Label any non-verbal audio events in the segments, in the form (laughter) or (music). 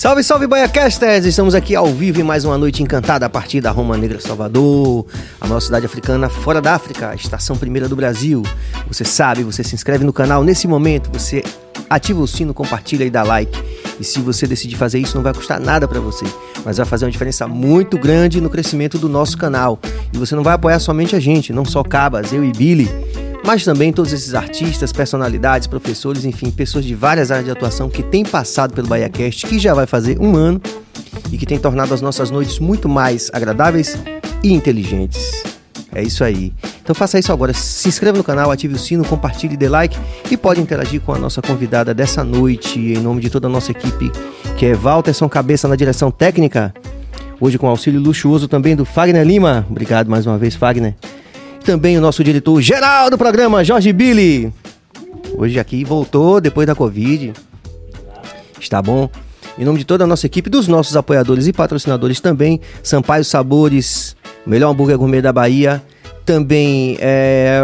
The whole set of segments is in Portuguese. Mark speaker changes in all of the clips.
Speaker 1: Salve, salve, Baiacasters! Estamos aqui ao vivo em mais uma noite encantada a partir da Roma Negra Salvador, a nossa cidade africana fora da África, a estação primeira do Brasil. Você sabe, você se inscreve no canal nesse momento, você ativa o sino, compartilha e dá like. E se você decidir fazer isso, não vai custar nada para você, mas vai fazer uma diferença muito grande no crescimento do nosso canal. E você não vai apoiar somente a gente, não só Cabas, eu e Billy mas também todos esses artistas, personalidades, professores, enfim, pessoas de várias áreas de atuação que têm passado pelo BahiaCast, que já vai fazer um ano e que tem tornado as nossas noites muito mais agradáveis e inteligentes. É isso aí. Então faça isso agora. Se inscreva no canal, ative o sino, compartilhe, dê like e pode interagir com a nossa convidada dessa noite, em nome de toda a nossa equipe, que é Walterson Cabeça na direção técnica. Hoje com auxílio luxuoso também do Fagner Lima. Obrigado mais uma vez, Fagner. Também o nosso diretor geral do programa, Jorge Billy. Hoje aqui voltou depois da Covid. Está bom? Em nome de toda a nossa equipe, dos nossos apoiadores e patrocinadores também, Sampaio Sabores, melhor hambúrguer gourmet da Bahia. Também é.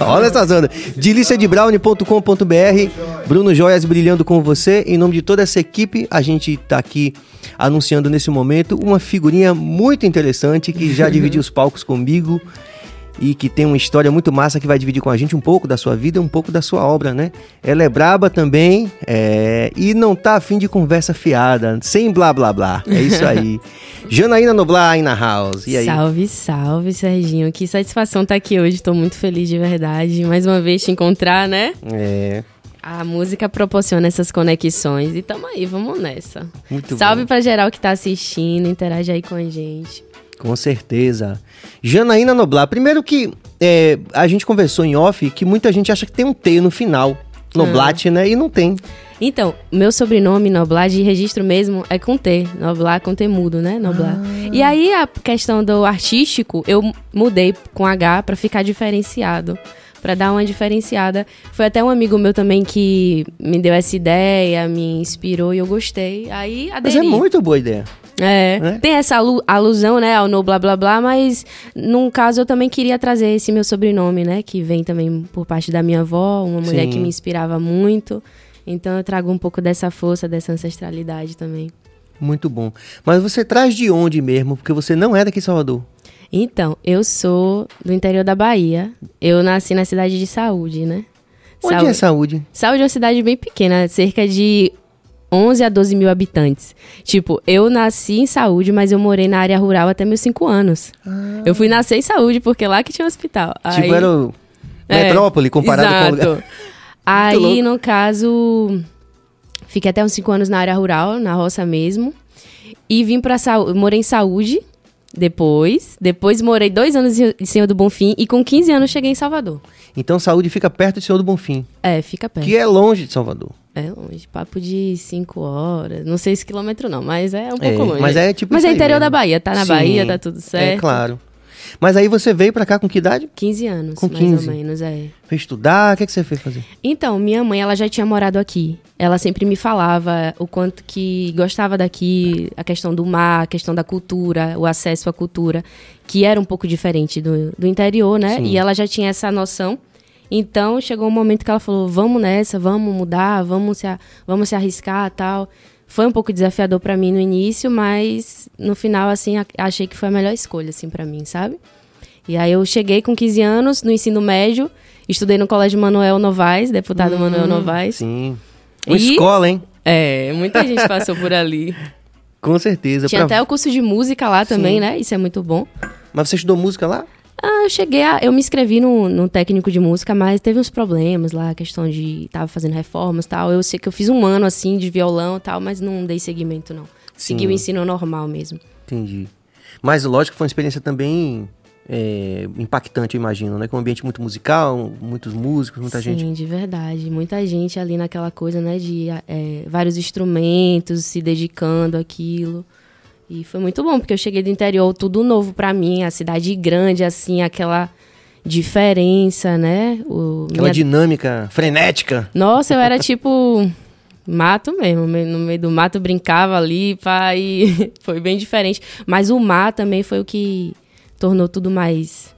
Speaker 1: Olha essa zona. Deliciadebrownie.com.br. Bruno Joias brilhando com você. Em nome de toda essa equipe, a gente está aqui anunciando nesse momento uma figurinha muito interessante que já dividiu os palcos comigo e que tem uma história muito massa que vai dividir com a gente um pouco da sua vida, um pouco da sua obra, né? Ela é braba também é, e não tá afim de conversa fiada, sem blá blá blá. É isso aí. (laughs) Janaína Noblar aí na house. E aí?
Speaker 2: Salve, salve, Serginho. Que satisfação estar tá aqui hoje. Tô muito feliz de verdade. Mais uma vez te encontrar, né?
Speaker 1: É.
Speaker 2: A música proporciona essas conexões e tamo aí, vamos nessa.
Speaker 1: Muito
Speaker 2: Salve
Speaker 1: bom.
Speaker 2: pra geral que tá assistindo, interage aí com a gente.
Speaker 1: Com certeza. Janaína Noblar, primeiro que é, a gente conversou em off que muita gente acha que tem um T no final. Noblat, ah. né? E não tem.
Speaker 2: Então, meu sobrenome Noblar de registro mesmo é com T. Noblar com T mudo, né? Noblar. Ah. E aí a questão do artístico, eu mudei com H para ficar diferenciado para dar uma diferenciada. Foi até um amigo meu também que me deu essa ideia, me inspirou e eu gostei. Aí aderi.
Speaker 1: Mas é muito boa ideia.
Speaker 2: É, né? tem essa alusão, né, ao no blá blá blá, mas num caso eu também queria trazer esse meu sobrenome, né, que vem também por parte da minha avó, uma mulher Sim. que me inspirava muito. Então eu trago um pouco dessa força, dessa ancestralidade também.
Speaker 1: Muito bom. Mas você traz de onde mesmo? Porque você não é daqui de Salvador.
Speaker 2: Então, eu sou do interior da Bahia. Eu nasci na cidade de Saúde, né?
Speaker 1: Onde Saúde. é Saúde?
Speaker 2: Saúde é uma cidade bem pequena, cerca de 11 a 12 mil habitantes. Tipo, eu nasci em Saúde, mas eu morei na área rural até meus 5 anos. Ah. Eu fui nascer em Saúde, porque lá que tinha um hospital.
Speaker 1: Tipo, Aí... era o é, metrópole comparado exato. com o lugar. (laughs)
Speaker 2: Aí, no caso, fiquei até uns 5 anos na área rural, na roça mesmo. E vim pra saúde, morei em Saúde, depois, depois morei dois anos em Senhor do Bonfim e com 15 anos cheguei em Salvador.
Speaker 1: Então Saúde fica perto de Senhor do Bonfim.
Speaker 2: É, fica perto.
Speaker 1: Que é longe de Salvador.
Speaker 2: É longe, papo de 5 horas. Não sei se quilômetro não, mas é um pouco
Speaker 1: é,
Speaker 2: longe.
Speaker 1: Mas é tipo
Speaker 2: Mas é interior da Bahia, tá na Sim, Bahia, tá tudo certo.
Speaker 1: É claro. Mas aí você veio para cá com que idade?
Speaker 2: 15 anos,
Speaker 1: com 15.
Speaker 2: mais ou menos, é.
Speaker 1: Foi estudar? O que, é que você fez fazer?
Speaker 2: Então, minha mãe, ela já tinha morado aqui. Ela sempre me falava o quanto que gostava daqui, a questão do mar, a questão da cultura, o acesso à cultura, que era um pouco diferente do, do interior, né? Sim. E ela já tinha essa noção. Então, chegou um momento que ela falou, vamos nessa, vamos mudar, vamos se, vamos se arriscar tal. Foi um pouco desafiador para mim no início, mas no final, assim, achei que foi a melhor escolha, assim, para mim, sabe? E aí eu cheguei com 15 anos no ensino médio, estudei no Colégio Manuel Novaes, deputado hum, Manuel Novaes.
Speaker 1: Sim. Uma e, escola, hein?
Speaker 2: É, muita gente passou por ali. (laughs)
Speaker 1: Com certeza.
Speaker 2: Tinha pra... até o curso de música lá também, Sim. né? Isso é muito bom.
Speaker 1: Mas você estudou música lá?
Speaker 2: Ah, eu cheguei a. Eu me inscrevi no, no técnico de música, mas teve uns problemas lá, a questão de. Tava fazendo reformas e tal. Eu sei que eu fiz um ano assim de violão e tal, mas não dei seguimento, não. Segui o ensino normal mesmo.
Speaker 1: Entendi. Mas lógico que foi uma experiência também é, impactante, eu imagino, né? Com um ambiente muito musical, muitos músicos, muita
Speaker 2: Sim,
Speaker 1: gente.
Speaker 2: Sim, de verdade. Muita gente ali naquela coisa, né? De é, vários instrumentos, se dedicando àquilo. E foi muito bom, porque eu cheguei do interior, tudo novo para mim, a cidade grande, assim, aquela diferença, né?
Speaker 1: O, aquela minha... dinâmica frenética.
Speaker 2: Nossa, eu era tipo mato mesmo, no meio do mato brincava ali, e (laughs) foi bem diferente. Mas o mar também foi o que tornou tudo mais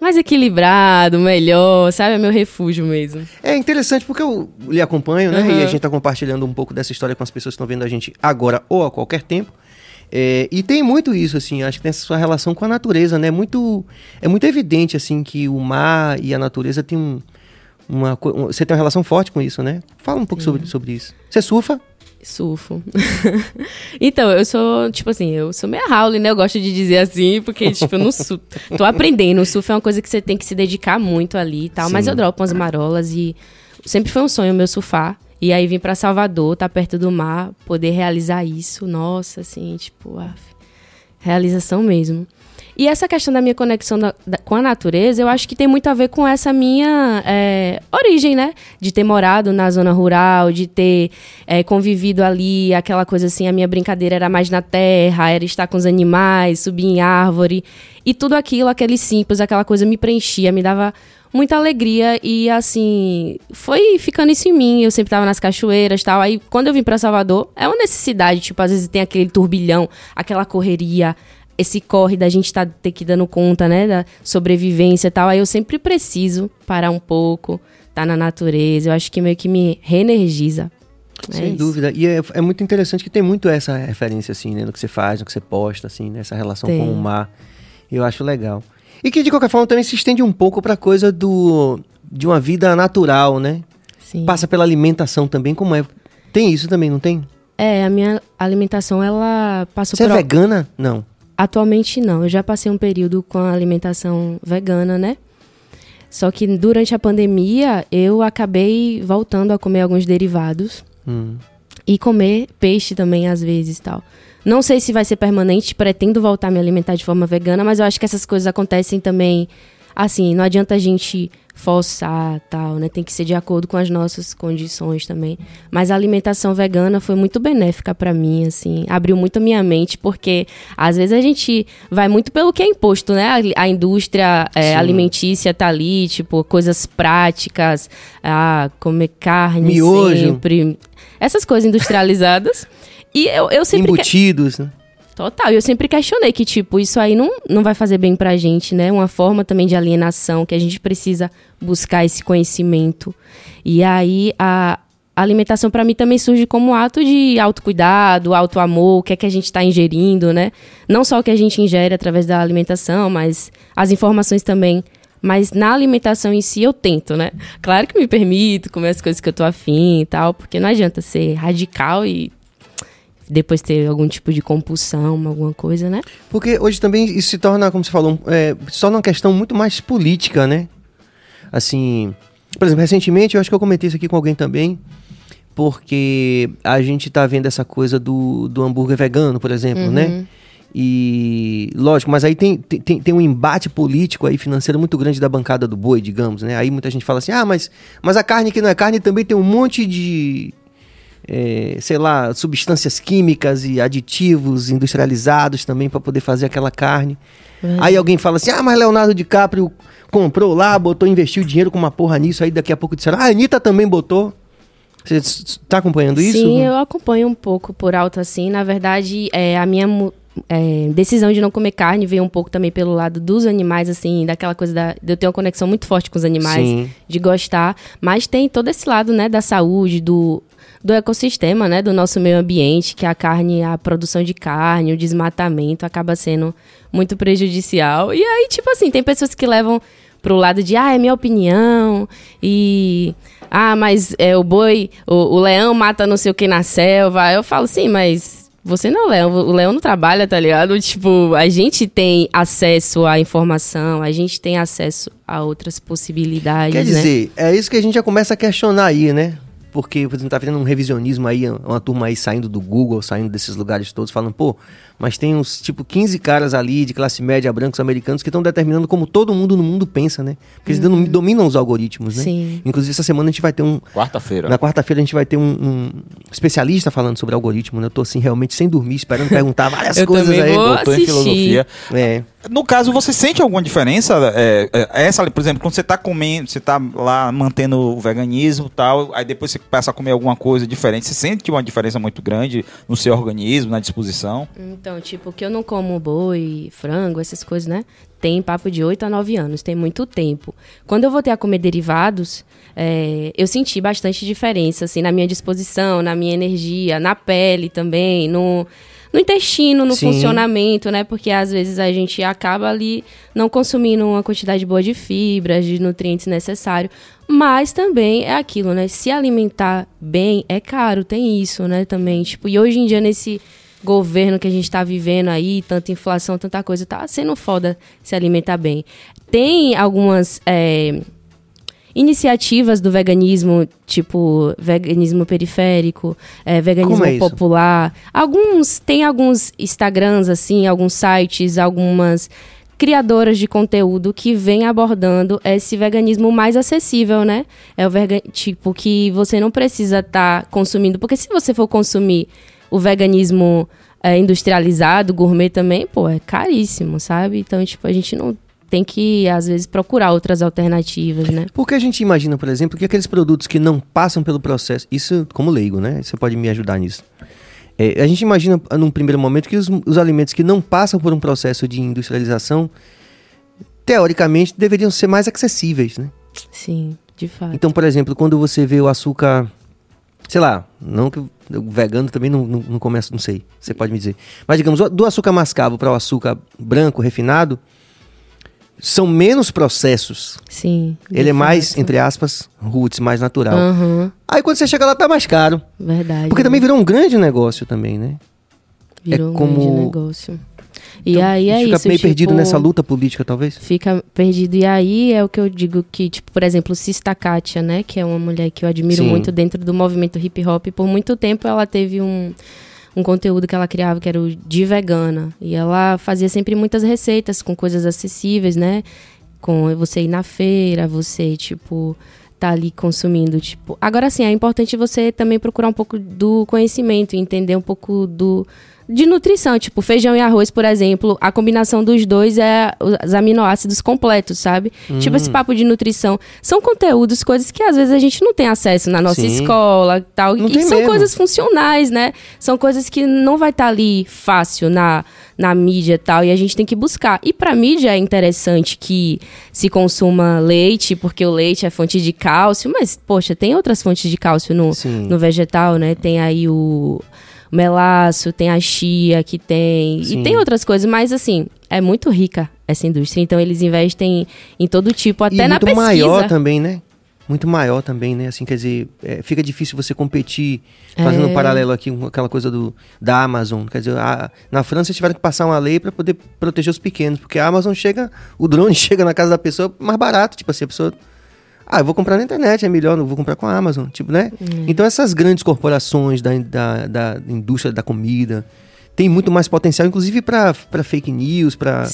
Speaker 2: mais equilibrado, melhor, sabe? É meu refúgio mesmo.
Speaker 1: É interessante porque eu lhe acompanho, né?
Speaker 2: Uhum.
Speaker 1: E a gente tá compartilhando um pouco dessa história com as pessoas que estão vendo a gente agora ou a qualquer tempo. É, e tem muito isso, assim, acho que tem essa sua relação com a natureza, né? Muito, é muito evidente, assim, que o mar e a natureza tem um, uma... um- Você tem uma relação forte com isso, né? Fala um pouco sobre, sobre isso. Você surfa?
Speaker 2: Surfo. (laughs) então, eu sou, tipo assim, eu sou meio Howley, né? Eu gosto de dizer assim, porque, tipo, eu não surfo. (laughs) Tô aprendendo. O surf é uma coisa que você tem que se dedicar muito ali e tal. Mas
Speaker 1: Sim.
Speaker 2: eu dropo umas marolas e sempre foi um sonho meu surfar. E aí vim pra Salvador, tá perto do mar, poder realizar isso. Nossa, assim, tipo, af, realização mesmo. E essa questão da minha conexão da- da- com a natureza, eu acho que tem muito a ver com essa minha é, origem, né? De ter morado na zona rural, de ter é, convivido ali, aquela coisa assim, a minha brincadeira era mais na terra, era estar com os animais, subir em árvore. E tudo aquilo, aquele simples, aquela coisa me preenchia, me dava muita alegria e assim, foi ficando isso em mim. Eu sempre tava nas cachoeiras e tal. Aí quando eu vim pra Salvador, é uma necessidade, tipo, às vezes tem aquele turbilhão, aquela correria, esse corre da gente tá ter que dando conta, né, da sobrevivência e tal. Aí eu sempre preciso parar um pouco, tá na natureza. Eu acho que meio que me reenergiza. É
Speaker 1: Sem
Speaker 2: isso.
Speaker 1: dúvida. E é, é muito interessante que tem muito essa referência, assim, né? No que você faz, no que você posta, assim, né? Essa relação
Speaker 2: Tem.
Speaker 1: com o mar. Eu acho legal. E que, de qualquer forma, também se estende um pouco pra coisa do... De uma vida natural, né?
Speaker 2: Sim.
Speaker 1: Passa pela alimentação também, como é? Tem isso também, não tem?
Speaker 2: É, a minha alimentação, ela passou
Speaker 1: Você é
Speaker 2: por...
Speaker 1: vegana? Não.
Speaker 2: Atualmente não. Eu já passei um período com a alimentação vegana, né? Só que durante a pandemia eu acabei voltando a comer alguns derivados
Speaker 1: Hum.
Speaker 2: e comer peixe também às vezes, tal. Não sei se vai ser permanente, pretendo voltar a me alimentar de forma vegana, mas eu acho que essas coisas acontecem também assim, não adianta a gente forçar, tal, né? Tem que ser de acordo com as nossas condições também. Mas a alimentação vegana foi muito benéfica pra mim, assim, abriu muito a minha mente, porque às vezes a gente vai muito pelo que é imposto, né? A, a indústria é, alimentícia tá ali, tipo, coisas práticas, ah, comer carne
Speaker 1: Miojo.
Speaker 2: sempre, essas coisas industrializadas. E eu, eu sempre... que-
Speaker 1: Embutidos, né?
Speaker 2: Total, e eu sempre questionei que, tipo, isso aí não, não vai fazer bem pra gente, né? Uma forma também de alienação, que a gente precisa buscar esse conhecimento. E aí, a alimentação pra mim também surge como ato de autocuidado, auto-amor, o que é que a gente tá ingerindo, né? Não só o que a gente ingere através da alimentação, mas as informações também. Mas na alimentação em si eu tento, né? Claro que me permito comer as coisas que eu tô afim e tal, porque não adianta ser radical e depois ter algum tipo de compulsão, alguma coisa, né?
Speaker 1: Porque hoje também isso se torna, como você falou, é, se torna uma questão muito mais política, né? Assim, por exemplo, recentemente, eu acho que eu comentei isso aqui com alguém também, porque a gente tá vendo essa coisa do, do hambúrguer vegano, por exemplo, né? E, lógico, mas aí tem, tem- tem, tem um embate político aí, financeiro muito grande da bancada do boi, digamos, né? Aí muita gente fala assim, ah, mas, mas a carne que não é carne também tem um monte de, é, sei lá, substâncias químicas e aditivos industrializados também para poder fazer aquela carne. Aí alguém fala assim: ah, mas Leonardo DiCaprio comprou lá, botou, investiu dinheiro com uma porra nisso. Aí daqui a pouco disseram: ah, a Anitta também botou. Você s- tá acompanhando isso?
Speaker 2: Sim, eu acompanho um pouco por alto assim. Na verdade, é, a minha é, decisão de não comer carne veio um pouco também pelo lado dos animais, assim, daquela coisa da, de eu ter uma conexão muito forte com os animais,
Speaker 1: Sim.
Speaker 2: de gostar. Mas tem todo esse lado, né, da saúde, do, do ecossistema, né, do nosso meio ambiente, que a carne, a produção de carne, o desmatamento acaba sendo muito prejudicial. E aí, tipo assim, tem pessoas que levam pro lado de, ah, é minha opinião, e. Ah, mas é o boi, o, o leão mata não sei o que na selva. Eu falo, sim, mas você não é o leão, o leão não trabalha, tá ligado? (laughs) Tipo, a gente tem acesso à informação, a gente tem acesso a outras possibilidades,
Speaker 1: Quer
Speaker 2: né?
Speaker 1: dizer, é isso que a gente já começa a questionar aí, né? Porque, por exemplo, tá vendo um revisionismo aí, uma turma aí saindo do Google, saindo desses lugares todos, falando, pô, mas tem uns, tipo, 15 caras ali de classe média, brancos americanos, que estão determinando como todo mundo no mundo pensa, né? Porque eles domi- dominam os algoritmos, né?
Speaker 2: Sim.
Speaker 1: Inclusive, essa semana a gente vai ter um,
Speaker 3: Quarta-feira.
Speaker 1: Na quarta-feira a gente vai ter um, um especialista falando sobre algoritmo, né? Eu tô assim, realmente sem dormir, esperando perguntar (laughs) várias
Speaker 2: Eu
Speaker 1: coisas aí.
Speaker 2: vou.
Speaker 3: Doutor em filosofia.
Speaker 1: É.
Speaker 3: No caso, você sente alguma diferença? É, é, essa, por exemplo, quando você tá comendo, você tá lá mantendo o veganismo tal, aí depois você passa a comer alguma coisa diferente, você sente uma diferença muito grande no seu organismo, na disposição?
Speaker 2: Então, tipo, que eu não como boi, frango, essas coisas, né? tem papo de 8 a 9 anos, tem muito tempo. Quando eu voltei a comer derivados, é, eu senti bastante diferença, assim, na minha disposição, na minha energia, na pele também, no, no intestino, no
Speaker 1: Sim.
Speaker 2: funcionamento, né? Porque às vezes a gente acaba ali não consumindo uma quantidade boa de fibras, de nutrientes necessários. Mas também é aquilo, né? Se alimentar bem é caro, tem isso, né? Também, tipo, e hoje em dia nesse governo que a gente tá vivendo aí, tanta inflação, tanta coisa, tá sendo foda se alimentar bem. Tem algumas é, iniciativas do veganismo, tipo veganismo periférico, é, veganismo
Speaker 1: é
Speaker 2: popular. Alguns tem alguns Instagrams assim, alguns sites, algumas criadoras de conteúdo que vêm abordando esse veganismo mais acessível, né? É o verga tipo que você não precisa estar consumindo, porque se você for consumir o veganismo é, industrializado, gourmet também, pô, é caríssimo, sabe? Então, tipo, a gente não tem que, às vezes, procurar outras alternativas, né?
Speaker 1: Porque a gente imagina, por exemplo, que aqueles produtos que não passam pelo processo, isso como leigo, né? Você pode me ajudar nisso. É, a gente imagina, num primeiro momento, que os, os alimentos que não passam por um processo de industrialização, teoricamente, deveriam ser mais acessíveis, né?
Speaker 2: Sim, de fato.
Speaker 1: Então, por exemplo, quando você vê o açúcar, sei lá, não que o vegano também não, não, não começa, não sei, você pode me dizer. Mas digamos, do açúcar mascavo para o açúcar branco, refinado, são menos processos.
Speaker 2: Sim.
Speaker 1: Ele é mais,
Speaker 2: fato.
Speaker 1: entre aspas, roots, mais natural.
Speaker 2: Aham,
Speaker 1: Aí quando você chega lá, tá mais caro.
Speaker 2: verdade.
Speaker 1: Porque também virou um grande negócio também, né?
Speaker 2: Virou
Speaker 1: é
Speaker 2: um
Speaker 1: como-
Speaker 2: grande negócio. E
Speaker 1: Então,
Speaker 2: aí é
Speaker 1: fica
Speaker 2: isso,
Speaker 1: meio perdido
Speaker 2: tipo,
Speaker 1: nessa luta política, talvez.
Speaker 2: Fica perdido. E aí é o que eu digo que, tipo, por exemplo, Sista Katia, né? Que é uma mulher que eu admiro
Speaker 1: Sim.
Speaker 2: muito dentro do movimento hip hop. Por muito tempo ela teve um, um conteúdo que ela criava que era o de vegana. E ela fazia sempre muitas receitas com coisas acessíveis, né? Com você ir na feira, você, tipo, tá ali consumindo, tipo... Agora, sim, é importante você também procurar um pouco do conhecimento, entender um pouco do... De nutrição, tipo, feijão e arroz, por exemplo, a combinação dos dois é os aminoácidos completos, sabe? Tipo,
Speaker 1: Hum.
Speaker 2: esse papo de nutrição. São conteúdos, coisas que às vezes a gente não tem acesso na nossa
Speaker 1: Sim.
Speaker 2: escola tal.
Speaker 1: Não
Speaker 2: e são
Speaker 1: mesmo.
Speaker 2: coisas funcionais, né? São coisas que não vai estar ali fácil na, na mídia e tal, e a gente tem que buscar. E pra mídia é interessante que se consuma leite, porque o leite é fonte de cálcio, mas, poxa, tem outras fontes de cálcio no,
Speaker 1: Sim.
Speaker 2: no vegetal, né? Tem aí o melaço, tem a chia que tem,
Speaker 1: Sim.
Speaker 2: e tem outras coisas, mas assim, é muito rica essa indústria, então eles investem em todo tipo, até
Speaker 1: e
Speaker 2: na
Speaker 1: muito
Speaker 2: pesquisa.
Speaker 1: maior também, né? Muito maior também, né? Assim, quer dizer, é, fica difícil você competir, fazendo
Speaker 2: É.
Speaker 1: um paralelo aqui com aquela coisa do, da Amazon. Quer dizer, a- na França tiveram que passar uma lei para poder proteger os pequenos, porque a Amazon chega, o drone (laughs) chega na casa da pessoa mais barato, tipo assim, a pessoa. Ah, eu vou comprar na internet, é melhor, não vou comprar com a Amazon, tipo, né? Então essas grandes corporações da, da, da indústria da comida tem muito mais potencial, inclusive para fake news, para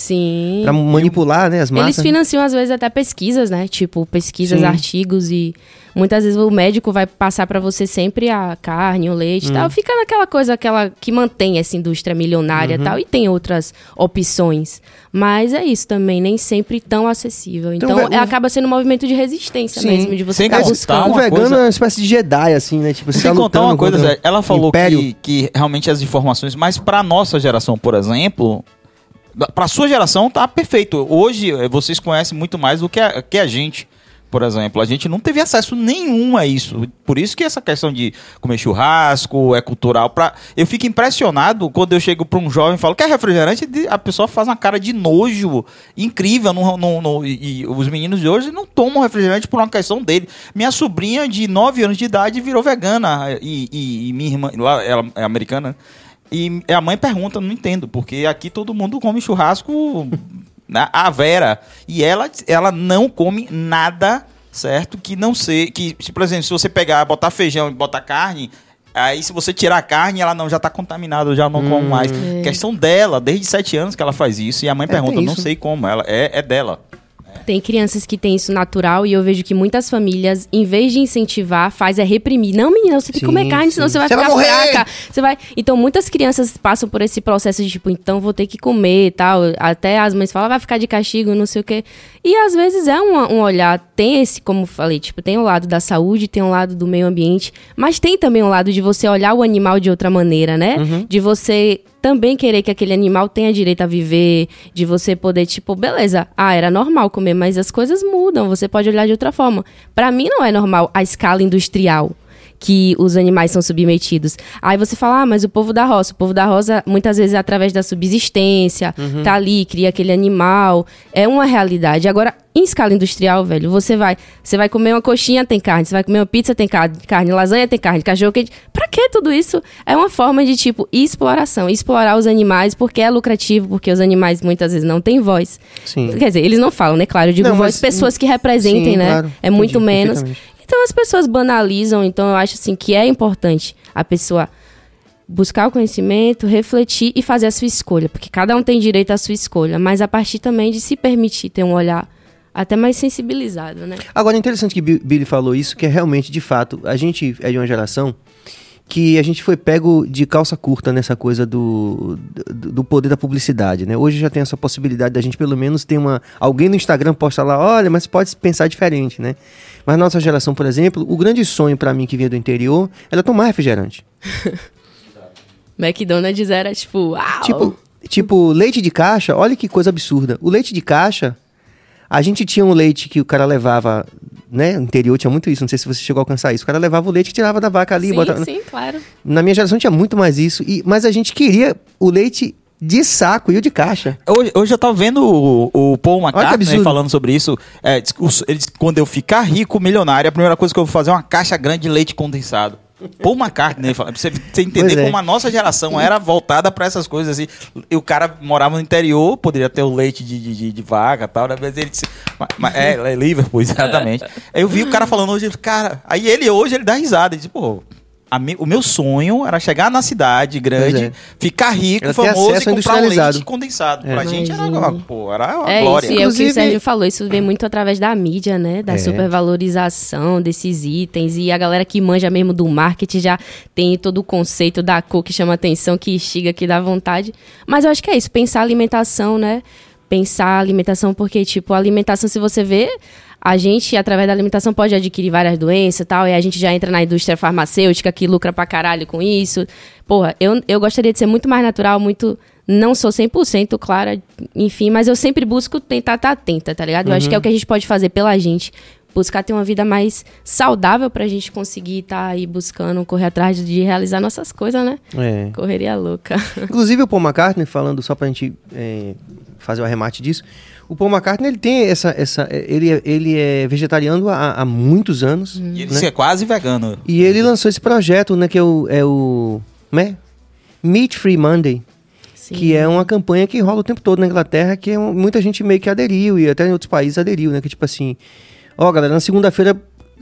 Speaker 1: para manipular, né, as
Speaker 2: Eles
Speaker 1: massas.
Speaker 2: financiam, às vezes, até pesquisas, né? Tipo, pesquisas,
Speaker 1: Sim.
Speaker 2: artigos e muitas vezes o médico vai passar pra você sempre a carne, o leite e
Speaker 1: Hum.
Speaker 2: tal. Fica naquela coisa aquela que mantém essa indústria milionária
Speaker 1: Uhum.
Speaker 2: e tal. E tem outras opções. Mas é isso também, nem sempre tão acessível.
Speaker 1: Então,
Speaker 2: Então,
Speaker 1: ve-
Speaker 2: é- acaba sendo um movimento de resistência
Speaker 1: Sim.
Speaker 2: mesmo, de você
Speaker 3: Sem
Speaker 2: estar buscando.
Speaker 1: O
Speaker 3: uma
Speaker 1: vegano
Speaker 3: coisa-
Speaker 1: é uma espécie de Jedi, assim, né? Tipo, você
Speaker 3: Se
Speaker 1: tá
Speaker 3: contar uma coisa,
Speaker 1: contra
Speaker 3: ela falou
Speaker 1: Império.
Speaker 3: que, que realmente as informações, mas pra nossa geração, por exemplo, pra sua geração tá perfeito. Hoje eh, vocês conhecem muito mais do que a, que a gente. Por exemplo, a gente não teve acesso nenhum a isso. Por isso que essa questão de comer churrasco é cultural. Pra... Eu fico impressionado quando eu chego pra um jovem e falo, quer refrigerante? De- A pessoa faz uma cara de nojo incrível. No, no- no- e os meninos de hoje não tomam refrigerante por uma questão dele. Minha sobrinha de 9 anos de idade virou vegana. E, e- e minha irmã, ela é americana? E a mãe pergunta, não entendo, porque aqui todo mundo come churrasco na a Vera. E ela, ela não come nada, certo? Que não sei. Que, se, por exemplo, se você pegar, botar feijão e botar carne. Aí, se você tirar a carne, ela não já tá contaminada, eu já não como mais.
Speaker 2: É.
Speaker 3: Questão dela, desde 7 anos que ela faz isso. E a mãe pergunta,
Speaker 1: tem
Speaker 3: não sei como. Ela é, é dela.
Speaker 2: Tem crianças que têm isso natural e eu vejo que muitas famílias, em vez de incentivar, faz é reprimir. Não, menina, você tem que comer carne, senão
Speaker 1: sim.
Speaker 2: você vai
Speaker 1: Você vai
Speaker 2: ficar
Speaker 1: morrer!
Speaker 2: fraca. Você vai. Então muitas crianças passam por esse processo de tipo, então vou ter que comer e tal. Até as mães falam, "Ah, vai ficar de castigo, não sei o quê. E às vezes é um, um olhar, tem esse, como eu falei, tipo, tem o lado da saúde, tem o lado do meio ambiente, mas tem também o lado de você olhar o animal de outra maneira, né?
Speaker 1: Uhum.
Speaker 2: De você também querer que aquele animal tenha direito a viver, de você poder, tipo, beleza, ah, era normal comer, mas as coisas mudam, você pode olhar de outra forma. Para mim não é normal a escala industrial que os animais são submetidos. Aí você fala, ah, mas o povo da roça, o povo da roça muitas vezes é através da subsistência, uhum. tá ali, cria aquele animal, é uma realidade. Agora, em escala industrial, velho, você vai, você vai comer uma coxinha, tem carne, você vai comer uma pizza, tem carne, carne lasanha, tem carne, cachorro quente. Pra que tudo isso? É uma forma de, tipo, exploração, explorar os animais porque é lucrativo, porque os animais muitas vezes não têm voz. Sim. Quer dizer, eles não falam, né? Claro, eu digo não, voz, pessoas que representem, sim, né? Claro, é muito menos. Então as pessoas banalizam, então eu acho assim que é importante a pessoa buscar o conhecimento, refletir e fazer a sua escolha, porque cada um tem direito à sua escolha, mas a partir também de se permitir ter um olhar até mais sensibilizado, né?
Speaker 1: Agora, é interessante que Billy falou isso, que é realmente, de fato, a gente é de uma geração que a gente foi pego de calça curta nessa coisa do, do poder da publicidade, né? Hoje já tem essa possibilidade da gente pelo menos ter uma alguém no Instagram posta lá, olha, mas pode pensar diferente, né? Mas nossa geração, por exemplo, o grande sonho para mim que vinha do interior era tomar refrigerante. (laughs)
Speaker 2: McDonald's era tipo, uau.
Speaker 1: Tipo, tipo, leite de caixa, olha que coisa absurda. O leite de caixa, a gente tinha um leite que o cara levava, né? No interior tinha muito isso, não sei se você chegou a alcançar isso. O cara levava o leite que tirava da vaca ali.
Speaker 2: Sim,
Speaker 1: botava...
Speaker 2: sim, claro.
Speaker 1: Na minha geração tinha muito mais isso, e, mas a gente queria o leite de saco e o de caixa.
Speaker 3: Hoje, hoje eu tava vendo o, o Paul McCartney falando sobre isso. É, ele quando eu ficar rico, milionário, a primeira coisa que eu vou fazer é uma caixa grande de leite condensado. Paul McCartney, pra você, você entender é. como a nossa geração era voltada para essas coisas assim. E o cara morava no interior, poderia ter o leite de, de, de vaca e tal, né? Mas ele disse, mas, é, é Liverpool, (laughs) exatamente. Aí eu vi o cara falando hoje, cara, aí ele hoje ele dá risada, ele disse, pô, mi, o meu sonho era chegar na cidade grande, é. ficar rico, era famoso e comprar um leite condensado. É. Pra gente era, uma, pô, era uma
Speaker 2: é
Speaker 3: glória.
Speaker 2: Isso, é o que o Sérgio falou, isso vem muito através da mídia, né? Da é. supervalorização desses itens. E a galera que manja mesmo do marketing já tem todo o conceito da cor que chama atenção, que instiga, que dá vontade. Mas eu acho que é isso, pensar alimentação, né? Pensar alimentação, porque, tipo, a alimentação, se você vê a gente, através da alimentação, pode adquirir várias doenças e tal, e a gente já entra na indústria farmacêutica que lucra pra caralho com isso. Porra, eu, eu gostaria de ser muito mais natural, muito. Não sou 100% clara, enfim, mas eu sempre busco tentar estar tá atenta, tá ligado? Eu acho que é o uhum. que a gente pode fazer pela gente. Buscar ter uma vida mais saudável pra gente conseguir estar tá aí buscando, correr atrás de realizar nossas coisas, né? É. Correria louca.
Speaker 1: Inclusive o Paul McCartney, falando só pra gente é, fazer o arremate disso, o Paul McCartney ele tem essa, essa ele, é, ele é vegetariano há, há muitos anos.
Speaker 3: Hum.
Speaker 1: E
Speaker 3: ele né? é quase vegano.
Speaker 1: E ele lançou esse projeto, né, que é o, é o né? Meat Free Monday. Sim. Que é uma campanha que rola o tempo todo na Inglaterra, que é um, muita gente meio que aderiu, e até em outros países aderiu, né? Que tipo assim, ó, galera, na segunda-feira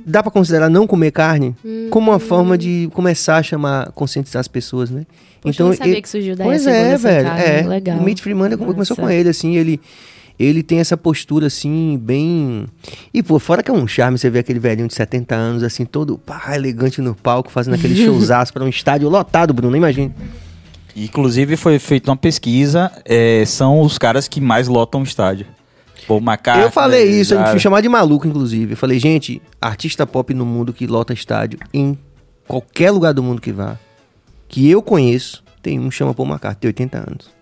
Speaker 1: dá para considerar não comer carne hum. como uma forma de começar a chamar, conscientizar as pessoas, né?
Speaker 2: Poxa, então, eu sabia ele, que surgiu daí
Speaker 1: Pois é, velho. Carne, é. Legal. O Meat Free Monday Nossa. começou com ele, assim, ele ele tem essa postura assim, bem. E pô, fora que é um charme você ver aquele velhinho de 70 anos, assim, todo pá, elegante no palco, fazendo aquele (laughs) showzaço para um estádio lotado, Bruno, imagina.
Speaker 3: Inclusive foi feita uma pesquisa, é, são os caras que mais lotam o estádio. Pô, Macaco,
Speaker 1: eu falei isso, a gente me chamar de maluco, inclusive. Eu falei, gente, artista pop no mundo que lota estádio, em qualquer lugar do mundo que vá, que eu conheço, tem um chama Paul McCartney, tem 80 anos.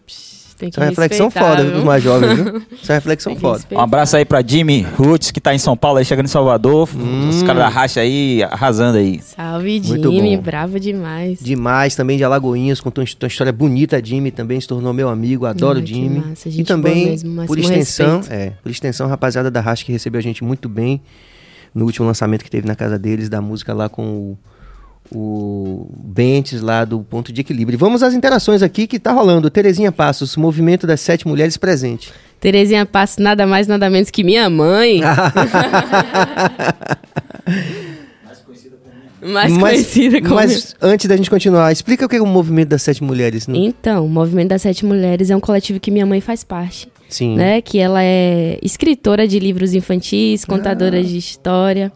Speaker 2: Tem
Speaker 1: que Essa é reflexão foda viu? dos mais jovens, viu? (laughs) Essa é reflexão foda.
Speaker 3: Um abraço aí pra Jimmy Roots, que tá em São Paulo, aí chegando em Salvador. Hum. Os caras da racha aí, arrasando aí.
Speaker 2: Salve, Jimmy, bravo demais.
Speaker 1: Demais, também de Alagoinhas, contou uma história bonita. Jimmy também se tornou meu amigo, adoro Ai, Jimmy. Massa, e também, mesmo, por extensão, é, por extensão, a rapaziada da racha que recebeu a gente muito bem no último lançamento que teve na casa deles, da música lá com o o Bentes lá do ponto de equilíbrio. Vamos às interações aqui que tá rolando. Terezinha Passos, movimento das sete mulheres presente.
Speaker 2: Terezinha Passos, nada mais, nada menos que minha mãe. (laughs) mais conhecida como Mais mas, conhecida como
Speaker 1: Mas antes da gente continuar, explica o que é o movimento das sete mulheres.
Speaker 2: Né? Então, o movimento das sete mulheres é um coletivo que minha mãe faz parte.
Speaker 1: Sim.
Speaker 2: Né? Que ela é escritora de livros infantis, contadora ah. de história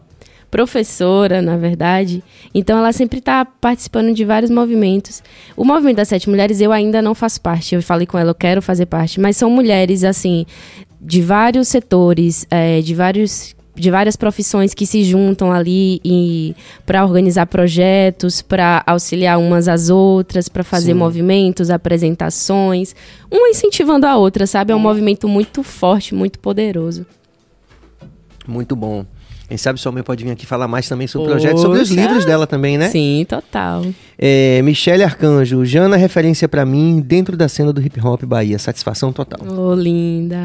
Speaker 2: professora, na verdade. Então ela sempre está participando de vários movimentos. O movimento das sete mulheres eu ainda não faço parte. Eu falei com ela, eu quero fazer parte, mas são mulheres assim de vários setores, é, de vários de várias profissões que se juntam ali para organizar projetos, para auxiliar umas às outras, para fazer Sim. movimentos, apresentações, uma incentivando a outra, sabe? É um movimento muito forte, muito poderoso.
Speaker 1: Muito bom. Quem sabe sua mãe pode vir aqui falar mais também sobre o projeto, sobre os livros dela também, né?
Speaker 2: Sim, total.
Speaker 1: É, Michele Arcanjo, Jana referência para mim dentro da cena do hip hop Bahia, satisfação total.
Speaker 2: Ô, oh, linda.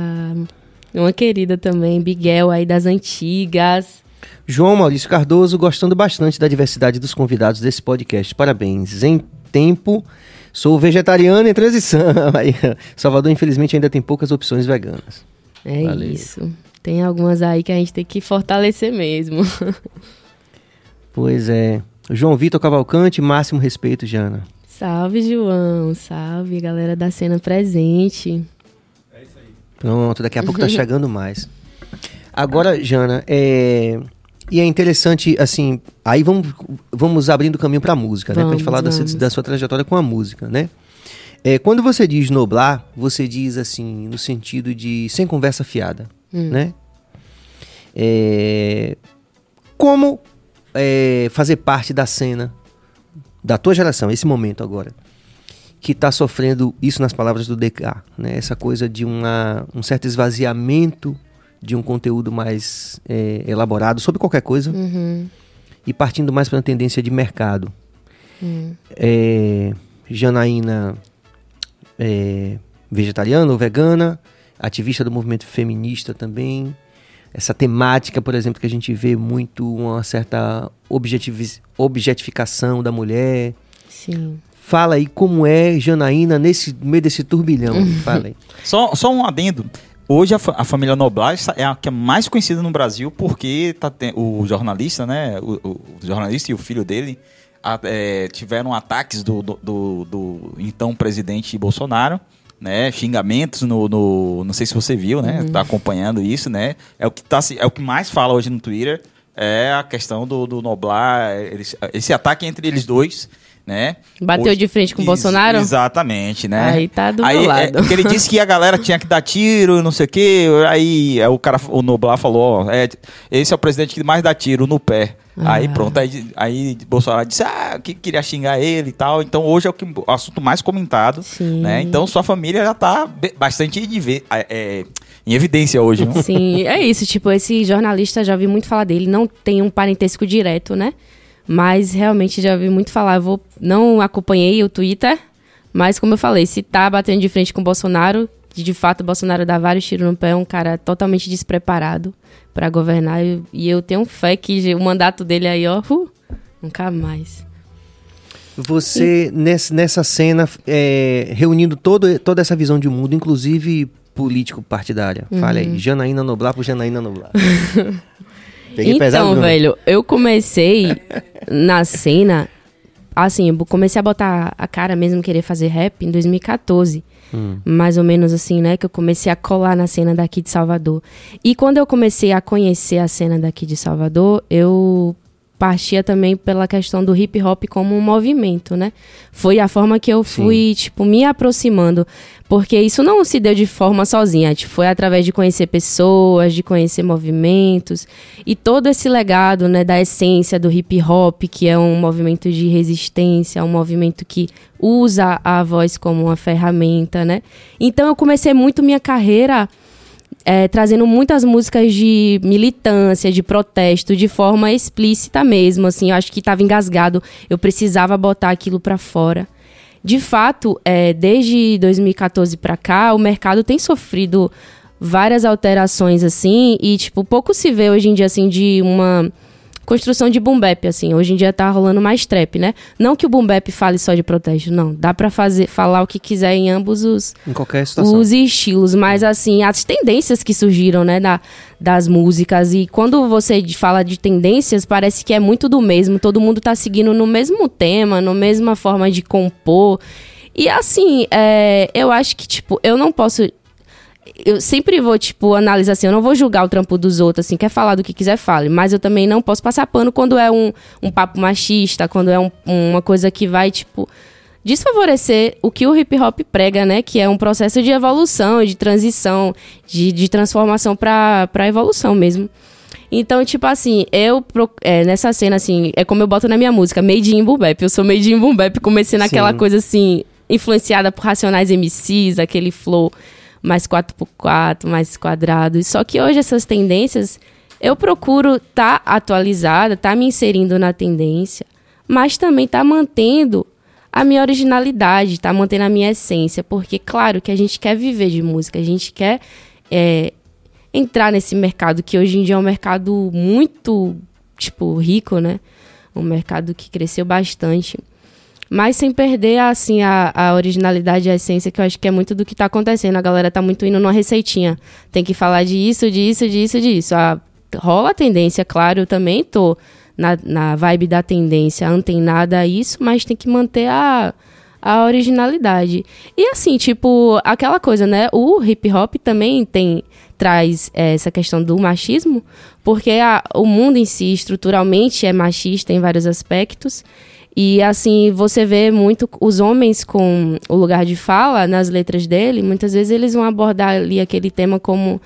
Speaker 2: Uma querida também, Biguel aí das antigas.
Speaker 1: João Maurício Cardoso, gostando bastante da diversidade dos convidados desse podcast. Parabéns. Em tempo, sou vegetariano em transição. (laughs) Salvador, infelizmente, ainda tem poucas opções veganas.
Speaker 2: É Valeu. isso. Tem algumas aí que a gente tem que fortalecer mesmo. (laughs)
Speaker 1: Pois é. João Vitor Cavalcante, máximo respeito, Jana.
Speaker 2: Salve, João. Salve, galera da cena presente.
Speaker 1: É isso aí. Pronto, daqui a pouco tá (laughs) chegando mais. Agora, Jana, é... E é interessante, assim, aí vamos, vamos abrindo caminho pra música, vamos, né? Pra gente falar da, da, sua trajetória com a música, né? É, quando você diz noblar, você diz assim, no sentido de sem conversa fiada hum. né? É, como é, fazer parte da cena da tua geração, esse momento agora, que está sofrendo isso nas palavras do DK, né? Essa coisa de uma, um certo esvaziamento de um conteúdo mais é, elaborado sobre qualquer coisa uhum. e partindo mais para uma tendência de mercado. Uhum. É, Janaína é, vegetariana ou vegana, ativista do movimento feminista também. Essa temática, por exemplo, que a gente vê muito uma certa objetificação da mulher.
Speaker 2: Sim.
Speaker 1: Fala aí como é Janaína nesse meio desse turbilhão. Fala aí. (laughs)
Speaker 3: Só, só um adendo. Hoje a, a, família Noblar é a que é mais conhecida no Brasil porque tá o jornalista, né? O, o, jornalista e o filho dele a, é, tiveram ataques do, do, do, do então presidente Bolsonaro né? Xingamentos no, no, Não sei se você viu, né? Uhum. Tá acompanhando isso, né? É o que, tá, é o que mais fala hoje no Twitter. É a questão do, do Noblar, eles, esse ataque entre eles dois. Né?
Speaker 2: Bateu hoje, de frente com o Bolsonaro?
Speaker 3: Exatamente, né?
Speaker 2: Aí tá do aí, meu é, lado.
Speaker 3: É, ele disse que a galera tinha que dar tiro, não sei o quê. Aí é, o cara, o Noblar falou: ó, é, esse é o presidente que mais dá tiro no pé. Ah. Aí pronto, aí, aí Bolsonaro disse ah, que queria xingar ele e tal. Então hoje é o, que, o assunto mais comentado. Sim. Né? Então sua família já tá bastante de é, em evidência hoje.
Speaker 2: Sim, é isso. Tipo, esse jornalista já vi muito falar dele. Não tem um parentesco direto, né? Mas realmente já vi muito falar. Eu vou, não acompanhei o Twitter, mas como eu falei, se tá batendo de frente com o Bolsonaro, de fato o Bolsonaro dá vários tiros no pé, é um cara totalmente despreparado para governar. E eu tenho fé que o mandato dele aí, ó, uh, nunca mais.
Speaker 1: Você, e... nessa, cena, é, reunindo todo, toda essa visão de mundo, inclusive político partidária. Uhum. Fale aí, Janaína Noblar por Janaína Noblar. (laughs)
Speaker 2: Peguei então, pesado, velho, eu comecei na cena, assim, eu comecei a botar a cara mesmo, querer fazer rap em 2014. Hum. Mais ou menos assim, né? Que eu comecei a colar na cena daqui de Salvador. E quando eu comecei a conhecer a cena daqui de Salvador, eu partia também pela questão do hip hop como um movimento, né? Foi a forma que eu fui, Sim. tipo, me aproximando. Porque isso não se deu de forma sozinha, tipo, foi através de conhecer pessoas, de conhecer movimentos. E todo esse legado, né, da essência do hip hop, que é um movimento de resistência, um movimento que usa a voz como uma ferramenta, né? Então eu comecei muito minha carreira é, trazendo muitas músicas de militância, de protesto, de forma explícita mesmo, assim, eu acho que estava engasgado, eu precisava botar aquilo para fora. De fato, é, desde 2014 para cá, o mercado tem sofrido várias alterações, assim, e, tipo, pouco se vê hoje em dia, assim, de uma construção de boom bap, assim. Hoje em dia tá rolando mais trap, né? Não que o boom bap fale só de protesto, não. Dá para fazer falar o que quiser em ambos os
Speaker 1: em qualquer situação.
Speaker 2: os estilos, mas assim, as tendências que surgiram, né, da, das músicas e quando você fala de tendências, parece que é muito do mesmo, todo mundo tá seguindo no mesmo tema, na mesma forma de compor. E assim, é, eu acho que, tipo, eu não posso eu sempre vou, tipo, analisar assim, eu não vou julgar o trampo dos outros, assim, quer falar do que quiser, fale. Mas eu também não posso passar pano quando é um, um papo machista, quando é um, uma coisa que vai, tipo, desfavorecer o que o hip hop prega, né? Que é um processo de evolução, de transição, de, de transformação para evolução mesmo. Então, tipo assim, eu é, nessa cena, assim, é como eu boto na minha música, Made in Boom Bap. Eu sou Made in Boom Bap, comecei naquela
Speaker 1: Sim.
Speaker 2: coisa assim, influenciada por Racionais MCs, aquele flow mais 4x4, mais quadrado. Só que hoje essas tendências, eu procuro estar atualizada, tá me inserindo na tendência, mas também tá mantendo a minha originalidade, tá mantendo a minha essência, porque claro que a gente quer viver de música, a gente quer é, entrar nesse mercado que hoje em dia é um mercado muito, tipo, rico, né? Um mercado que cresceu bastante. Mas sem perder, assim, a, a originalidade e a essência, que eu acho que é muito do que tá acontecendo. A galera tá muito indo numa receitinha. Tem que falar disso, disso, disso, disso. Ah, rola a tendência, claro, eu também tô na, na vibe da tendência, antenada a isso, mas tem que manter a, a originalidade. E assim, tipo, aquela coisa, né? O hip hop também tem traz eh, essa questão do machismo, porque a- o mundo em si estruturalmente é machista em vários aspectos. E assim, você vê muito os homens com o lugar de fala nas letras dele, muitas vezes eles vão abordar ali aquele tema como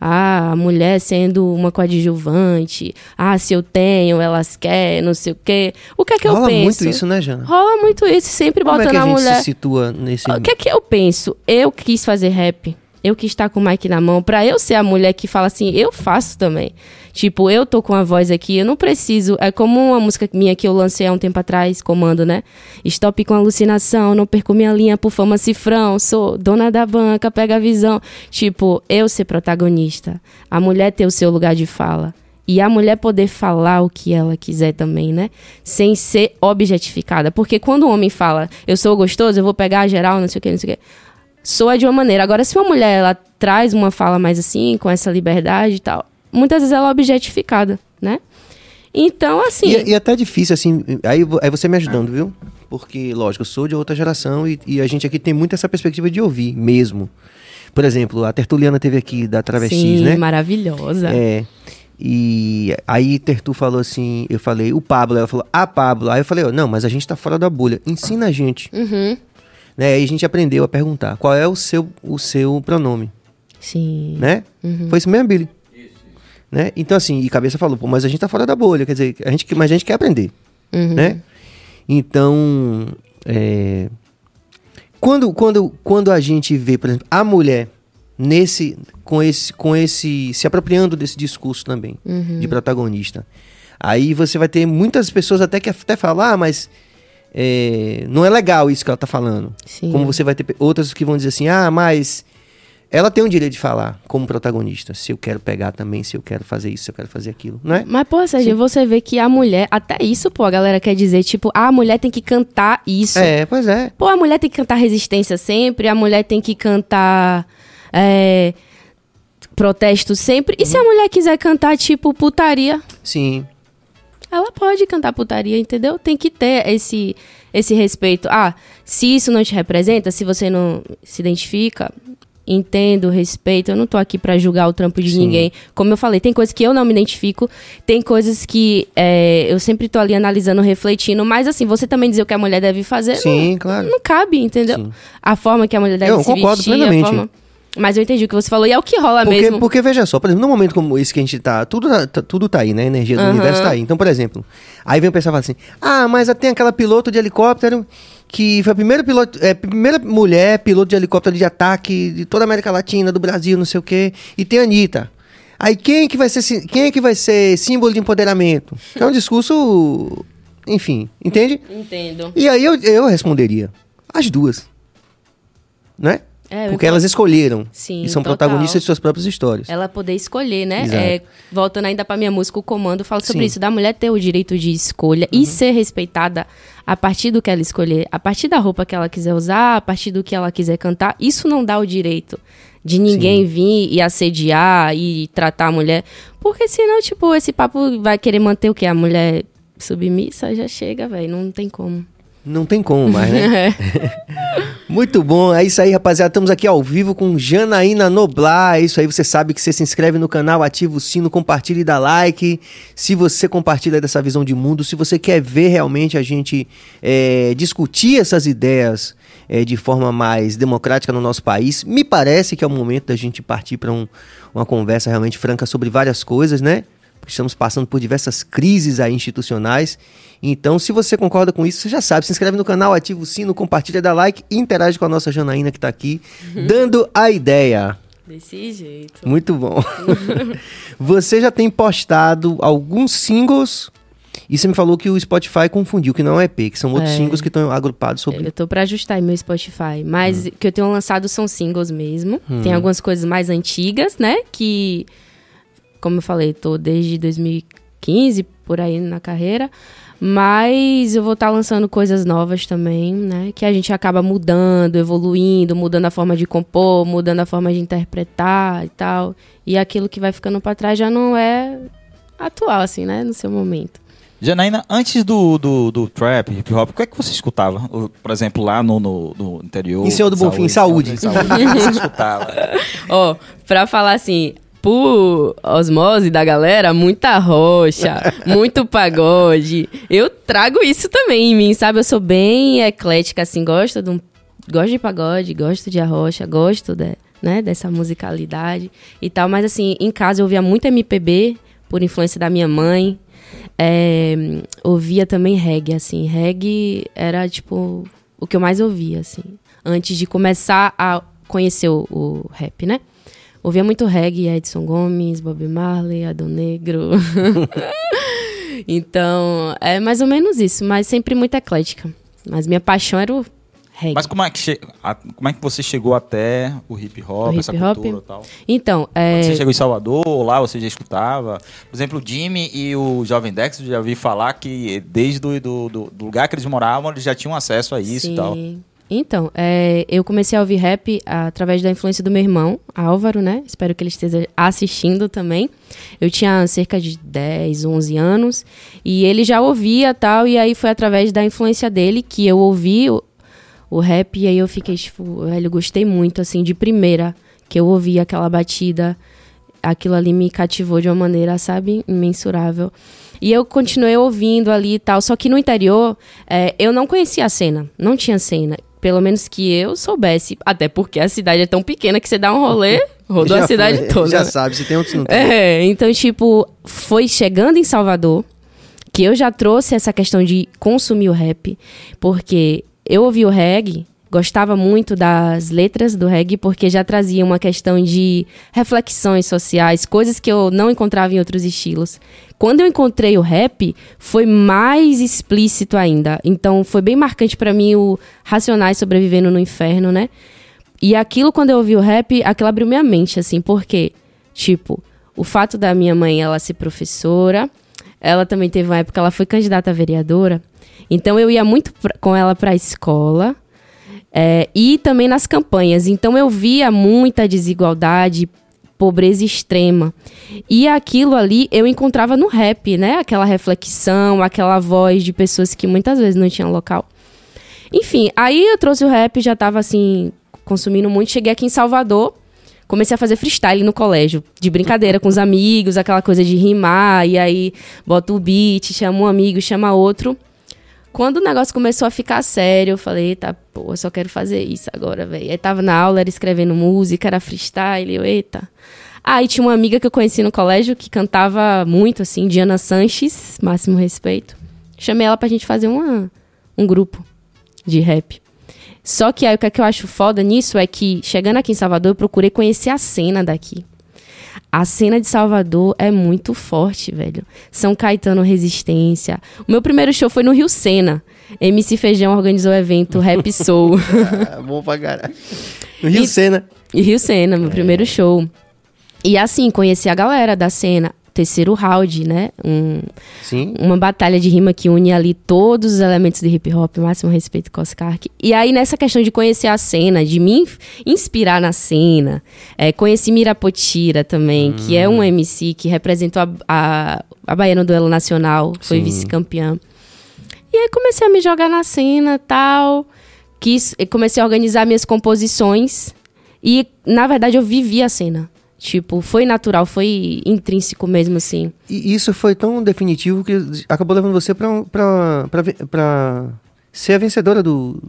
Speaker 2: ah, a mulher sendo uma coadjuvante, ah, se eu tenho, elas querem, não sei o quê. O que é que eu
Speaker 1: Rola
Speaker 2: penso?
Speaker 1: muito isso, né, Jana?
Speaker 2: Rola muito isso, sempre
Speaker 1: Como é
Speaker 2: botando
Speaker 1: que a
Speaker 2: a
Speaker 1: gente
Speaker 2: mulher.
Speaker 1: se situa nesse...
Speaker 2: O que é que eu penso? Eu quis fazer rap. Eu quis estar com o mic na mão. Pra eu ser a mulher que fala assim, eu faço também. Tipo, eu tô com a voz aqui, eu não preciso. É como uma música minha que eu lancei há um tempo atrás, comando, né? Stop com alucinação, não perco minha linha por fama cifrão. Sou dona da banca, pega a visão. Tipo, eu ser protagonista. A mulher ter o seu lugar de fala. E a mulher poder falar o que ela quiser também, né? Sem ser objetificada. Porque quando o homem fala, eu sou gostoso, eu vou pegar a geral, não sei o que, não sei o que. Soa de uma maneira. Agora, se uma mulher ela traz uma fala mais assim, com essa liberdade e tal, muitas vezes ela é objetificada, né? Então, assim.
Speaker 1: E, e até difícil, assim, aí, aí você me ajudando, viu? Porque, lógico, eu sou de outra geração e, e a gente aqui tem muito essa perspectiva de ouvir mesmo. Por exemplo, a Tertuliana teve aqui da Travestis,
Speaker 2: sim,
Speaker 1: né?
Speaker 2: maravilhosa.
Speaker 1: É. E aí Tertu falou assim, eu falei, o Pablo, ela falou, ah, Pablo. Aí eu falei, ó, não, mas a gente tá fora da bolha. Ensina a gente.
Speaker 2: Uhum.
Speaker 1: Né? Aí a gente aprendeu a perguntar, qual é o seu, o seu pronome,
Speaker 2: Sim.
Speaker 1: né? Foi isso mesmo, Billy? Né? Então, assim, e cabeça falou, pô, mas a gente tá fora da bolha, quer dizer, a gente, mas a gente quer aprender,
Speaker 2: Uhum.
Speaker 1: né? Então, é, quando, quando, quando a gente vê, por exemplo, a mulher nesse, com esse, com esse, se apropriando desse discurso também,
Speaker 2: Uhum.
Speaker 1: de protagonista, aí você vai ter muitas pessoas até que até falar, ah, mas é, não é legal isso que ela tá falando.
Speaker 2: Sim.
Speaker 1: Como você vai ter outras que vão dizer assim, ah, mas ela tem o direito de falar como protagonista, se eu quero pegar também, se eu quero fazer isso, se eu quero fazer aquilo, não é?
Speaker 2: Mas, pô, Sérgio, você vê que a mulher, até isso, pô, a galera quer dizer, tipo, ah, a mulher tem que cantar isso.
Speaker 1: É, pois é.
Speaker 2: Pô, a mulher tem que cantar resistência sempre, a mulher tem que cantar é, protesto sempre. E se a mulher quiser cantar, tipo, putaria,
Speaker 1: Sim.
Speaker 2: ela pode cantar putaria, entendeu? Tem que ter esse, esse respeito. Ah, se isso não te representa, se você não se identifica, entendo, respeito. Eu não tô aqui pra julgar o trampo de
Speaker 1: Sim.
Speaker 2: ninguém. Como eu falei, tem coisas que eu não me identifico, tem coisas que é, eu sempre tô ali analisando, refletindo. Mas assim, você também dizer o que a mulher deve fazer,
Speaker 1: Sim,
Speaker 2: não,
Speaker 1: claro.
Speaker 2: não cabe, entendeu?
Speaker 1: Sim.
Speaker 2: A forma que a mulher deve
Speaker 1: Eu
Speaker 2: se
Speaker 1: concordo
Speaker 2: vestir,
Speaker 1: plenamente.
Speaker 2: a forma... Mas eu entendi o que você falou e é o que rola
Speaker 1: Porque,
Speaker 2: mesmo.
Speaker 1: porque veja só, por exemplo, num momento como esse que a gente tá, tudo, tá- tá- tudo tá aí, né? A energia do
Speaker 2: Aham.
Speaker 1: universo tá aí. Então, por exemplo, aí vem o pessoal e fala assim: ah, mas tem aquela piloto de helicóptero que foi a primeira piloto, é, primeira mulher piloto de helicóptero de ataque de toda a América Latina, do Brasil, não sei o quê, e tem a Anitta. Aí quem é que vai ser, quem é que vai ser símbolo de empoderamento? É um discurso, enfim, entende?
Speaker 2: Entendo.
Speaker 1: E aí eu, eu responderia: as duas. Né?
Speaker 2: É,
Speaker 1: Porque elas escolheram
Speaker 2: Sim,
Speaker 1: e são
Speaker 2: total.
Speaker 1: protagonistas de suas próprias histórias.
Speaker 2: Ela poder escolher, né? É, voltando ainda pra minha música, o comando fala sobre
Speaker 1: Sim. Uhum.
Speaker 2: isso, da mulher ter o direito de escolha e ser respeitada a partir do que ela escolher, a partir da roupa que ela quiser usar, a partir do que ela quiser cantar. Isso não dá o direito de ninguém vir e assediar e tratar a mulher. Porque senão, tipo, esse papo vai querer manter o que? A mulher submissa já chega, velho. Não tem como.
Speaker 1: Não tem como mais, né? (laughs) (laughs) Muito bom, é isso aí, rapaziada. Estamos aqui ao vivo com Janaína Noblar. É isso aí, você sabe que você se inscreve no canal, ativa o sino, compartilha e dá like. Se você compartilha dessa visão de mundo, se você quer ver realmente a gente é, discutir essas ideias é, de forma mais democrática no nosso país, me parece que é o momento da gente partir para um- uma conversa realmente franca sobre várias coisas, né? Estamos passando por diversas crises aí institucionais. Então, se você concorda com isso, você já sabe. Se inscreve no canal, ativa o sino, compartilha, dá like e interage com a nossa Janaína que está aqui, dando a ideia.
Speaker 2: Desse jeito.
Speaker 1: Muito bom. (laughs) você já tem postado alguns singles e você me falou que o Spotify confundiu, que não é EP, que são outros
Speaker 2: É.
Speaker 1: singles que estão agrupados sobre.
Speaker 2: Eu tô pra ajustar aí meu Spotify. Mas
Speaker 1: Hum.
Speaker 2: o que eu tenho lançado são singles mesmo. Tem algumas coisas mais antigas, né? Que, como eu falei, tô desde 2015 por aí na carreira. Mas eu vou estar lançando coisas novas também, né? Que a gente acaba mudando, evoluindo, mudando a forma de compor, mudando a forma de interpretar e tal. E aquilo que vai ficando pra trás já não é atual, assim, né? No seu momento.
Speaker 3: Janaína, antes do, do, do trap, hip hop, o que é que você escutava? Por exemplo, lá no, no, no interior.
Speaker 1: Em Senhor do Bonfim, saúde.
Speaker 3: saúde. O que você escutava? (laughs)
Speaker 2: Ó, pra falar assim, por osmose da galera, muita rocha, (laughs) muito pagode. Eu trago isso também em mim, sabe? Eu sou bem eclética, assim, gosto de, um, gosto de pagode, gosto de arrocha, gosto de, né, dessa musicalidade e tal. Mas, assim, em casa eu ouvia muito MPB, por influência da minha mãe. É, ouvia também reggae, assim. Reggae era, tipo, o que eu mais ouvia, assim. Antes de começar a conhecer o, o rap, né? Ouvia muito reggae, Edson Gomes, Bob Marley, Adão Negro. (laughs) então, é mais ou menos isso, mas sempre muito eclética. Mas minha paixão era o reggae.
Speaker 3: Mas como é, que che- como é que você chegou até o hip hop,
Speaker 2: O
Speaker 3: essa
Speaker 2: hip hop?
Speaker 3: cultura e tal?
Speaker 2: Então, é,
Speaker 3: Você chegou em Salvador, lá você já escutava? Por exemplo, o Jimmy e o Jovem Dex, eu já vi falar que desde do, do- do lugar que eles moravam, eles já tinham acesso a isso
Speaker 2: Sim.
Speaker 3: e tal.
Speaker 2: Então, é, eu comecei a ouvir rap através da influência do meu irmão, Álvaro, né? Espero que ele esteja assistindo também. Eu tinha cerca de 10, 11 anos e ele já ouvia tal, e aí foi através da influência dele que eu ouvi o, o rap e aí eu fiquei, tipo, velho, gostei muito, assim, de primeira, que eu ouvi aquela batida, aquilo ali me cativou de uma maneira, sabe, imensurável. E eu continuei ouvindo ali e tal, só que no interior é, eu não conhecia a cena, não tinha cena. Pelo menos que eu soubesse, até porque a cidade é tão pequena que você dá um rolê, (laughs) rodou
Speaker 1: Já
Speaker 2: a cidade
Speaker 1: foi,
Speaker 2: toda.
Speaker 1: Já
Speaker 2: né?
Speaker 1: sabe, se tem outros (laughs) não tem.
Speaker 2: É, então, tipo, foi chegando em Salvador que eu já trouxe essa questão de consumir o rap, porque eu ouvi o reggae, gostava muito das letras do reggae, porque já trazia uma questão de reflexões sociais, coisas que eu não encontrava em outros estilos. Quando eu encontrei o rap, foi mais explícito ainda. Então, foi bem marcante pra mim o Racionais sobrevivendo no inferno, né? E aquilo, quando eu ouvi o rap, aquilo abriu minha mente, assim, porque, tipo, o fato da minha mãe ela ser professora, ela também teve uma época ela foi candidata a vereadora, então eu ia muito pra- com ela pra escola é, e também nas campanhas. Então eu via muita desigualdade, pobreza extrema. E aquilo ali eu encontrava no rap, né? Aquela reflexão, aquela voz de pessoas que muitas vezes não tinham local. Enfim, aí eu trouxe o rap, já tava assim, consumindo muito. Cheguei aqui em Salvador, comecei a fazer freestyle no colégio, de brincadeira com os amigos, aquela coisa de rimar, e aí bota o beat, chama um amigo, chama outro. Quando o negócio começou a ficar sério, eu falei, eita, pô, eu só quero fazer isso agora, velho. Aí tava na aula, era escrevendo música, era freestyle, eu, eita. Aí tinha uma amiga que eu conheci no colégio que cantava muito, assim, Diana Sanches, máximo respeito. Chamei ela pra gente fazer uma, um grupo de rap. Só que aí o que, é que eu acho foda nisso é que, chegando aqui em Salvador, eu procurei conhecer a cena daqui. A cena de Salvador é muito forte, velho. São Caetano Resistência. O meu primeiro show foi no Rio Sena. MC Feijão organizou o evento (laughs) Rap Soul.
Speaker 1: É bom pra caralho. No Rio
Speaker 2: E-
Speaker 1: Sena.
Speaker 2: e Rio Sena, meu primeiro show. E assim, conheci a galera da cena. Terceiro round, né? Um,
Speaker 1: Sim.
Speaker 2: uma batalha de rima que une ali todos os elementos de hip hop, máximo respeito com Oscar. E aí, nessa questão de conhecer a cena, de me inspirar na cena, é, conheci Mirapotira também, que é um MC que representou a, a, a Bahia no duelo nacional, foi vice-campeã. E aí comecei a me jogar na cena tal. Quis, comecei a organizar minhas composições. E, na verdade, eu vivi a cena. Tipo, foi natural, foi intrínseco mesmo, assim.
Speaker 1: E isso foi tão definitivo que acabou levando você pra, pra, pra, pra ser a vencedora do.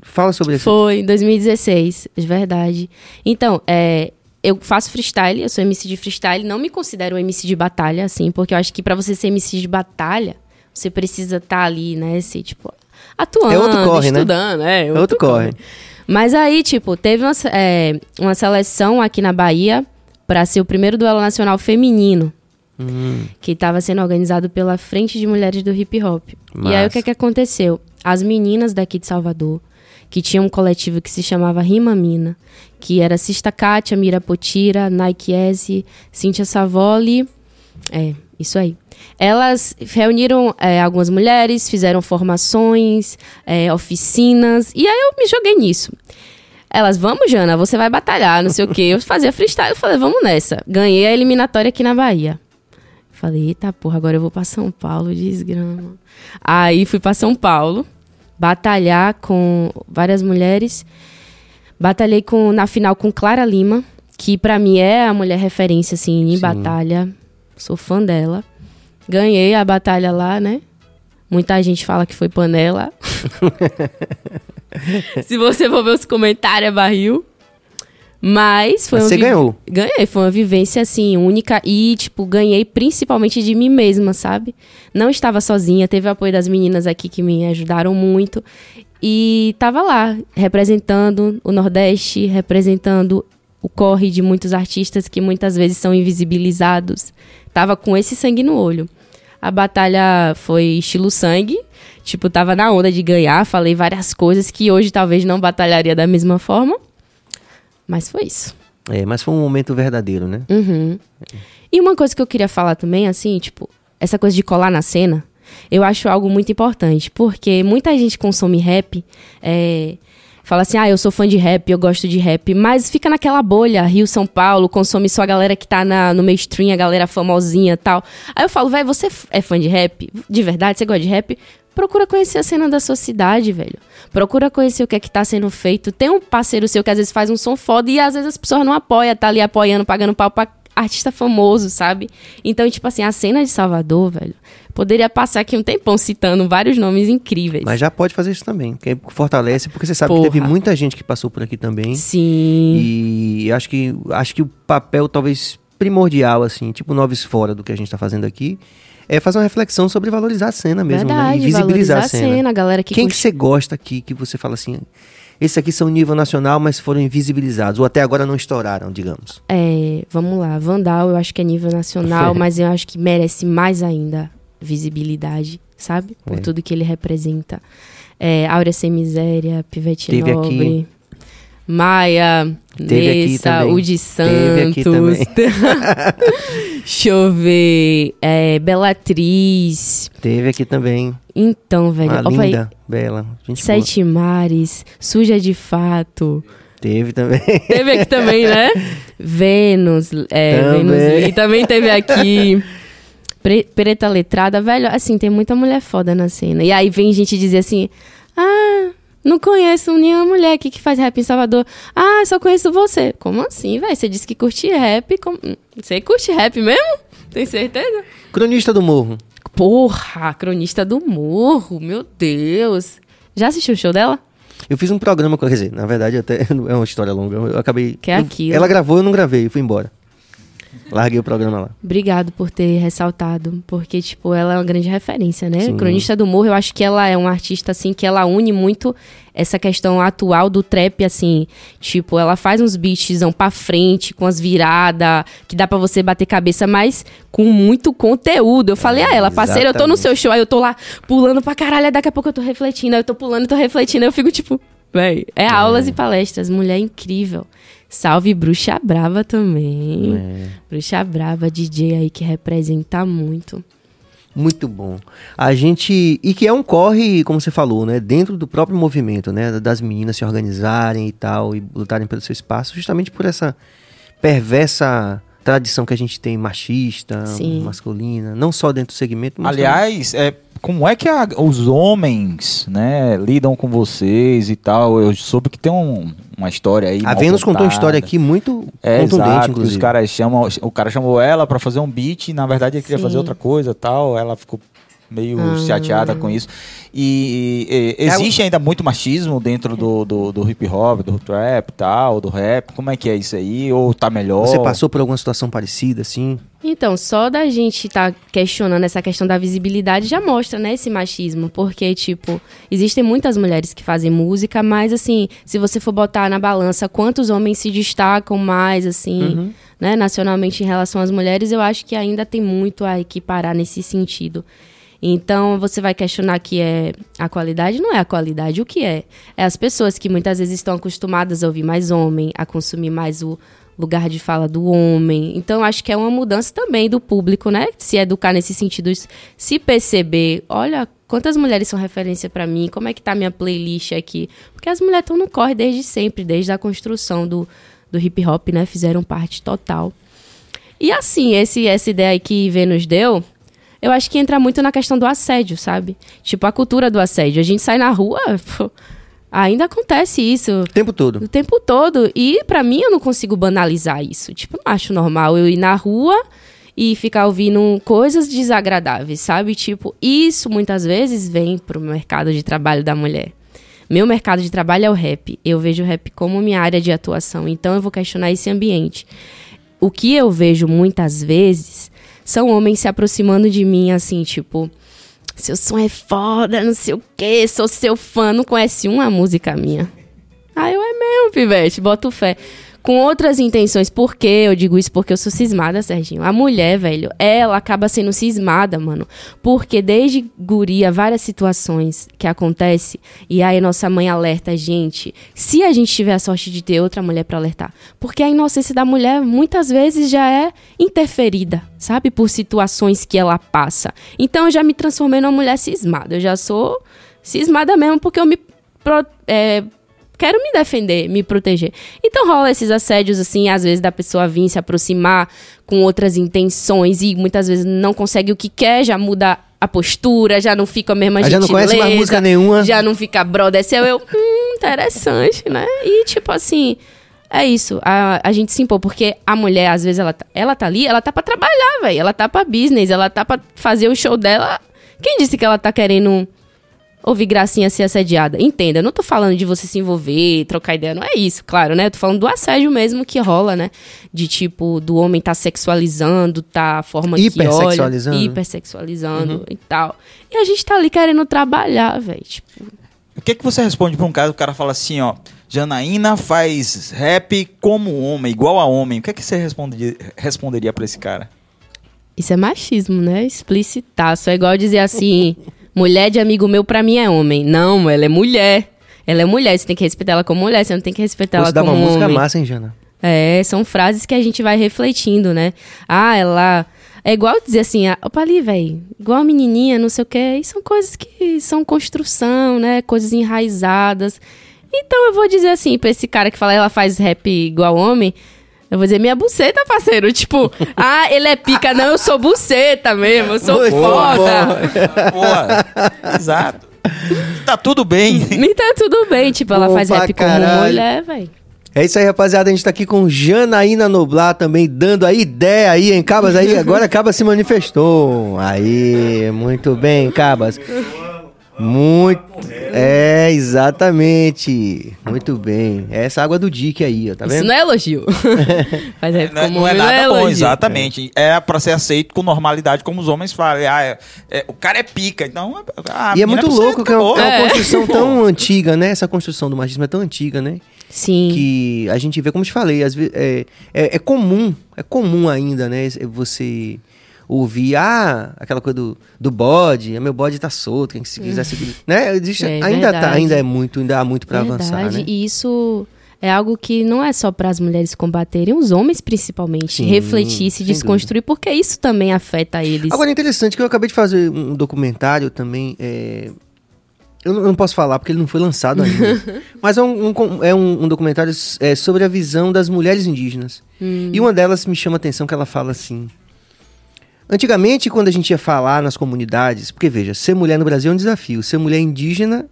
Speaker 1: Fala sobre isso.
Speaker 2: Foi, em 2016, de verdade. Então, é, eu faço freestyle, eu sou MC de freestyle, não me considero um MC de batalha, assim, porque eu acho que pra você ser MC de batalha, você precisa estar ali, né, se, tipo, atuando,
Speaker 1: É outro corre, né?
Speaker 2: estudando, é,
Speaker 1: É outro corre.
Speaker 2: Mas aí, tipo, teve uma, é, uma seleção aqui na Bahia pra ser o primeiro duelo nacional feminino,
Speaker 1: Hum,
Speaker 2: que estava sendo organizado pela Frente de Mulheres do Hip Hop. E aí, o que que aconteceu? As meninas daqui de Salvador, que tinham um coletivo que se chamava Rima Mina, que era Sista Kátia, Mira Potira, Nike S, Cíntia Savoli, é, isso aí. Elas reuniram é, algumas mulheres, fizeram formações, é, oficinas, e aí eu me joguei nisso. Elas, vamos, Jana, você vai batalhar, não sei o quê. Eu fazia freestyle, eu falei, vamos nessa. Ganhei a eliminatória aqui na Bahia. Falei, eita porra, agora eu vou pra São Paulo, desgrama. Aí fui pra São Paulo, batalhar com várias mulheres. Batalhei com, na final com Clara Lima, que pra mim é a mulher referência, assim, em
Speaker 1: Sim.
Speaker 2: batalha. Sou fã dela. Ganhei a batalha lá, né? Muita gente fala que foi panela. (laughs) (laughs) Se você for ver os comentários, é barril. Mas foi
Speaker 1: Mas você
Speaker 2: vi-
Speaker 1: ganhou.
Speaker 2: Ganhei, foi uma vivência assim, única e, tipo, ganhei principalmente de mim mesma, sabe? Não estava sozinha, teve o apoio das meninas aqui que me ajudaram muito. E tava lá, representando o Nordeste, representando o corre de muitos artistas que muitas vezes são invisibilizados. Tava com esse sangue no olho. A batalha foi estilo sangue, tipo, tava na onda de ganhar, falei várias coisas que hoje talvez não batalharia da mesma forma. Mas foi isso.
Speaker 1: É, mas foi um momento verdadeiro, né?
Speaker 2: Uhum. E uma coisa que eu queria falar também, assim, tipo, essa coisa de colar na cena, eu acho algo muito importante, porque muita gente consome rap, é, fala assim, ah, eu sou fã de rap, eu gosto de rap, mas fica naquela bolha, Rio, São Paulo, consome só a galera que tá na, no mainstream, a galera famosinha tal. Aí eu falo, velho, você é fã de rap? De verdade, você gosta de rap? Procura conhecer a cena da sua cidade, velho. Procura conhecer o que é que tá sendo feito. Tem um parceiro seu que às vezes faz um som foda e às vezes as pessoas não apoiam, tá ali apoiando, pagando pau pra artista famoso, sabe? Então, tipo assim, a cena de Salvador, velho, poderia passar aqui um tempão citando vários nomes incríveis.
Speaker 1: Mas já pode fazer isso também, que fortalece, porque você sabe
Speaker 2: Porra.
Speaker 1: que teve muita gente que passou por aqui também.
Speaker 2: Sim.
Speaker 1: E acho que, acho que o papel talvez primordial, assim, tipo Noves Fora do que a gente tá fazendo aqui, é fazer uma reflexão sobre valorizar a cena mesmo,
Speaker 2: Verdade,
Speaker 1: né? E visibilizar a cena.
Speaker 2: a galera que
Speaker 1: Quem que
Speaker 2: curte-
Speaker 1: você gosta aqui, que você fala assim, esses aqui são nível nacional, mas foram invisibilizados, ou até agora não estouraram, digamos.
Speaker 2: É, vamos lá, Vandal eu acho que é nível nacional, (laughs) mas eu acho que merece mais ainda visibilidade, sabe? Por
Speaker 1: É.
Speaker 2: tudo que ele representa. É, Áurea Sem Miséria, Pivete
Speaker 1: Teve
Speaker 2: Nobre,
Speaker 1: aqui.
Speaker 2: Maia,
Speaker 1: Teve
Speaker 2: Nessa,
Speaker 1: aqui
Speaker 2: Santos. (laughs) (laughs) Deixa eu ver. É, Belatriz.
Speaker 1: Teve aqui também,
Speaker 2: Então, velho.
Speaker 1: uma
Speaker 2: vai-
Speaker 1: linda, bela, gente boa.
Speaker 2: Sete Mares, Suja de Fato.
Speaker 1: Teve também.
Speaker 2: Teve aqui também, né? (laughs) Vênus, é,
Speaker 1: Também.
Speaker 2: Vênus Lee também teve aqui. Pre- Preta Letrada, velho, assim, tem muita mulher foda na cena. E aí vem gente dizer assim: ah, não conheço nenhuma mulher aqui que faz rap em Salvador. Ah, só conheço você. Como assim, velho? Você disse que curte rap. como- Você curte rap mesmo? Tem certeza?
Speaker 1: Cronista do Morro.
Speaker 2: Porra, cronista do morro, meu Deus. Já assistiu o show dela?
Speaker 1: Eu fiz um programa com quer dizer, na verdade até (laughs) é uma história longa. Eu acabei.
Speaker 2: Que é
Speaker 1: eu-
Speaker 2: aquilo.
Speaker 1: Ela gravou, eu não gravei, eu fui embora. Larguei o programa lá.
Speaker 2: Obrigado por ter ressaltado, porque, tipo, ela é uma grande referência, né?
Speaker 1: Sim.
Speaker 2: Cronista do Morro, eu acho que ela é uma artista, assim, que ela une muito essa questão atual do trap, assim, tipo, ela faz uns beatzão pra frente, com as viradas, que dá pra você bater cabeça, mas com muito conteúdo. Eu falei a ela, parceira, eu tô no seu show, aí eu tô lá pulando pra caralho, daqui a pouco eu tô refletindo, aí eu tô pulando e tô refletindo, aí eu fico, tipo, véi, é aulas e palestras, mulher incrível. Salve Bruxa Brava também.
Speaker 1: É.
Speaker 2: Bruxa Brava, DJ aí que representa muito.
Speaker 1: Muito bom. A gente. E que é um corre, como você falou, né? Dentro do próprio movimento, né? Das meninas se organizarem e tal, e lutarem pelo seu espaço, justamente por essa perversa tradição que a gente tem machista,
Speaker 2: Sim.
Speaker 1: masculina, não só dentro do segmento, mas
Speaker 3: Aliás, é, como é que a- os homens, né, lidam com vocês e tal? Eu soube que tem um- uma história aí.
Speaker 1: A Vênus contou uma
Speaker 3: contada.
Speaker 1: história aqui muito
Speaker 3: É,
Speaker 1: contundente,
Speaker 3: exato, que
Speaker 1: inclusive.
Speaker 3: Os caras chamam, o cara chamou ela pra fazer um beat e na verdade ele queria
Speaker 2: Sim.
Speaker 3: fazer outra coisa tal. Ela ficou meio
Speaker 2: Ah.
Speaker 3: chateada com isso. E, e,
Speaker 1: É
Speaker 3: existe ainda muito machismo dentro do, do, do hip hop, do trap e tal, do rap. Como é que é isso aí? Ou tá melhor?
Speaker 1: Você passou por alguma situação parecida, assim?
Speaker 2: Então, só da gente estar questionando essa questão da visibilidade já mostra, né, esse machismo. Porque, tipo, existem muitas mulheres que fazem música, mas, assim, se você for botar na balança quantos homens se destacam mais, assim, né, nacionalmente em relação às mulheres, eu acho que ainda tem muito a equiparar nesse sentido. Então, você vai questionar que é a qualidade? Não é a qualidade. O que é? É as pessoas que muitas vezes estão acostumadas a ouvir mais homem, a consumir mais o lugar de fala do homem. Então, acho que é uma mudança também do público, né? Se educar nesse sentido, se perceber, olha, quantas mulheres são referência para mim, como é que tá a minha playlist aqui? Porque as mulheres estão no corre desde sempre, desde a construção do, do hip hop, né? Fizeram parte total. E assim, esse, essa ideia que Vênus deu, eu acho que entra muito na questão do assédio, sabe? Tipo, a cultura do assédio. A gente sai na rua, (laughs) pô, ainda acontece isso
Speaker 1: O tempo todo.
Speaker 2: o tempo todo. E pra mim eu não consigo banalizar isso. Tipo, não acho normal eu ir na rua e ficar ouvindo coisas desagradáveis, sabe? Tipo, isso muitas vezes vem pro mercado de trabalho da mulher. Meu mercado de trabalho é o rap. Eu vejo o rap como minha área de atuação. Então eu vou questionar esse ambiente. O que eu vejo muitas vezes são homens se aproximando de mim assim, tipo, seu som é foda, não sei o quê, sou seu fã, não conhece uma música minha. Ah, eu é mesmo, pivete, boto fé. Com outras intenções. Por quê? Eu digo isso porque eu sou cismada, Serginho. A mulher, velho, ela acaba sendo cismada, mano. Porque desde guria, várias situações que acontecem, e aí nossa mãe alerta a gente. Se a gente tiver a sorte de ter outra mulher pra alertar. Porque a inocência da mulher muitas vezes já é interferida, sabe? Por situações que ela passa. Então eu já me transformei numa mulher cismada. Eu já sou cismada mesmo porque eu me pro- é, quero me defender, me proteger. Então rola esses assédios, assim, às vezes da pessoa vir se aproximar com outras intenções e muitas vezes não consegue o que quer, já muda a postura, já não fica a mesma
Speaker 1: Aí já não conhece mais música nenhuma.
Speaker 2: Já não fica brother, seu eu, hum, interessante, né? E tipo assim, é isso, a, a gente se impor, porque a mulher, às vezes, ela, tá- ela tá ali, ela tá pra trabalhar, velho, ela tá pra business, ela tá pra fazer o show dela. Quem disse que ela tá querendo ouvir gracinha ser assediada. Entenda, eu não tô falando de você se envolver, trocar ideia, não é isso, claro, né? Eu tô falando do assédio mesmo que rola, né? De tipo, do homem tá sexualizando, tá a forma que olha.
Speaker 1: Hipersexualizando.
Speaker 2: Hipersexualizando e tal. E a gente tá ali querendo trabalhar, velho. Tipo,
Speaker 3: O que, que você responde pra um cara? O cara fala assim, ó. Janaína faz rap como homem, igual a homem. O que, que você responderia, responderia pra esse cara?
Speaker 2: isso é machismo, né? Explicitaço. É igual dizer assim: mulher de amigo meu pra mim é homem. Não, ela é mulher. Ela é mulher, você tem que respeitar ela como mulher, você não tem que respeitar
Speaker 1: Pô,
Speaker 2: ela
Speaker 1: Você dá
Speaker 2: como
Speaker 1: uma música
Speaker 2: homem.
Speaker 1: massa, hein, Jana?
Speaker 2: É, são frases que a gente vai refletindo, né? Ah, ela. É igual dizer assim, ah, opa ali, velho, igual a menininha, não sei o quê. E são coisas que são construção, né? Coisas enraizadas. Então eu vou dizer assim, pra esse cara que fala ela faz rap igual homem, eu vou dizer minha buceta, parceiro. Tipo, (laughs) ah, ele é pica, não, eu sou buceta mesmo, eu sou
Speaker 1: Muito
Speaker 2: foda.
Speaker 3: Boa. Exato. Tá tudo bem. (laughs)
Speaker 2: E tá tudo bem, tipo, ela
Speaker 1: Pô,
Speaker 2: faz rap como
Speaker 1: caralho.
Speaker 2: mulher, velho.
Speaker 1: É isso aí, rapaziada. A gente tá aqui com Janaína Noblar também, dando a ideia aí, hein, Cabas? Aí, agora Cabas se manifestou. Aí, muito bem, Cabas. Muito. É, exatamente. Muito bem. É essa água do Dick aí, ó, tá
Speaker 2: Isso
Speaker 1: vendo?
Speaker 2: não é elogio. (laughs) Faz rap
Speaker 3: Não é,
Speaker 2: como
Speaker 3: não é nada bom,
Speaker 2: elogio.
Speaker 3: exatamente. É pra ser aceito com normalidade, como os homens falam. Ah, é- é- o cara é pica, então. a
Speaker 1: E é muito louco que é uma, é uma
Speaker 2: É.
Speaker 1: construção (laughs) tão antiga, né? Essa construção do machismo é tão antiga, né?
Speaker 2: Sim.
Speaker 1: que a gente vê, como eu te falei, às vezes, é, é, é comum, é comum ainda, né? Você ouvir, ah, aquela coisa do, do bode, ah, meu bode tá solto, quem se quiser seguir. Né? Existe,
Speaker 2: É
Speaker 1: ainda, tá, ainda é muito, ainda há muito pra avançar, né?
Speaker 2: E isso é algo que não é só para as mulheres combaterem, os homens principalmente,
Speaker 1: Sim,
Speaker 2: refletir, se desconstruir, porque isso também afeta eles.
Speaker 1: Agora é interessante que eu acabei de fazer um documentário também. é, Eu não, posso falar porque ele não foi lançado ainda. (laughs) Mas é um, um é um, um documentário é, sobre a visão das mulheres indígenas.
Speaker 2: Hum.
Speaker 1: E uma delas me chama a atenção que ela fala assim. Antigamente, quando a gente ia falar nas comunidades, porque veja, ser mulher no Brasil é um desafio, ser mulher indígena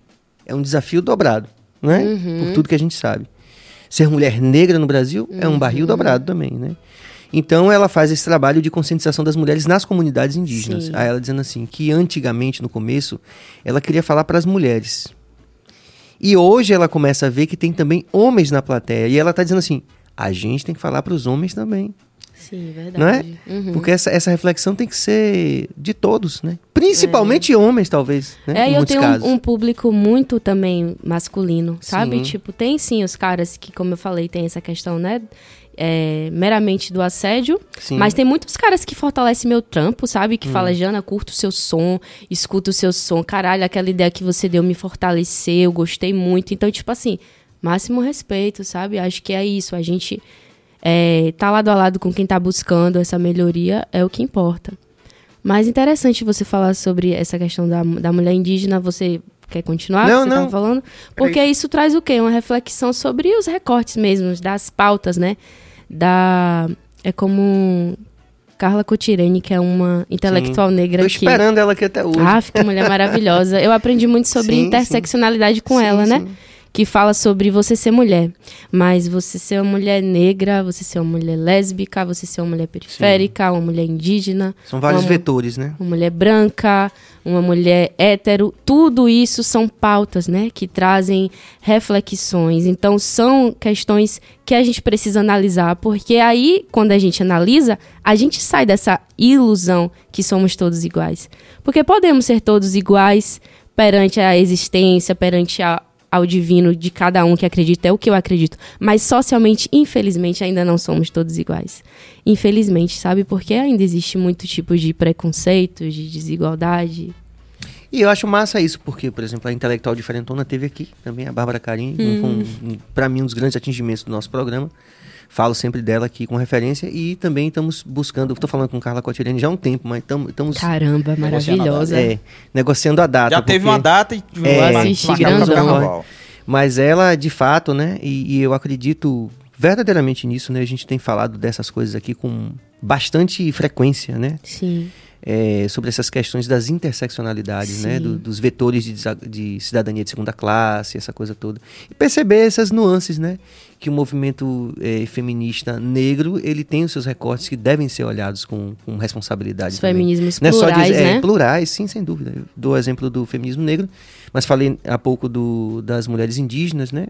Speaker 1: é um desafio dobrado, né?
Speaker 2: Uhum.
Speaker 1: Por tudo que a gente sabe. Ser mulher negra no Brasil é um barril dobrado também, né? Então ela faz esse trabalho de conscientização das mulheres nas comunidades indígenas.
Speaker 2: Sim.
Speaker 1: Aí ela dizendo assim que antigamente no começo ela queria falar para as mulheres. E hoje ela começa a ver que tem também homens na plateia e ela tá dizendo assim: a gente tem que falar para os homens também,
Speaker 2: Sim, verdade.
Speaker 1: não é?
Speaker 2: Uhum.
Speaker 1: Porque essa, essa reflexão tem que ser de todos, né? Principalmente homens, talvez, né?
Speaker 2: É,
Speaker 1: em
Speaker 2: eu tenho um, um público muito também masculino, sabe?
Speaker 1: Sim.
Speaker 2: Tipo, tem sim os caras que, como eu falei, tem essa questão, né? é, meramente do assédio,
Speaker 1: Sim. Hum.
Speaker 2: mas tem muitos caras que fortalecem meu trampo, sabe? Que fala, Jana, curto o seu som, escuta o seu som, caralho, aquela ideia que você deu me fortaleceu, gostei muito. Então, tipo assim, máximo respeito, sabe? Acho que é isso. A gente é, tá lado a lado com quem tá buscando essa melhoria é o que importa. Mas interessante você falar sobre essa questão da, da mulher indígena. Você quer continuar?
Speaker 1: Não,
Speaker 2: você
Speaker 1: não.
Speaker 2: Falando? Porque isso traz o quê? Uma reflexão sobre os recortes mesmo, das pautas, né? Da. É como Carla Cotirene, que é uma intelectual negra
Speaker 1: Tô
Speaker 2: que.
Speaker 1: esperando ela aqui até hoje.
Speaker 2: Ah, que mulher maravilhosa. Eu aprendi muito sobre (laughs)
Speaker 1: Sim,
Speaker 2: interseccionalidade com
Speaker 1: Sim,
Speaker 2: ela, né?
Speaker 1: Sim.
Speaker 2: Que fala sobre você ser mulher. Mas você ser uma mulher negra, você ser uma mulher lésbica, você ser uma mulher periférica, uma mulher indígena,
Speaker 1: São vários
Speaker 2: uma,
Speaker 1: vetores, né?
Speaker 2: uma mulher branca, uma mulher hétero. Tudo isso são pautas, né? Que trazem reflexões. Então, são questões que a gente precisa analisar. Porque aí, quando a gente analisa, a gente sai dessa ilusão que somos todos iguais. Porque podemos ser todos iguais perante a existência, perante a, ao divino de cada um que acredita, é o que eu acredito. Mas socialmente, infelizmente, ainda não somos todos iguais. Infelizmente, sabe? Porque ainda existe muito tipo de preconceito, de desigualdade.
Speaker 1: E eu acho massa isso, porque, por exemplo, a Intelectual Diferentona teve aqui também, a Bárbara Carim, um, um, um, para mim um dos grandes atingimentos do nosso programa. Falo sempre dela aqui com referência e também estamos buscando, estou falando com Carla Cotirene já há um tempo, mas tamo- estamos
Speaker 2: Caramba, maravilhosa.
Speaker 1: é, negociando a data.
Speaker 3: Já teve
Speaker 1: porque-
Speaker 3: uma data e
Speaker 1: É,
Speaker 3: vai
Speaker 2: assisti
Speaker 3: marcar pra
Speaker 2: grandão.
Speaker 3: carnaval.
Speaker 1: Mas ela, de fato, né? E, e eu acredito verdadeiramente nisso, né? A gente tem falado dessas coisas aqui com bastante frequência, né?
Speaker 2: Sim.
Speaker 1: É, sobre essas questões das interseccionalidades, né?
Speaker 2: Sim.
Speaker 1: Do- dos vetores de, de cidadania de segunda classe, essa coisa toda. E perceber essas nuances, né? Que o movimento é, feminista negro, ele tem os seus recortes que devem ser olhados com, com responsabilidade
Speaker 2: Os
Speaker 1: também.
Speaker 2: feminismos
Speaker 1: Não é só
Speaker 2: plurais,
Speaker 1: dizer, é,
Speaker 2: né?
Speaker 1: plurais, sim, sem dúvida. Eu dou o exemplo do feminismo negro, mas falei há pouco do, das mulheres indígenas, né?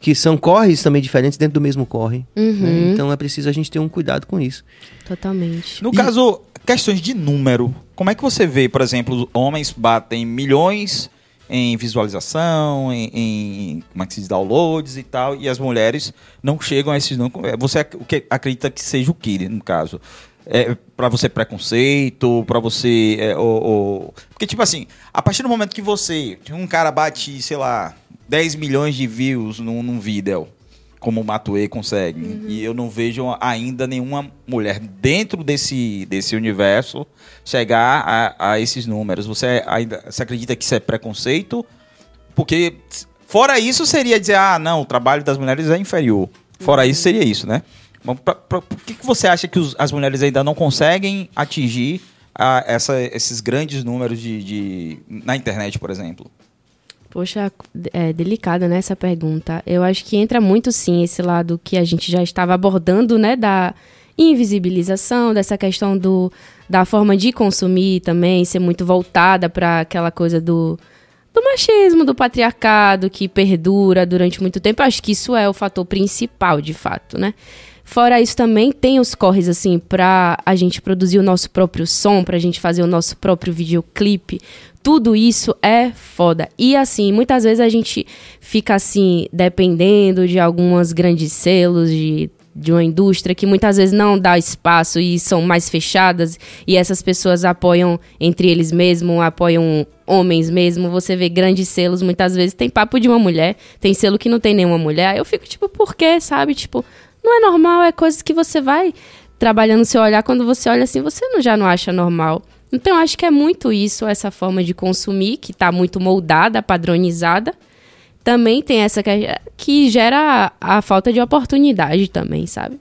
Speaker 1: Que são corres também diferentes dentro do mesmo corre. né?
Speaker 2: Uhum.
Speaker 1: Então é preciso a gente ter um cuidado com isso.
Speaker 2: Totalmente.
Speaker 3: No
Speaker 1: E-
Speaker 3: caso, questões de número, como é que você vê, por exemplo, os homens batem milhões em visualização, em, em como é que se diz, downloads e tal, e as mulheres não chegam a esses números. Você ac- o que acredita que seja o que, no caso? É, para você preconceito, para você. é, ou- ou- Porque, tipo assim, a partir do momento que você. Um cara bate, sei lá, 10 milhões de views num, num vídeo, como o Matue consegue, e eu não vejo ainda nenhuma mulher dentro desse, desse universo chegar a, a esses números. Você ainda você acredita que isso é preconceito? Porque, fora isso, seria dizer, ah, não, o trabalho das mulheres é inferior. Fora isso, seria isso, né? Por que, que você acha que os- as mulheres ainda não conseguem atingir ah, essa- esses grandes números de, de- na internet, por exemplo?
Speaker 2: Poxa, é delicada, né, essa pergunta. Eu acho que entra muito, sim, esse lado que a gente já estava abordando, né, da invisibilização, dessa questão do, da forma de consumir também, ser muito voltada para aquela coisa do, do machismo, do patriarcado, que perdura durante muito tempo. Acho que isso é o fator principal, de fato, né? Fora isso, também tem os corres, assim, pra a gente produzir o nosso próprio som, pra gente fazer o nosso próprio videoclipe. Tudo isso é foda. E, assim, muitas vezes a gente fica, assim, dependendo de algumas grandes selos, de, de uma indústria que muitas vezes não dá espaço e são mais fechadas. E essas pessoas apoiam entre eles mesmos, apoiam homens mesmo. Você vê grandes selos, muitas vezes tem papo de uma mulher, tem selo que não tem nenhuma mulher. Eu fico, tipo, por quê, sabe? Tipo, não é normal, é coisas que você vai trabalhando seu olhar, quando você olha assim, você não, já não acha normal. Então, eu acho que é muito isso, essa forma de consumir, que está muito moldada, padronizada. Também tem essa que, que gera a, a falta de oportunidade também, sabe?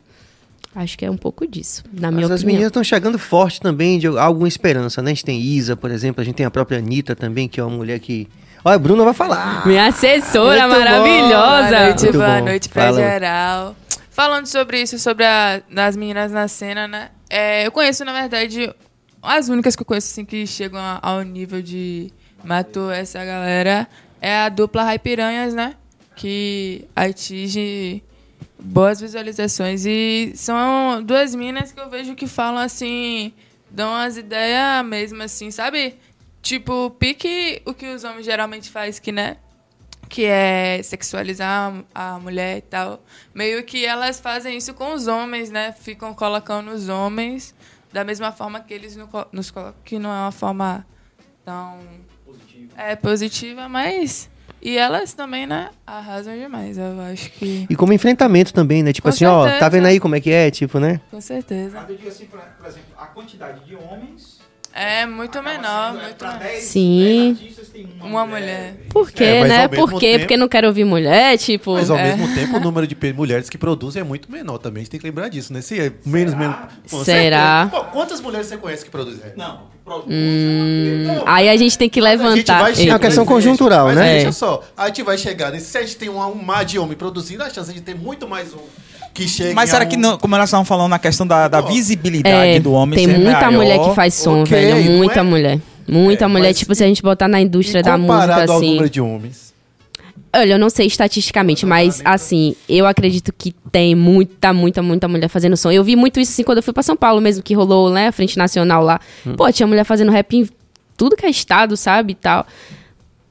Speaker 2: Acho que é um pouco disso, na minha
Speaker 1: Mas as
Speaker 2: opinião.
Speaker 1: meninas estão chegando forte também de alguma esperança, né? A gente tem Isa, por exemplo, a gente tem a própria Anitta também, que é uma mulher que. Olha, a Bruna vai falar.
Speaker 2: Minha assessora
Speaker 1: Muito bom.
Speaker 2: maravilhosa.
Speaker 4: Boa noite,
Speaker 1: Muito
Speaker 4: boa
Speaker 1: bom.
Speaker 4: noite pra
Speaker 1: Fala.
Speaker 4: geral. falando sobre isso, sobre a, das meninas na cena, né? É, eu conheço, na verdade, as únicas que eu conheço assim, que chegam ao nível de matou essa galera é a dupla Raipiranhas, né? Que atinge boas visualizações. E são duas minas que eu vejo que falam assim, dão as ideias mesmo, assim, sabe? Tipo, pique o que os homens geralmente fazem, que, né? Que é sexualizar a mulher e tal. Meio que elas fazem isso com os homens, né? Ficam colocando os homens da mesma forma que eles no- nos colocam. Que não é uma forma tão é positiva, mas. E elas também, né? Arrasam demais, eu acho que.
Speaker 1: E como enfrentamento também, né? Tipo
Speaker 4: Com
Speaker 1: assim, ó, tá
Speaker 4: certeza.
Speaker 1: vendo aí como é que é? Tipo, né?
Speaker 4: Com certeza.
Speaker 3: Eu digo assim, por exemplo, a quantidade de homens.
Speaker 4: É muito menor, muito menor.
Speaker 2: Sim.
Speaker 3: uma,
Speaker 4: Uma mulher.
Speaker 2: Por quê,
Speaker 5: É, mas
Speaker 2: né? Por quê?
Speaker 5: tempo-
Speaker 2: Porque não quero ouvir mulher, tipo.
Speaker 5: Mas ao
Speaker 4: É.
Speaker 5: mesmo tempo, o (laughs) número de mulheres que produzem é muito menor também. A gente tem que lembrar disso, né? Se é menos, menos. Com
Speaker 2: Será?
Speaker 5: Pô, quantas mulheres você conhece que produzem rap?
Speaker 3: Não.
Speaker 2: Hum, aí a gente tem que
Speaker 5: A gente
Speaker 2: levantar.
Speaker 5: vai
Speaker 1: É uma questão
Speaker 5: mas
Speaker 1: conjuntural,
Speaker 5: mas
Speaker 1: né?
Speaker 5: Veja
Speaker 2: É.
Speaker 5: só, a gente vai chegar. nesse- Se a gente tem um, um mar de homem produzindo, a chance de ter muito mais um que chegue.
Speaker 3: Mas será
Speaker 5: um-
Speaker 3: que, não, como elas estavam falando na questão da, da visibilidade
Speaker 2: É,
Speaker 3: do homem
Speaker 2: tem
Speaker 3: ser
Speaker 2: muita
Speaker 3: maior,
Speaker 2: mulher que faz som,
Speaker 5: ok,
Speaker 2: velho.
Speaker 5: não
Speaker 2: Muita
Speaker 5: é?
Speaker 2: mulher. Muita
Speaker 5: É,
Speaker 2: mulher, tipo, se a gente botar na indústria
Speaker 5: e
Speaker 2: da música,
Speaker 5: comparado ao
Speaker 2: assim.
Speaker 5: número de homens.
Speaker 2: Olha, eu não sei estatisticamente, mas assim, eu acredito que tem muita, muita, muita mulher fazendo som. Eu vi muito isso assim quando eu fui pra São Paulo mesmo, que rolou, né, a Frente Nacional lá.
Speaker 3: Hum.
Speaker 2: Pô, tinha mulher fazendo rap em tudo que é estado, sabe, e tal.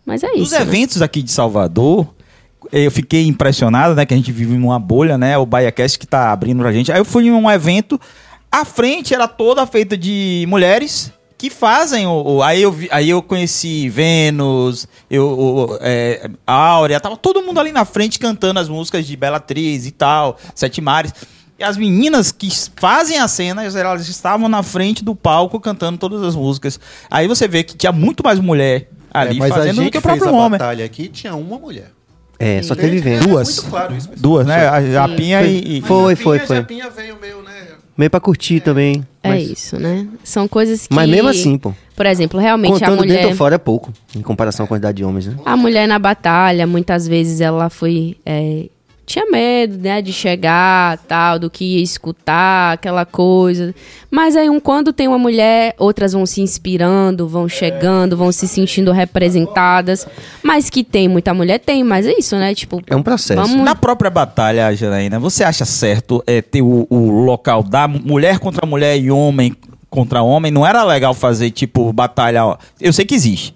Speaker 2: Mas é isso. né?
Speaker 3: eventos aqui de Salvador, eu fiquei impressionado, né? Que a gente vive numa bolha, né? O BaiaCast que tá abrindo pra gente. Aí eu fui em um evento, a frente era toda feita de mulheres que fazem o. o- aí, eu vi- aí eu conheci Vênus, eu, o- é, Áurea, tava todo mundo ali na frente cantando as músicas de Belatriz e tal, Sete Mares. E as meninas que fazem as cenas, elas estavam na frente do palco cantando todas as músicas. Aí você vê que tinha muito mais mulher ali
Speaker 5: É, mas a
Speaker 3: fazendo do
Speaker 5: gente
Speaker 3: que o
Speaker 5: fez
Speaker 3: próprio
Speaker 5: a
Speaker 3: homem.
Speaker 5: batalha aqui, tinha uma mulher.
Speaker 1: É, só teve vendo.
Speaker 5: É
Speaker 3: Duas.
Speaker 5: muito claro isso.
Speaker 3: Duas, né? A Japinha
Speaker 1: Foi-
Speaker 3: e.
Speaker 5: Mas
Speaker 1: Foi, foi, foi.
Speaker 5: Japinha veio meio, né?
Speaker 1: Meio pra curtir também.
Speaker 2: É
Speaker 1: mas,
Speaker 2: isso, né? São coisas que.
Speaker 1: Mas mesmo assim, pô.
Speaker 2: Por exemplo, realmente a
Speaker 1: Contando
Speaker 2: mulher.
Speaker 1: dentro ou fora é pouco, em comparação à quantidade de homens, né?
Speaker 2: A mulher na batalha, muitas vezes ela foi. é, tinha medo, né, de chegar, tal, do que ia escutar, aquela coisa. Mas aí, um, quando tem uma mulher, outras vão se inspirando, vão chegando, vão se sentindo representadas. Mas que tem muita mulher, tem, mas é isso, né? Tipo,
Speaker 1: É um processo.
Speaker 2: Vamos-
Speaker 3: Na própria batalha, Janaína, você acha certo é, ter o, o local da mulher contra mulher e homem contra homem? Não era legal fazer, tipo, batalha. ó, Eu sei que existe.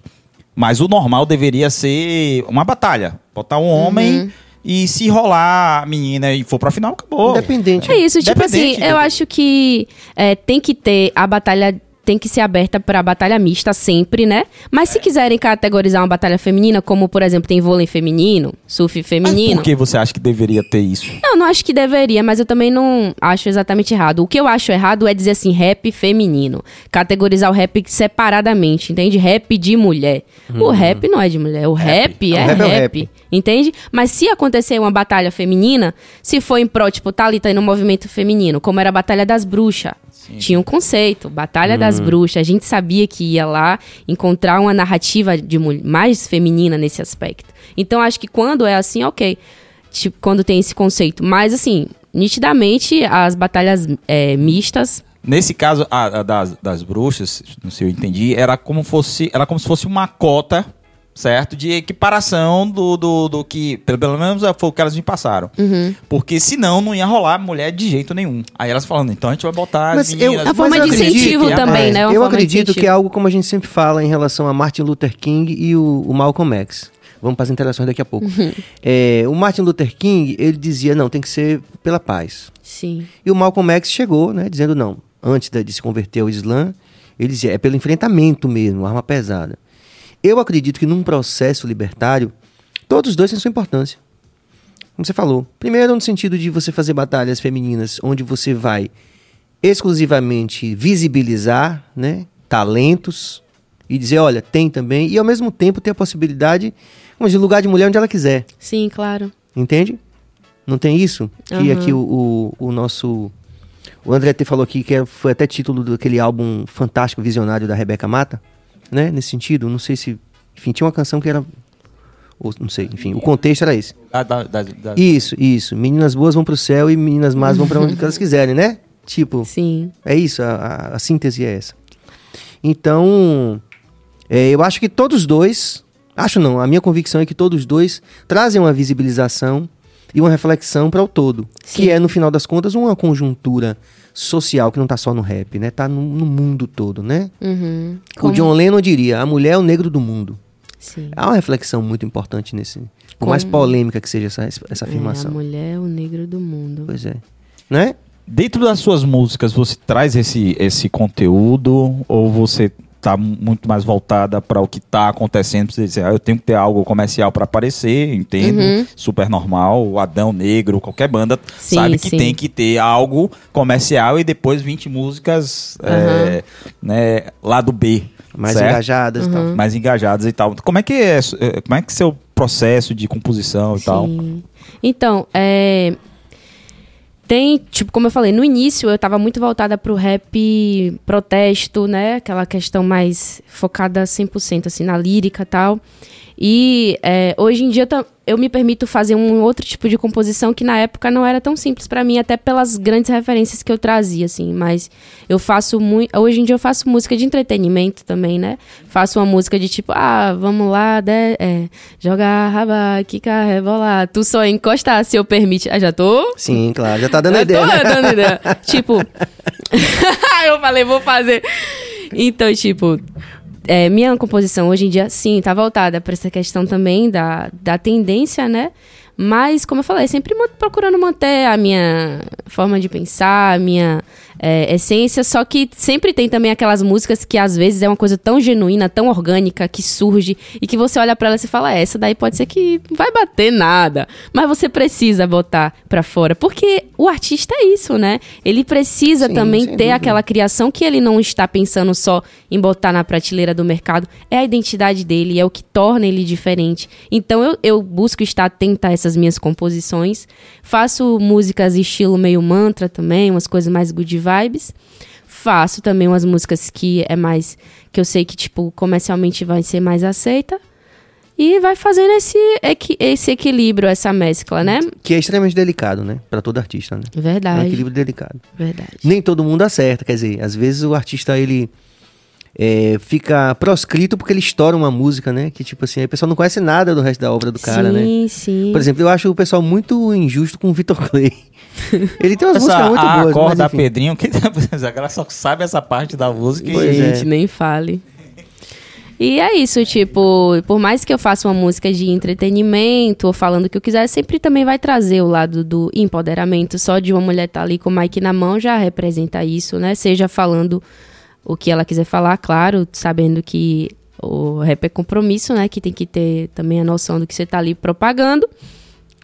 Speaker 3: Mas o normal deveria ser uma batalha. Botar um homem e se rolar a menina e for pra final, acabou.
Speaker 1: Independente.
Speaker 2: É isso, tipo assim,
Speaker 3: Independente,
Speaker 2: eu
Speaker 3: entendeu?
Speaker 2: acho que é, tem que ter a batalha. Tem que ser aberta pra batalha mista sempre, né? Mas se quiserem categorizar uma batalha feminina, como por exemplo tem vôlei feminino, surf
Speaker 3: Mas
Speaker 2: feminino.
Speaker 3: por que você acha que deveria ter isso?
Speaker 2: Não, não acho que deveria, mas eu também não acho exatamente errado. O que eu acho errado é dizer assim, rap feminino. Categorizar o rap separadamente, entende? Rap de mulher. O rap não é de mulher, o rap, é,
Speaker 1: O rap é o
Speaker 2: rap,
Speaker 1: rap.
Speaker 2: entende? Mas se acontecer uma batalha feminina, se for em pró, tipo, Thalita aí no movimento feminino, como era a Batalha das Bruxas. Tinha um conceito, Batalha das Bruxas. A gente sabia que ia lá encontrar uma narrativa de mais feminina nesse aspecto. Então, acho que quando é assim, ok. Tipo, quando tem esse conceito. Mas, assim, nitidamente, as batalhas é, mistas.
Speaker 3: Nesse caso, a, a das, das bruxas, não sei se eu entendi, era como, fosse, era como se fosse uma cota, certo? De equiparação do, do, do que, pelo, pelo menos foi o que elas me passaram.
Speaker 2: Uhum.
Speaker 3: Porque senão não ia rolar mulher de jeito nenhum. Aí elas falando, então a gente vai botar
Speaker 1: Mas
Speaker 3: as
Speaker 1: eu-
Speaker 3: meninas...
Speaker 2: A forma
Speaker 1: eu
Speaker 2: de
Speaker 1: acredito
Speaker 2: incentivo
Speaker 1: que-
Speaker 2: também, né? Uma
Speaker 1: Eu acredito que é algo como a gente sempre fala em relação a Martin Luther King e o, o Malcolm X. Vamos para as interações daqui a pouco.
Speaker 2: Uhum.
Speaker 1: É, o Martin Luther King, ele dizia, não, tem que ser pela paz.
Speaker 2: Sim.
Speaker 1: E o Malcolm X chegou, né, dizendo não. Antes de, de se converter ao Islã, ele dizia, é pelo enfrentamento mesmo, arma pesada. Eu acredito que num processo libertário, todos os dois têm sua importância. Como você falou. Primeiro, no sentido de você fazer batalhas femininas, onde você vai exclusivamente visibilizar né, talentos e dizer, olha, tem também, e ao mesmo tempo ter a possibilidade dizer, lugar de mulher onde ela quiser.
Speaker 2: Sim, claro.
Speaker 1: Entende? Não tem isso? Que
Speaker 2: Aham.
Speaker 1: aqui o, o, o nosso. O André T falou aqui que é- foi até título daquele álbum fantástico, visionário da Rebeca Mata, né? Nesse sentido, não sei se. Enfim, tinha uma canção que era Ou não sei, enfim, o contexto era esse.
Speaker 3: Da- da- da- da-
Speaker 1: Isso, isso. Meninas boas vão pro céu e meninas más vão pra onde elas (laughs) quiserem, né? Tipo,
Speaker 2: Sim.
Speaker 1: é isso, a, a- a síntese é essa. Então, é, eu acho que todos dois, acho não, a minha convicção é que todos dois trazem uma visibilização e uma reflexão para o todo,
Speaker 2: Sim.
Speaker 1: que é, no final das contas, uma conjuntura social que não tá só no rap, né? Tá no, no mundo todo, né?
Speaker 2: Uhum.
Speaker 1: O John Lennon diria, a mulher é o negro do mundo.
Speaker 2: Sim.
Speaker 1: Há uma reflexão muito importante nesse, por mais polêmica que seja essa, essa
Speaker 2: É, a
Speaker 1: afirmação.
Speaker 2: mulher é o negro do mundo.
Speaker 1: Pois é. Né?
Speaker 3: Dentro das suas músicas, você traz esse, esse conteúdo ou você tá muito mais voltada para o que tá acontecendo? Você dizer, ah, eu tenho que ter algo comercial para aparecer, entendo,
Speaker 2: Uhum.
Speaker 3: super normal, o Adão Negro, qualquer banda
Speaker 2: Sim,
Speaker 3: sabe que
Speaker 2: sim.
Speaker 3: tem que ter algo comercial e depois 20 músicas é, né, lado B.
Speaker 1: Mais
Speaker 3: certo?
Speaker 1: engajadas e tal.
Speaker 3: mais engajadas e tal. Como é que é, eh, como é que é seu processo de composição e tal?
Speaker 2: Sim. Então, é. Tem, tipo, como eu falei, no início eu tava muito voltada pro rap protesto, né? Aquela questão mais focada 100% assim na lírica e tal. E é, hoje em dia eu me permito fazer um outro tipo de composição que na época não era tão simples pra mim, até pelas grandes referências que eu trazia, assim. Mas eu faço muito. Hoje em dia eu faço música de entretenimento também, né? Faço uma música de tipo, ah, vamos lá, de, é, jogar raba, quicar, rebolar. Tu só encostar se eu permite. Ah, já tô?
Speaker 1: Sim, claro. Já tá dando
Speaker 2: Já
Speaker 1: ideia.
Speaker 2: tô
Speaker 1: né?
Speaker 2: dando ideia. (laughs) tipo, (laughs) eu falei, vou fazer. Então, tipo, é, minha composição hoje em dia, sim, tá voltada para essa questão também da, da tendência, né? Mas, como eu falei, sempre procurando manter a minha forma de pensar, a minha é, essência, só que sempre tem também aquelas músicas que às vezes é uma coisa tão genuína, tão orgânica, que surge e que você olha pra ela e fala, "É, essa daí pode ser que não vai bater nada, mas você precisa botar pra fora, porque o artista é isso, né? Ele precisa
Speaker 1: Sim,
Speaker 2: também ter
Speaker 1: dúvida.
Speaker 2: aquela criação que ele não está pensando só em botar na prateleira do mercado, é a identidade dele, é o que torna ele diferente. Então eu, eu busco estar atenta a essas minhas composições, faço músicas estilo meio mantra também, umas coisas mais good vibes. Faço também umas músicas que é mais que eu sei que tipo comercialmente vai ser mais aceita. E vai fazendo esse, esse equilíbrio, essa mescla, né?
Speaker 1: Que é extremamente delicado, né? Pra todo artista, né? É um
Speaker 2: Verdade.
Speaker 1: equilíbrio delicado.
Speaker 2: Verdade.
Speaker 1: Nem todo mundo acerta, quer dizer, às vezes o artista ele é, fica proscrito porque ele estoura uma música, né? Que tipo assim, aí o pessoal não conhece nada do resto da obra do cara, né?
Speaker 2: sim, sim.
Speaker 1: Por exemplo, eu acho o pessoal muito injusto com o Vitor Clay. (laughs) Ele tem umas
Speaker 3: Essa
Speaker 1: músicas muito
Speaker 3: a
Speaker 1: boas,
Speaker 3: acorda
Speaker 1: mas enfim.
Speaker 3: Pedrinho, que a galera só sabe essa parte da música e
Speaker 1: Pois é.
Speaker 2: Gente, nem fale. E é isso, tipo, por mais que eu faça uma música de entretenimento ou falando o que eu quiser, sempre também vai trazer o lado do empoderamento. Só de uma mulher estar ali com o mic na mão já representa isso, né? Seja falando o que ela quiser falar, claro, sabendo que o rap é compromisso, né? Que tem que ter também a noção do que você tá ali propagando.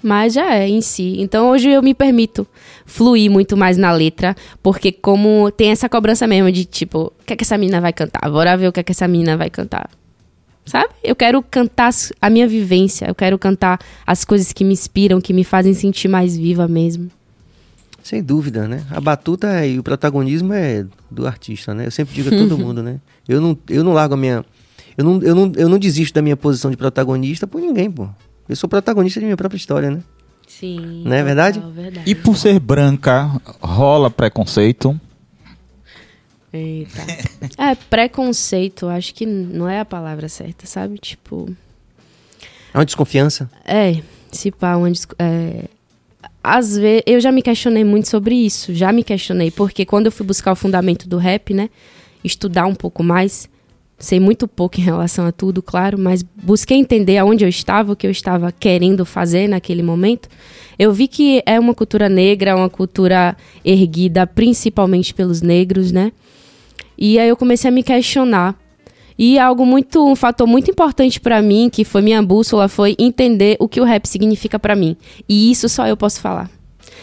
Speaker 2: Mas já é em si. Então hoje eu me permito fluir muito mais na letra, porque como tem essa cobrança mesmo de tipo, o que é que essa menina vai cantar? Bora ver o que é que essa menina vai cantar. Sabe? Eu quero cantar a minha vivência, eu quero cantar as coisas que me inspiram, que me fazem sentir mais viva mesmo.
Speaker 1: Sem dúvida, né? A batuta e o protagonismo é do artista, né? Eu sempre digo a todo (laughs) mundo, né? Eu não, eu não largo a minha. Eu não, eu, não, eu não desisto da minha posição de protagonista por ninguém, pô. Eu sou protagonista de minha própria história, né?
Speaker 2: Sim.
Speaker 1: Não é verdade?
Speaker 2: verdade.
Speaker 3: E por ser branca, rola preconceito?
Speaker 2: Eita. (laughs) é, preconceito, acho que não é a palavra certa, sabe? Tipo.
Speaker 1: É uma desconfiança.
Speaker 2: É, se pá, uma é, às vezes eu já me questionei muito sobre isso, já me questionei, porque quando eu fui buscar o fundamento do rap, né, estudar um pouco mais, sei muito pouco em relação a tudo, claro, mas busquei entender aonde eu estava, o que eu estava querendo fazer naquele momento. Eu vi que é uma cultura negra, uma cultura erguida principalmente pelos negros, né? E aí eu comecei a me questionar. E algo muito, um fator muito importante pra mim, que foi minha bússola, foi entender o que o rap significa pra mim. E isso só eu posso falar.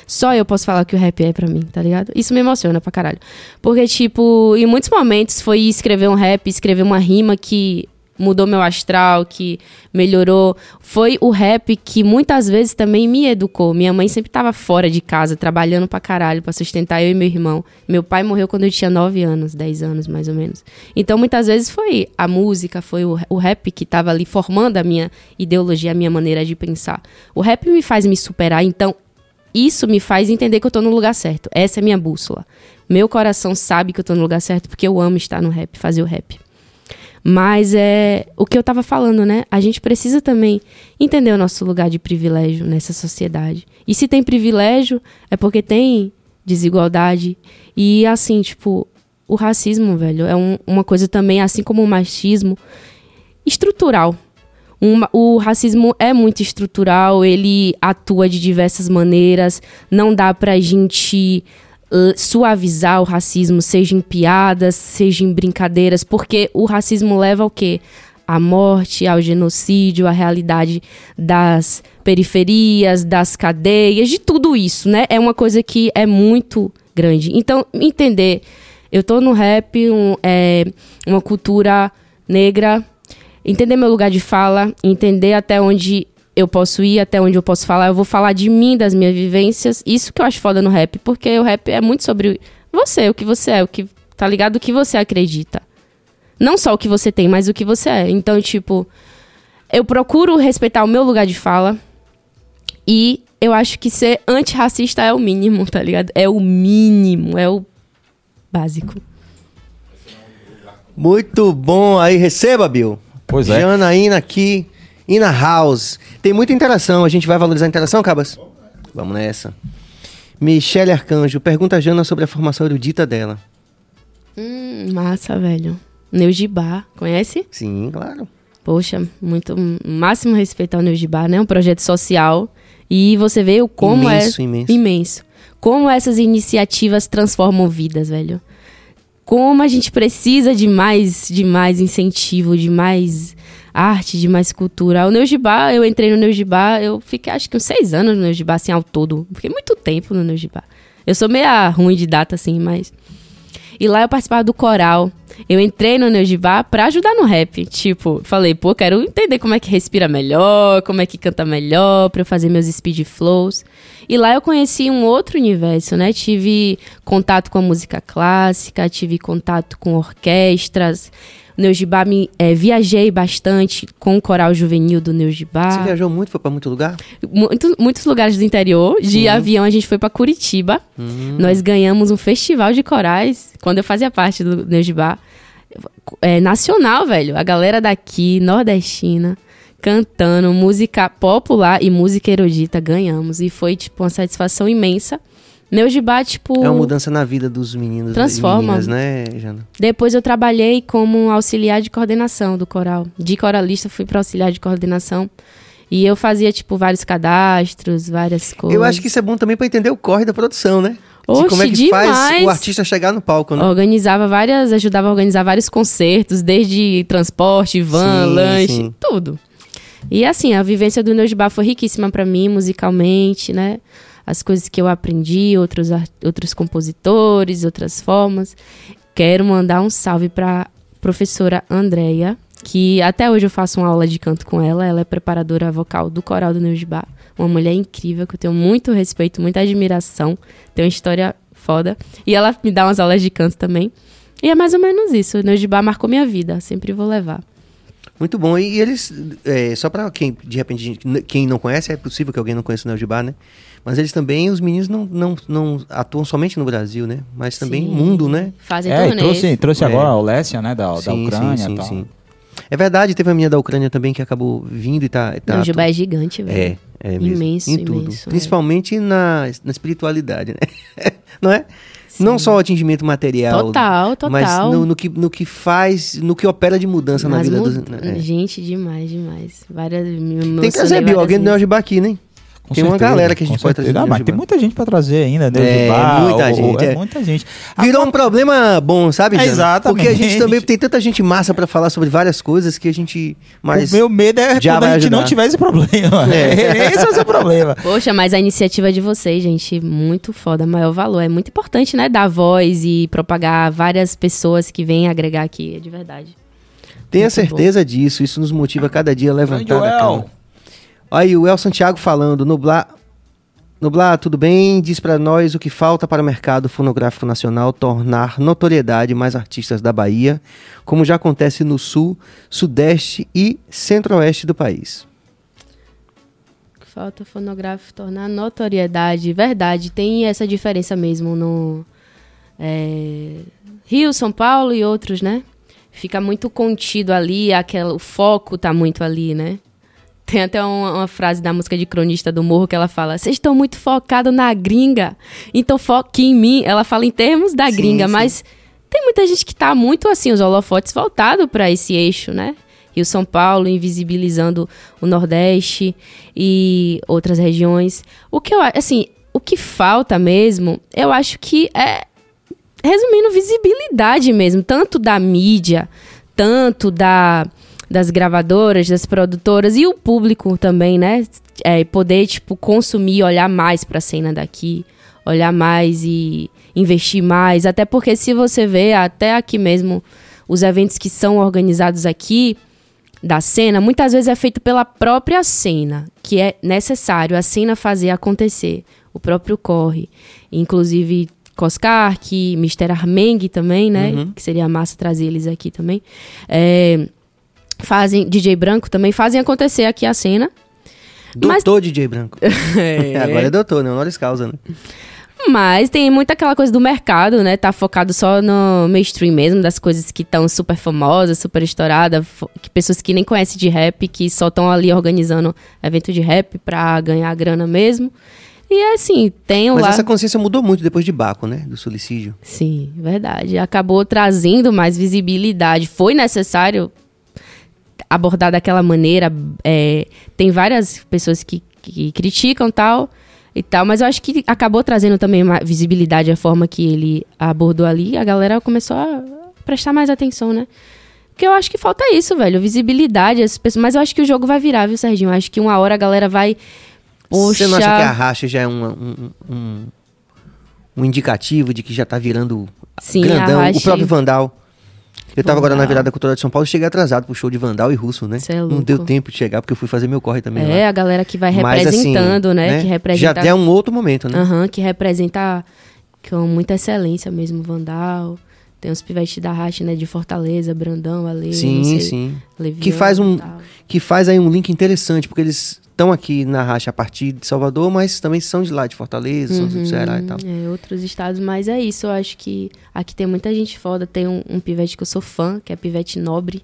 Speaker 2: Só eu posso falar o que o rap é pra mim, tá ligado? Isso me emociona pra caralho. Porque, tipo, em muitos momentos foi escrever um rap, escrever uma rima que mudou meu astral, que melhorou. Foi o rap que muitas vezes também me educou. Minha mãe sempre estava fora de casa, trabalhando pra caralho, pra sustentar eu e meu irmão. Meu pai morreu quando eu tinha 9 anos, 10 anos mais ou menos. Então muitas vezes foi a música, foi o, o rap que estava ali formando a minha ideologia, a minha maneira de pensar. O rap me faz me superar, então isso me faz entender que eu tô no lugar certo. Essa é minha bússola. Meu coração sabe que eu tô no lugar certo porque eu amo estar no rap, fazer o rap. Mas é o que eu tava falando, né? A gente precisa também entender o nosso lugar de privilégio nessa sociedade. E se tem privilégio, é porque tem desigualdade. E assim, tipo, o racismo, velho, é um- uma coisa também, assim como o machismo, estrutural. Uma- o racismo é muito estrutural, ele atua de diversas maneiras, não dá pra gente suavizar o racismo, seja em piadas, seja em brincadeiras, porque o racismo leva ao quê? À morte, ao genocídio, à realidade das periferias, das cadeias, de tudo isso, né? É uma coisa que é muito grande. Então, entender, eu tô no rap, um, é, uma cultura negra, entender meu lugar de fala, entender até onde eu posso ir, até onde eu posso falar. Eu vou falar de mim, das minhas vivências. Isso que eu acho foda no rap, porque o rap é muito sobre você, o que você é, o que tá ligado, o que você acredita. Não só o que você tem, mas o que você é. Então, tipo, eu procuro respeitar o meu lugar de fala e eu acho que ser antirracista é o mínimo, tá ligado? É o mínimo, é o básico.
Speaker 1: Muito bom aí, receba, Bill.
Speaker 3: Pois é.
Speaker 1: Janaína aqui, Ina House. Tem muita interação, a gente vai valorizar a interação, Cabas? Vamos nessa. Michele Arcanjo pergunta a Jana sobre a formação erudita dela.
Speaker 2: Hum, massa, velho. Neugibá, conhece?
Speaker 1: Sim, claro.
Speaker 2: Poxa, muito máximo respeito ao Neugibá, né? Um projeto social. E você vê o como
Speaker 1: Imenso,
Speaker 2: é
Speaker 1: imenso.
Speaker 2: imenso. Como essas iniciativas transformam vidas, velho. Como a gente precisa de mais, de mais incentivo, de mais arte, de mais cultura. O Neugibá, eu entrei no Neugibá, eu fiquei acho que uns seis anos no Neugibá, assim, ao todo. Fiquei muito tempo no Neugibá. Eu sou meio ruim de data, assim, mas... E lá eu participava do coral. Eu entrei no Neugibá pra ajudar no rap. Tipo, falei, pô, quero entender como é que respira melhor, como é que canta melhor, pra eu fazer meus speed flows. E lá eu conheci um outro universo, né? Tive contato com a música clássica, tive contato com orquestras. O Neugibá me eh, viajei bastante com o coral juvenil do Neugibá.
Speaker 1: Você viajou muito, foi pra muito lugar?
Speaker 2: Muito- muitos lugares do interior. De avião a gente foi pra Curitiba. Nós ganhamos um festival de corais quando eu fazia parte do Neugibá. É nacional, velho. A galera daqui, nordestina, cantando música popular e música erudita, ganhamos. E foi, tipo, uma satisfação imensa. Neugibá, tipo...
Speaker 1: É uma mudança na vida dos meninos
Speaker 2: Transforma.
Speaker 1: e meninas, né, Jana?
Speaker 2: Depois eu trabalhei como auxiliar de coordenação do coral. De coralista fui para auxiliar de coordenação. E eu fazia, tipo, vários cadastros, várias coisas.
Speaker 1: Eu acho que isso é bom também pra entender o corre da produção, né? De
Speaker 2: Oxe,
Speaker 1: como é que faz
Speaker 2: demais.
Speaker 1: o artista chegar no palco, né?
Speaker 2: Organizava várias, ajudava a organizar vários concertos, desde transporte, van,
Speaker 1: Sim,
Speaker 2: lanche,
Speaker 1: sim.
Speaker 2: tudo. E assim, a vivência do Neujibá foi riquíssima pra mim, musicalmente, né? As coisas que eu aprendi, outros, outros compositores, outras formas. Quero mandar um salve pra professora Andréia, que até hoje eu faço uma aula de canto com ela. Ela é preparadora vocal do coral do Neujibá. Uma mulher incrível, que eu tenho muito respeito, muita admiração. Tem uma história foda. E ela me dá umas aulas de canto também. E é mais ou menos isso. O Neujibá marcou minha vida. Sempre vou levar.
Speaker 1: Muito bom. E eles, é, só pra quem, de repente, quem não conhece, é possível que alguém não conheça o Neogibá, né? Mas eles também, os meninos não, não, não atuam somente no Brasil, né? Mas também
Speaker 2: Sim.
Speaker 1: no mundo, né?
Speaker 2: Fazem
Speaker 3: É, e
Speaker 2: turnês.
Speaker 3: trouxe, trouxe
Speaker 1: É.
Speaker 3: agora a Olécia, né, da, da
Speaker 1: Sim,
Speaker 3: Ucrânia
Speaker 1: sim,
Speaker 3: e
Speaker 1: sim,
Speaker 3: tal.
Speaker 1: sim. É verdade, teve a menina da Ucrânia também que acabou vindo e tá... tá
Speaker 2: Neujibá é gigante, velho.
Speaker 1: É, é mesmo.
Speaker 2: Imenso,
Speaker 1: em tudo.
Speaker 2: imenso, é.
Speaker 1: Principalmente na, na espiritualidade, né? (laughs) não é? Não só o atingimento material.
Speaker 2: Total, total.
Speaker 1: Mas no, no que, no que faz, no que opera de mudança na
Speaker 2: Mas
Speaker 1: vida
Speaker 2: mu-
Speaker 1: dos. é.
Speaker 2: Gente, demais, demais. Várias,
Speaker 1: Tem que trazer,
Speaker 2: várias
Speaker 1: alguém do. Neogibá aqui, né?
Speaker 3: Com
Speaker 1: Tem uma
Speaker 3: certeza,
Speaker 1: galera que a gente pode
Speaker 3: certeza.
Speaker 1: trazer
Speaker 3: Ah, mas tem muita gente pra trazer ainda, né?
Speaker 1: É,
Speaker 3: Neogibá,
Speaker 1: muita
Speaker 3: o- o-
Speaker 1: gente,
Speaker 3: É,
Speaker 1: é.
Speaker 3: muita gente.
Speaker 1: Virou um problema bom, sabe,
Speaker 3: É,
Speaker 1: Jana?
Speaker 3: exatamente.
Speaker 1: Porque a gente também tem tanta gente massa pra falar sobre várias coisas que a gente. Mas.
Speaker 3: O meu medo é
Speaker 1: já
Speaker 3: quando a gente
Speaker 1: ajudar.
Speaker 3: não tiver esse problema.
Speaker 1: É. (laughs)
Speaker 3: Esse é o seu problema.
Speaker 2: Poxa, mas a iniciativa de vocês, gente, muito foda, maior valor. É muito importante, né? Dar voz e propagar várias pessoas que vêm agregar aqui, é de verdade.
Speaker 1: Tenha
Speaker 2: Muito
Speaker 1: certeza disso, isso nos motiva a cada dia a levantar
Speaker 3: Grande
Speaker 1: da cama. Aí o El Santiago falando, Nublar, Nublar, tudo bem? Diz pra nós o que falta para o mercado fonográfico nacional tornar notoriedade mais artistas da Bahia, como já acontece no sul, sudeste e centro-oeste do país.
Speaker 2: Falta fonográfico tornar notoriedade. Verdade, tem essa diferença mesmo no é, Rio, São Paulo e outros, né? Fica muito contido ali, aquela, o foco tá muito ali, né? Tem até uma, uma frase da música de cronista do Morro que ela fala: Vocês estão muito focados na gringa, então foque em mim. Ela fala em termos da
Speaker 1: Sim,
Speaker 2: gringa,
Speaker 1: sim.
Speaker 2: mas tem muita gente que tá muito assim, os holofotes voltados para esse eixo, né? Rio São Paulo, invisibilizando o Nordeste e outras regiões. O que eu assim, o que falta mesmo, eu acho que é, resumindo, visibilidade mesmo, tanto da mídia, tanto da, das gravadoras, das produtoras e o público também, né? É, poder, tipo, consumir, olhar mais pra cena daqui, olhar mais e investir mais. Até porque se você vê, até aqui mesmo, os eventos que são organizados aqui, da cena, muitas vezes é feito pela própria cena, que é necessário a cena fazer acontecer. O próprio corre. Inclusive, Coscark, Mr. Armeng também, né?
Speaker 1: Uhum.
Speaker 2: Que seria massa trazer eles aqui também. É, fazem, DJ Branco também fazem acontecer aqui a cena. Mas-
Speaker 1: Doutor DJ Branco. (laughs) Agora é doutor, né? Honoris causa, né?
Speaker 2: Mas tem muito aquela coisa do mercado, né? Tá focado só no mainstream mesmo, das coisas que estão super famosas, super estouradas, que pessoas que nem conhecem de rap, que só estão ali organizando evento de rap pra ganhar grana mesmo. E assim, tem
Speaker 1: Mas
Speaker 2: lá.
Speaker 1: essa consciência mudou muito depois de Baco, né? Do suicídio.
Speaker 2: Sim, verdade. Acabou trazendo mais visibilidade. Foi necessário abordar daquela maneira. é, tem várias pessoas que, que criticam tal e tal, mas eu acho que acabou trazendo também uma visibilidade a forma que ele abordou ali. A galera começou a prestar mais atenção, né? Porque eu acho que falta isso, velho. Visibilidade. As pessoas... Mas eu acho que o jogo vai virar, viu, Serginho? Eu acho que uma hora a galera vai. Poxa,
Speaker 1: Você não acha que a racha já é uma- um, um, um indicativo de que já tá virando
Speaker 2: Sim,
Speaker 1: grandão? O próprio Vandal. Eu tava agora na virada cultural de São Paulo, cheguei atrasado pro show de Vandal e Russo, né?
Speaker 2: É
Speaker 1: não deu tempo de chegar, porque eu fui fazer meu corre também
Speaker 2: É,
Speaker 1: lá.
Speaker 2: a galera que vai
Speaker 1: Mas, assim,
Speaker 2: representando, né? Que representa.
Speaker 1: Já é um outro momento, né?
Speaker 2: Aham, que representa com muita excelência mesmo, Vandal. Tem os pivetes da Racha, né? De Fortaleza, Brandão, Ale.
Speaker 1: sim,
Speaker 2: sei,
Speaker 1: sim.
Speaker 2: Leviano
Speaker 1: Que faz um-. Que faz aí um link interessante, porque eles estão aqui na racha a partir de Salvador, mas também são de lá, de Fortaleza, são do Ceará e tal.
Speaker 2: É, outros estados, mas é isso. Eu acho que aqui tem muita gente foda. Tem um, um pivete que eu sou fã, que é Pivete Nobre,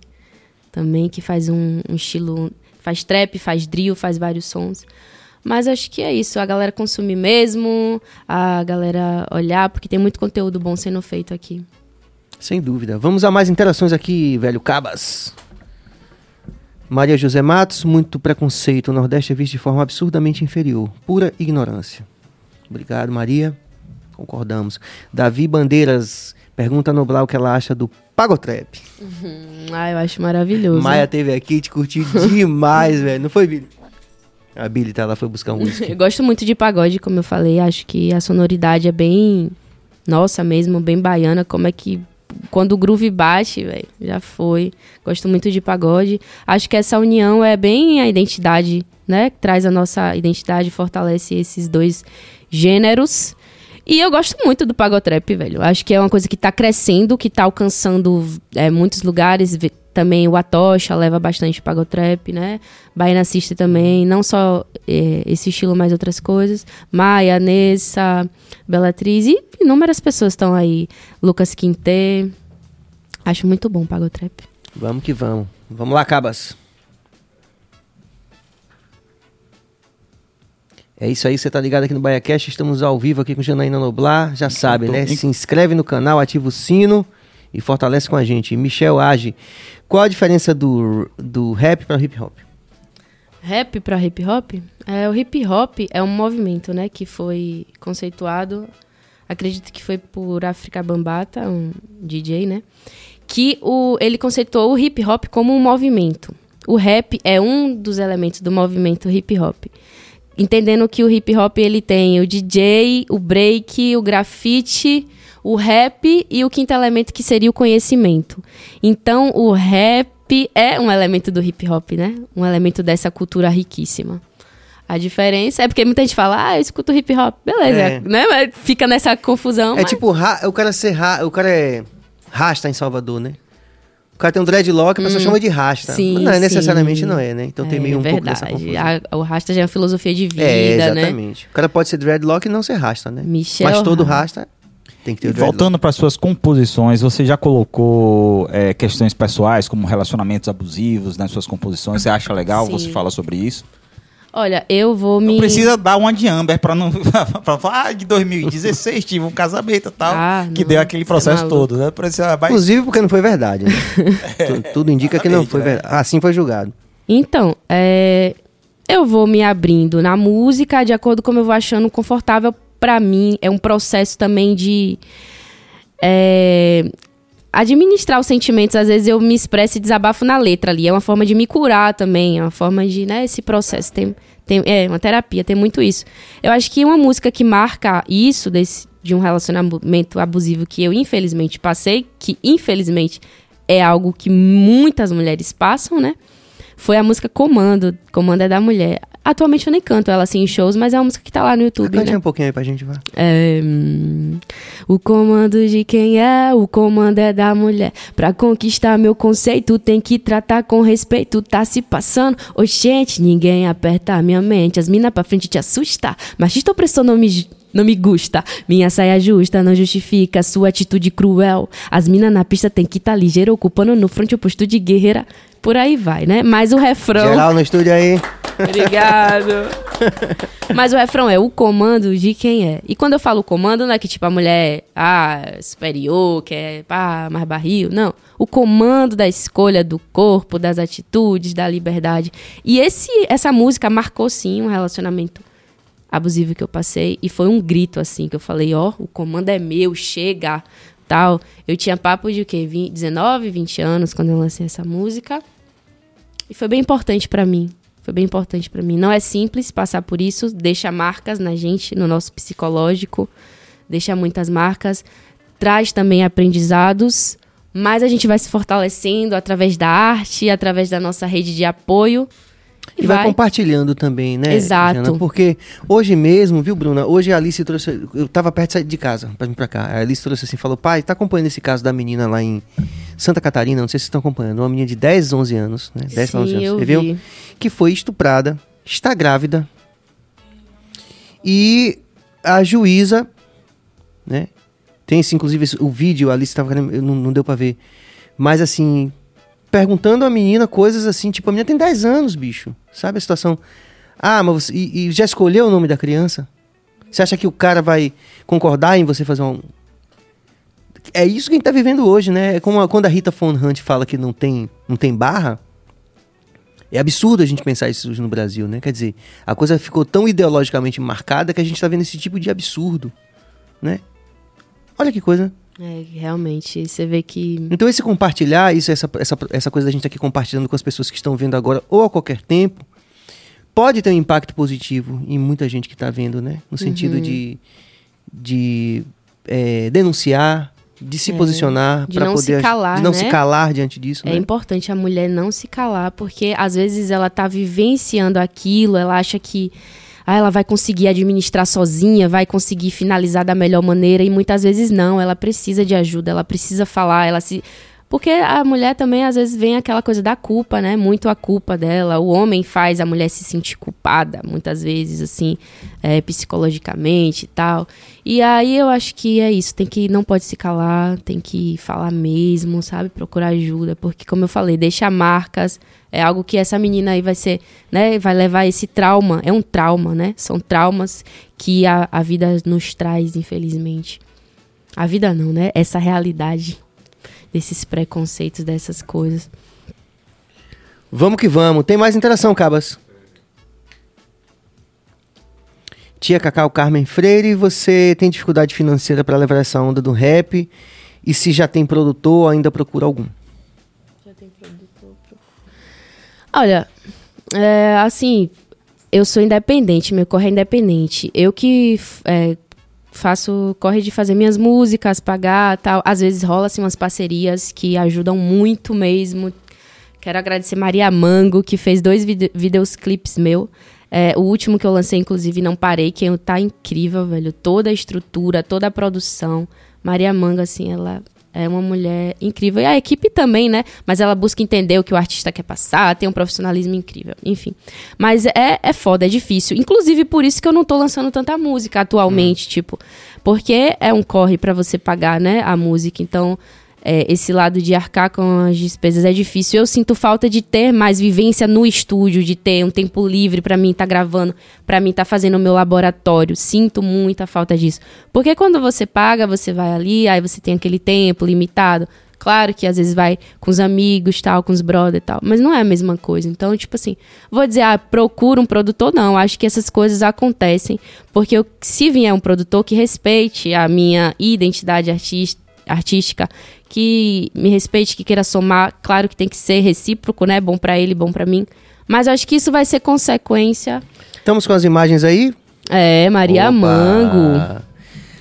Speaker 2: também, que faz um, um estilo. Faz trap, faz drill, faz vários sons. Mas acho que é isso. A galera consumir mesmo, a galera olhar, porque tem muito conteúdo bom sendo feito aqui.
Speaker 1: Sem dúvida. Vamos a mais interações aqui, velho Cabas. Maria José Matos, muito preconceito. O Nordeste é visto de forma absurdamente inferior. Pura ignorância. Obrigado, Maria. Concordamos. Davi Bandeiras pergunta a Noblar o que ela acha do Pagotrap.
Speaker 2: Hum, Ah, eu acho maravilhoso.
Speaker 1: Maia teve aqui, te curtiu (laughs) demais, velho. Não foi, Billy? A Billy tá lá, foi buscar um whisky. (laughs)
Speaker 2: Eu gosto muito de pagode, como eu falei. Acho que a sonoridade é bem. Nossa, mesmo, bem baiana. Como é que. Quando o groove bate, velho, já foi. Gosto muito de pagode. Acho que essa união é bem a identidade, né? Traz a nossa identidade, fortalece esses dois gêneros. E eu gosto muito do pagotrap, velho. Acho que é uma coisa que tá crescendo, que tá alcançando é, muitos lugares. Também o Atocha leva bastante pagotrap, né? Baiana Sister também. Não só é, esse estilo, mas outras coisas. Maia, Nessa, Belatriz e inúmeras pessoas estão aí. Lucas Quinté. Acho muito bom o pagotrap.
Speaker 1: Vamos que vamos. Vamos lá, Cabas. É isso aí, você tá ligado aqui no BaiaCast, estamos ao vivo aqui com Janaína Noblar, já sabe, né? Se inscreve no canal, ativa o sino e fortalece com a gente. Michel Age, qual a diferença do, do rap para hip hop?
Speaker 2: Rap para hip hop? É, o hip hop é um movimento, né, que foi conceituado, acredito que foi por África Bambata, um DJ, né, que o, ele conceituou o hip hop como um movimento. O rap é um dos elementos do movimento hip hop. Entendendo que o hip hop ele tem o DJ, o break, o grafite, o rap e o quinto elemento que seria o conhecimento. Então, o rap é um elemento do hip hop, né? Um elemento dessa cultura riquíssima. A diferença é porque muita gente fala, ah, eu escuto hip hop, beleza,
Speaker 1: É.
Speaker 2: né? Mas fica nessa confusão.
Speaker 1: É
Speaker 2: mas-
Speaker 1: tipo, ra- o cara ser ra- o cara é rasta em Salvador, né? O cara tem um dreadlock, a pessoa chama de rasta.
Speaker 2: Hum. Sim,
Speaker 1: Mas não é necessariamente
Speaker 2: sim.
Speaker 1: não é, né? Então tem meio um pouco dessa
Speaker 2: verdade.
Speaker 1: confusão.
Speaker 2: A- o rasta já é uma filosofia de vida,
Speaker 1: é,
Speaker 2: né?
Speaker 1: exatamente. O cara pode ser dreadlock e não ser rasta, né?
Speaker 2: Michel
Speaker 1: Mas todo
Speaker 2: Ra-
Speaker 1: rasta tem que ter
Speaker 3: E voltando para suas composições, você já colocou é, questões pessoais, como relacionamentos abusivos nas suas composições? Você acha legal
Speaker 2: Sim.
Speaker 3: você falar sobre isso?
Speaker 2: Olha, eu vou me.
Speaker 3: Não precisa dar uma de Amber para não (laughs) pra falar, ah, de 2016 tive um casamento e tal,
Speaker 2: Ah,
Speaker 3: que
Speaker 2: não,
Speaker 3: deu aquele
Speaker 2: é
Speaker 3: processo
Speaker 2: maluco.
Speaker 3: todo, né? Precisa, mas
Speaker 1: Inclusive porque não foi verdade. Né? (laughs) Tu- Tudo indica que não foi
Speaker 3: né?
Speaker 1: verdade. Assim foi julgado.
Speaker 2: Então, é, eu vou me abrindo na música de acordo com como eu vou achando confortável pra mim. É um processo também de é, administrar os sentimentos. Às vezes eu me expresso e desabafo na letra ali. É uma forma de me curar também. É uma forma de, né, esse processo. Tem, tem, é uma terapia, tem muito isso. Eu acho que uma música que marca isso desse, de um relacionamento abusivo que eu infelizmente passei, que infelizmente é algo que muitas mulheres passam, né? Foi a música Comando. Comando é da mulher. Atualmente eu nem canto ela assim em shows, mas é uma música que tá lá no YouTube,
Speaker 1: Cante
Speaker 2: né?
Speaker 1: um pouquinho aí pra gente, vai.
Speaker 2: É, hum, o comando de quem é, o comando é da mulher. Pra conquistar meu conceito, tem que tratar com respeito. Tá se passando, oxente, ninguém aperta a minha mente. As mina pra frente te assusta. Machista opressor não me, não me gusta. Minha saia justa não justifica sua atitude cruel. As mina na pista tem que tá ligeira, ocupando no front o posto de guerreira. Por aí vai, né? Mas o refrão.
Speaker 1: Geral no estúdio aí.
Speaker 2: Obrigado. (laughs) Mas o refrão é o comando de quem é. E quando eu falo comando, não é que tipo a mulher, ah, superior, que é pá, mais barril. Não. O comando da escolha do corpo, das atitudes, da liberdade. E esse, essa música marcou sim um relacionamento abusivo que eu passei. E foi um grito assim que eu falei, ó, o comando é meu, chega. Tal. Eu tinha papo de o quê? 20, 19, 20 anos quando eu lancei essa música. E foi bem importante pra mim. Foi bem importante pra mim. Não é simples passar por isso, deixa marcas na gente, no nosso psicológico, deixa muitas marcas, traz também aprendizados, mas a gente vai se fortalecendo através da arte, através da nossa rede de apoio.
Speaker 1: E vai, compartilhando também, né?
Speaker 2: Exato.
Speaker 1: Jana? Porque hoje mesmo, viu, Bruna? Hoje a Alice trouxe. Eu tava perto de sair de casa pra vir pra cá. A Alice trouxe assim: falou, pai, tá acompanhando esse caso da menina lá em Santa Catarina? Não sei se vocês estão acompanhando. Uma menina de 10, 11 anos, né? 10 pra 11
Speaker 2: Sim,
Speaker 1: anos.
Speaker 2: eu
Speaker 1: Você viu?
Speaker 2: vi.
Speaker 1: Que foi estuprada, está grávida. E a juíza, né? Tem esse, inclusive o vídeo, a Alice tava não, não deu pra ver. Mas assim, perguntando à menina coisas assim, tipo, a menina tem 10 anos, bicho. Sabe a situação? Ah, mas você, e, e já escolheu o nome da criança? Você acha que o cara vai concordar em você fazer um. É isso que a gente tá vivendo hoje, né? É como a- quando a Rita Von Hunt fala que não tem, não tem barra. É absurdo a gente pensar isso hoje no Brasil, né? Quer dizer, a coisa ficou tão ideologicamente marcada que a gente tá vendo esse tipo de absurdo, né? Olha que coisa.
Speaker 2: É, realmente, você vê que
Speaker 1: Então esse compartilhar, isso, essa, essa, essa coisa da gente aqui compartilhando com as pessoas que estão vendo agora ou a qualquer tempo, pode ter um impacto positivo em muita gente que está vendo, né? No sentido
Speaker 2: Uhum.
Speaker 1: de, de é, denunciar, de se
Speaker 2: É,
Speaker 1: posicionar para
Speaker 2: não se
Speaker 1: poder
Speaker 2: calar,
Speaker 1: de não
Speaker 2: né?
Speaker 1: se calar diante disso,
Speaker 2: É
Speaker 1: né?
Speaker 2: importante a mulher não se calar, porque às vezes ela tá vivenciando aquilo, ela acha que ah, ela vai conseguir administrar sozinha, vai conseguir finalizar da melhor maneira, e muitas vezes não, ela precisa de ajuda, ela precisa falar, ela se. Porque a mulher também, às vezes, vem aquela coisa da culpa, né? Muito a culpa dela. O homem faz a mulher se sentir culpada, muitas vezes, assim, é, psicologicamente e tal. E aí eu acho que é isso, tem que não pode se calar, tem que falar mesmo, sabe? Procurar ajuda, porque como eu falei, deixa marcas, é algo que essa menina aí vai ser, né, vai levar esse trauma, é um trauma, né? São traumas que a, a vida nos traz, infelizmente. A vida não, né? Essa realidade desses preconceitos, dessas coisas.
Speaker 1: Vamos que vamos. Tem mais interação, Cabas. Tia Cacau Carmen Freire, você tem dificuldade financeira para levar essa onda do rap? E se já tem produtor, ainda procura algum?
Speaker 2: Olha, é, assim, eu sou independente, meu corre é independente. Eu que é, faço, corre de fazer minhas músicas, pagar tal. Às vezes rola assim umas parcerias que ajudam muito mesmo. Quero agradecer Maria Mango, que fez dois vide videos meu. É, o último que eu lancei, inclusive, não parei, que tá incrível, velho. Toda a estrutura, toda a produção. Maria Mango, assim, ela é uma mulher incrível. E a equipe também, né? Mas ela busca entender o que o artista quer passar, tem um profissionalismo incrível. Enfim. Mas é, é foda, é difícil. Inclusive, por isso que eu não tô lançando tanta música atualmente, hum. tipo. Porque é um corre para você pagar, né? A música. Então é, esse lado de arcar com as despesas é difícil. Eu sinto falta de ter mais vivência no estúdio, de ter um tempo livre para mim estar tá gravando, para mim estar tá fazendo o meu laboratório. Sinto muita falta disso. Porque quando você paga, você vai ali, aí você tem aquele tempo limitado. Claro que às vezes vai com os amigos, tal, com os brothers e tal, mas não é a mesma coisa. Então, tipo assim, vou dizer, ah, procura um produtor, não. Acho que essas coisas acontecem, porque eu, se vier um produtor que respeite a minha identidade artista, artística, que me respeite, que queira somar. Claro que tem que ser recíproco, né? Bom para ele, bom para mim. Mas acho que isso vai ser consequência.
Speaker 1: Estamos com as imagens aí?
Speaker 2: É, Maria Opa. Mango.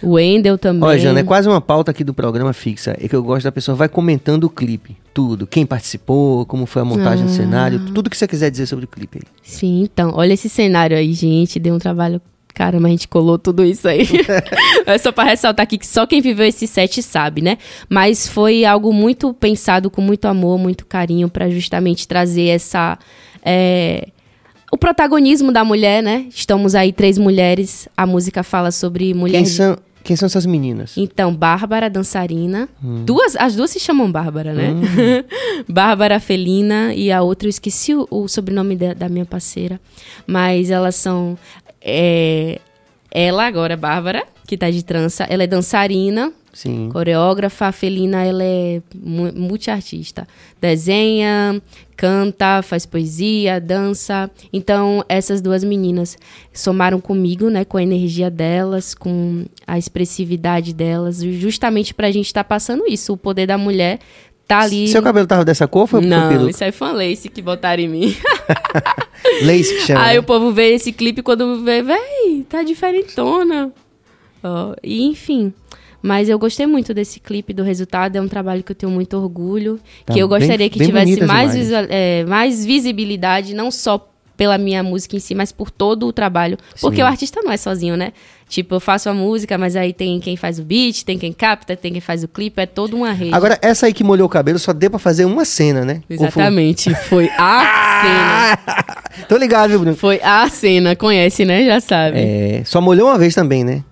Speaker 2: O Wendel também.
Speaker 1: Olha, Jana, é quase uma pauta aqui do programa fixa. É que eu gosto da pessoa vai comentando o clipe. Tudo. Quem participou, como foi a montagem ah. do cenário. Tudo que você quiser dizer sobre o clipe aí.
Speaker 2: Sim, então. Olha esse cenário aí, gente. Deu um trabalho Caramba, a gente colou tudo isso aí. (laughs) é só para ressaltar aqui que só quem viveu esse set sabe, né? Mas foi algo muito pensado com muito amor, muito carinho, para justamente trazer essa. É, o protagonismo da mulher, né? Estamos aí três mulheres. A música fala sobre mulheres.
Speaker 1: Quem são, quem são essas meninas?
Speaker 2: Então, Bárbara, dançarina. Hum. Duas, as duas se chamam Bárbara, né? Hum. (laughs) Bárbara Felina e a outra, eu esqueci o, o sobrenome de, da minha parceira. Mas elas são é, ela agora, Bárbara, que tá de trança, ela é dançarina,
Speaker 1: Sim.
Speaker 2: coreógrafa. A Felina, ela é multiartista. Desenha, canta, faz poesia, dança. Então, essas duas meninas somaram comigo, né, com a energia delas, com a expressividade delas, justamente pra gente estar tá passando isso, o poder da mulher tá ali.
Speaker 1: Seu cabelo tava dessa cor? Foi,
Speaker 2: Não,
Speaker 1: foi
Speaker 2: isso aí foi uma lace que botaram em mim. (laughs)
Speaker 1: lace que chama.
Speaker 2: Aí né? o povo vê esse clipe quando vê, véi, tá diferentona. Oh, e enfim. Mas eu gostei muito desse clipe, do resultado. É um trabalho que eu tenho muito orgulho. Tá que eu gostaria bem, que bem tivesse mais, visual, é, mais visibilidade, não só pela minha música em si, mas por todo o trabalho. Sim. Porque o artista não é sozinho, né? Tipo, eu faço a música, mas aí tem quem faz o beat, tem quem capta, tem quem faz o clipe, é toda uma rede.
Speaker 1: Agora, essa aí que molhou o cabelo só deu pra fazer uma cena, né?
Speaker 2: Exatamente. Foi... foi a (laughs) cena.
Speaker 1: Tô ligado, viu, Bruno?
Speaker 2: Foi a cena, conhece, né? Já sabe.
Speaker 1: É, só molhou uma vez também, né?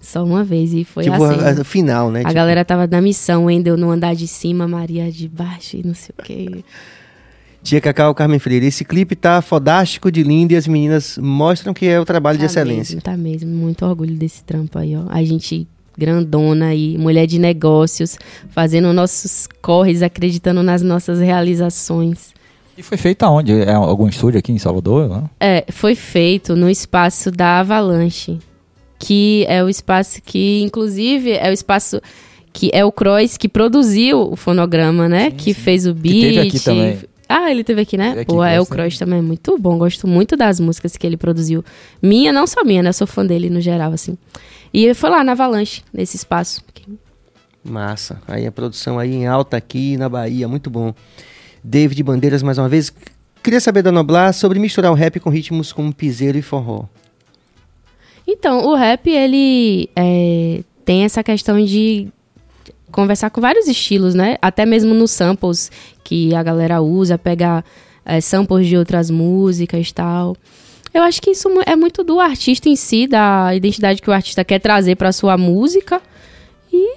Speaker 2: Só uma vez e foi
Speaker 1: tipo,
Speaker 2: assim.
Speaker 1: Tipo, final, né?
Speaker 2: A
Speaker 1: tipo...
Speaker 2: galera tava na missão, ainda eu no andar de cima, Maria de baixo e não sei o quê.
Speaker 1: Tia Cacau Carmen Freire, esse clipe tá fodástico de lindo e as meninas mostram que é o trabalho
Speaker 2: tá
Speaker 1: de excelência.
Speaker 2: Mesmo, tá mesmo, muito orgulho desse trampo aí, ó. A gente grandona aí, mulher de negócios, fazendo nossos corres, acreditando nas nossas realizações.
Speaker 3: E foi feito aonde? É algum estúdio aqui em Salvador? Não?
Speaker 2: É, foi feito no espaço da Avalanche, que é o espaço que, inclusive, é o espaço que é o Croix que produziu o fonograma, né? Sim, que sim. fez o beat. Que teve aqui também. Ah, ele teve aqui, né? Teve aqui, Pô, é o Cross também é muito bom. Gosto muito das músicas que ele produziu. Minha, não só minha, né? Eu sou fã dele no geral, assim. E foi lá na Avalanche, nesse espaço.
Speaker 1: Massa. Aí a produção aí em alta aqui na Bahia, muito bom. David Bandeiras, mais uma vez. Queria saber da Noblar sobre misturar o rap com ritmos como piseiro e forró.
Speaker 2: Então, o rap, ele é, tem essa questão de conversar com vários estilos, né? Até mesmo nos samples que a galera usa, pegar é, samples de outras músicas e tal. Eu acho que isso é muito do artista em si, da identidade que o artista quer trazer para sua música. E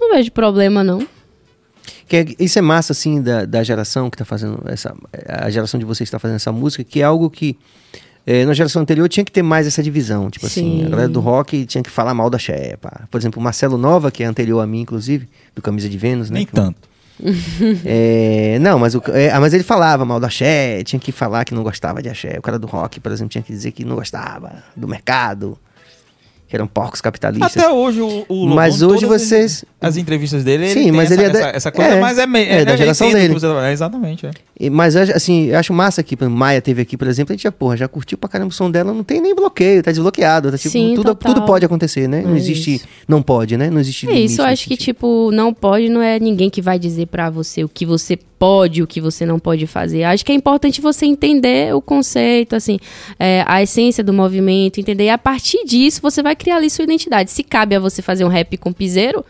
Speaker 2: não vejo problema, não.
Speaker 1: Que é, isso é massa, assim, da, da geração que está fazendo essa. A geração de vocês está fazendo essa música, que é algo que é, na geração anterior tinha que ter mais essa divisão. Tipo Sim. assim, a galera do rock tinha que falar mal da Xé. Por exemplo, o Marcelo Nova, que é anterior a mim, inclusive, do Camisa de Vênus, né?
Speaker 3: Nem tanto. (laughs)
Speaker 1: é, não, mas, o, é, mas ele falava mal da Axé, tinha que falar que não gostava de Axé. O cara do rock, por exemplo, tinha que dizer que não gostava do mercado. Que eram porcos capitalistas.
Speaker 3: Até hoje o, o Lobão,
Speaker 1: Mas hoje vocês-
Speaker 3: As, as entrevistas dele, ele
Speaker 1: Sim,
Speaker 3: tem
Speaker 1: mas
Speaker 3: essa,
Speaker 1: ele é da-
Speaker 3: essa, essa coisa,
Speaker 1: é,
Speaker 3: mas é, me-
Speaker 1: é da geração dele.
Speaker 3: que você- é, exatamente. é.
Speaker 1: E- Mas eu acho- assim, eu acho massa exemplo, Maia teve aqui, por exemplo, a gente já, porra, já curtiu pra caramba o som dela, não tem nem bloqueio, tá desbloqueado, tá tipo,
Speaker 2: Sim,
Speaker 1: tudo,
Speaker 2: total.
Speaker 1: tudo pode acontecer, né? Não
Speaker 2: É
Speaker 1: existe,
Speaker 2: isso.
Speaker 1: não pode, né? Não existe
Speaker 2: É
Speaker 1: limite
Speaker 2: isso, eu acho que, tipo, não pode, não é ninguém que vai dizer pra você o que você pode, o que você não pode fazer. Acho que é importante você entender o conceito, assim, é, a essência do movimento, entender. E a partir disso, você vai criar ali sua identidade. Se cabe a você fazer um rap com piseiro,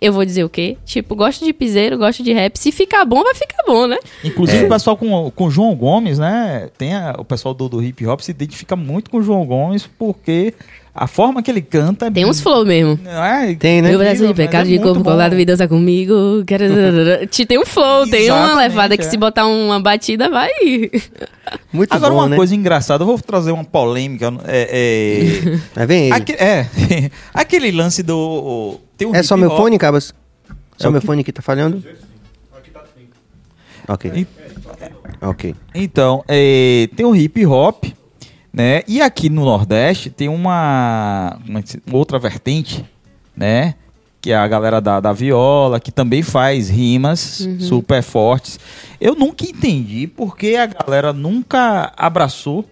Speaker 2: eu vou dizer o quê? Tipo, gosto de piseiro, gosto de rap. Se ficar bom, vai ficar bom, né?
Speaker 3: Inclusive
Speaker 1: É.
Speaker 3: o pessoal com, com o João Gomes, né? Tem a- o pessoal do, do hip hop se identifica muito com o João Gomes porque a forma que ele canta. é
Speaker 2: Tem uns flow mesmo.
Speaker 3: É?
Speaker 1: Tem, né?
Speaker 2: Meu braço de pecado
Speaker 3: é
Speaker 2: de corpo colado, me dança comigo. Quero... Te- Tem um flow, tem uma levada que
Speaker 3: é.
Speaker 2: se botar uma batida, vai.
Speaker 1: Muito
Speaker 3: Agora,
Speaker 1: bom,
Speaker 3: uma
Speaker 1: né?
Speaker 3: coisa engraçada, eu vou trazer uma polêmica. É, é, (laughs)
Speaker 1: vem ele.
Speaker 3: aque- é, (laughs) aquele lance do. Tem um
Speaker 1: É só meu
Speaker 3: hop-
Speaker 1: fone, Cabas? Só
Speaker 3: É o
Speaker 1: meu fone que tá falhando? Ok,
Speaker 3: E-
Speaker 1: ok.
Speaker 3: Então, é, tem o hip hop, né? E aqui no Nordeste tem uma, uma outra vertente, né? Que é a galera da, da viola, que também faz rimas super fortes. Eu nunca entendi porque a galera nunca abraçou,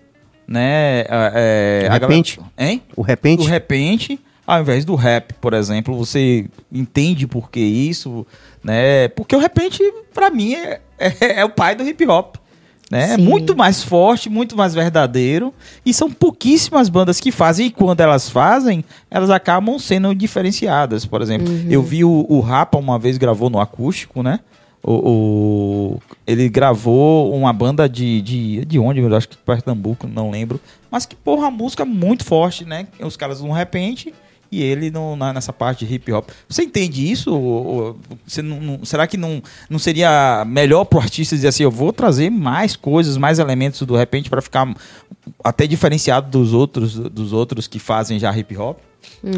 Speaker 3: né? a- é,
Speaker 1: De
Speaker 3: a galera-
Speaker 1: repente?
Speaker 3: hein?
Speaker 1: O repente,
Speaker 3: Do repente, ao invés do rap, por exemplo, você entende por que isso, né? Porque o repente, pra mim, é, é, é o pai do hip hop. Né? É
Speaker 2: Sim.
Speaker 3: muito mais forte, muito mais verdadeiro. E são pouquíssimas bandas que fazem. E quando elas fazem, elas acabam sendo diferenciadas. Por exemplo, eu vi o, o Rapa uma vez gravou no acústico, né? O, o- ele gravou uma banda de, de, de onde? Eu acho que de Pernambuco, não lembro. Mas que, porra, a música muito forte, né? Os caras de repente e ele na- nessa parte de hip hop. Você entende isso? Ou- ou você não- não- será que não, não seria melhor pro artista dizer assim, eu vou trazer mais coisas, mais elementos do repente para ficar até diferenciado dos outros, dos outros que fazem já hip hop?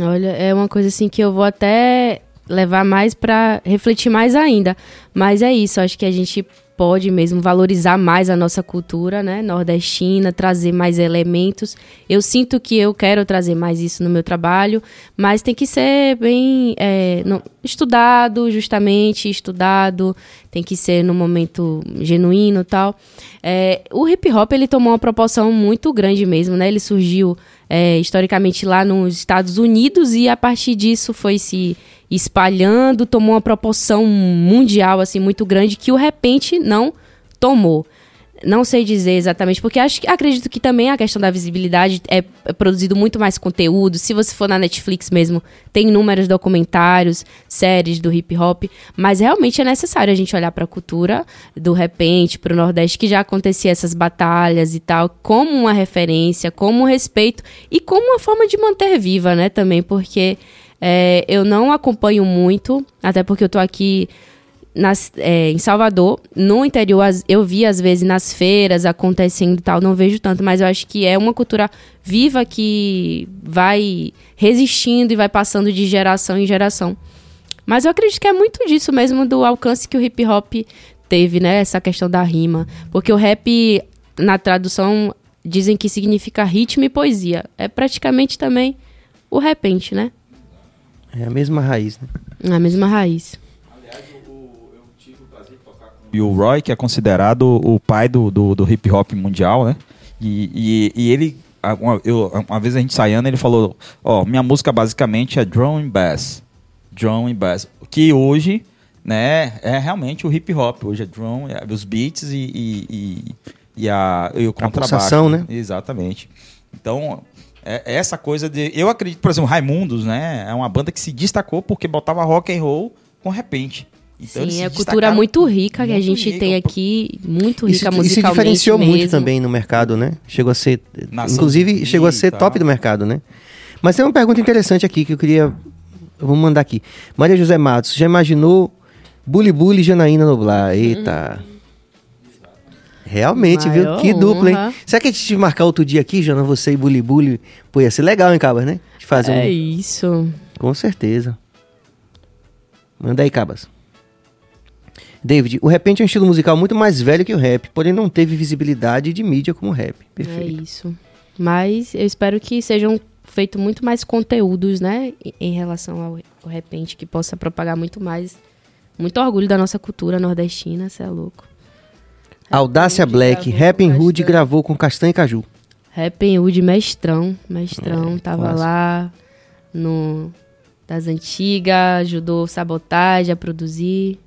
Speaker 2: Olha, é uma coisa assim que eu vou até levar mais pra refletir mais ainda. Mas é isso, acho que a gente pode mesmo valorizar mais a nossa cultura, né, nordestina, trazer mais elementos. Eu sinto que eu quero trazer mais isso no meu trabalho, mas tem que ser bem é, não- estudado, justamente estudado, tem que ser no momento genuíno tal. É, o hip hop ele tomou uma proporção muito grande mesmo, né? Ele surgiu é, historicamente lá nos Estados Unidos e a partir disso foi se espalhando, tomou uma proporção mundial assim muito grande que o repente não tomou. Não sei dizer exatamente, porque acho acredito que também a questão da visibilidade é, é produzido muito mais conteúdo. Se você for na Netflix mesmo, tem inúmeros documentários, séries do hip hop, mas realmente é necessário a gente olhar para a cultura do repente, para o Nordeste, que já acontecia essas batalhas e tal, como uma referência, como um respeito e como uma forma de manter viva, né, também, porque é, eu não acompanho muito, até porque eu tô aqui nas- é, em Salvador, no interior, eu vi às vezes nas feiras acontecendo e tal, não vejo tanto, mas eu acho que é uma cultura viva que vai resistindo e vai passando de geração em geração. Mas eu acredito que é muito disso mesmo, do alcance que o hip hop teve, né? Essa questão da rima. Porque o rap, na tradução, dizem que significa ritmo e poesia. É praticamente também o repente, né?
Speaker 1: É a mesma raiz, né?
Speaker 2: A mesma raiz.
Speaker 3: E o Roy, que é considerado o pai do, do, do hip hop mundial, né? E, e, e ele, uma, eu- uma vez a gente saindo, ele falou: Ó, minha música basicamente é drum and bass. And bass. Que hoje, né, é realmente o hip hop. Hoje é drum, é os beats e, e, e, a, e o contrabaixo.
Speaker 1: pulsação, né?
Speaker 3: Exatamente. Então, é, é essa coisa de. Eu acredito, por exemplo, Raimundos, né? É uma banda que se destacou porque botava rock and roll com repente. Então,
Speaker 2: Sim, é cultura muito rica que a
Speaker 3: muito
Speaker 2: gente
Speaker 3: rica.
Speaker 2: tem aqui, muito
Speaker 1: Isso,
Speaker 2: rica
Speaker 1: isso
Speaker 2: musicalmente
Speaker 1: diferenciou muito
Speaker 2: mesmo.
Speaker 1: também no mercado, né? Chegou a ser.
Speaker 3: Nação
Speaker 1: inclusive, chegou a ser top do mercado, né? Mas tem uma pergunta interessante aqui que eu queria. Eu vou mandar aqui. Maria José Matos, já imaginou Bully Bully e Janaína Noblar? Eita. Realmente, viu?
Speaker 2: Maior
Speaker 1: Que dupla, hein?
Speaker 2: honra.
Speaker 1: Será que a gente marcar outro dia aqui, Jana, você e Bully Bully? Pô, ia ser legal, hein, Cabas, né? De fazer
Speaker 2: É
Speaker 1: um.
Speaker 2: isso.
Speaker 1: Com certeza. Manda aí, Cabas. David, o repente é um estilo musical muito mais velho que o rap, porém não teve visibilidade de mídia como o rap.
Speaker 2: É
Speaker 1: Perfeito.
Speaker 2: isso. Mas eu espero que sejam feito muito mais conteúdos, né? em- relação ao, ao repente, que possa propagar muito mais. Muito orgulho da nossa cultura nordestina, você é louco.
Speaker 1: Audácia Black,
Speaker 2: com
Speaker 1: Hood gravou com Castanha e Caju.
Speaker 2: Rapping Hood, mestrão, mestrão, tava
Speaker 1: clássico.
Speaker 2: lá no das antigas, ajudou sabotagem a produzir.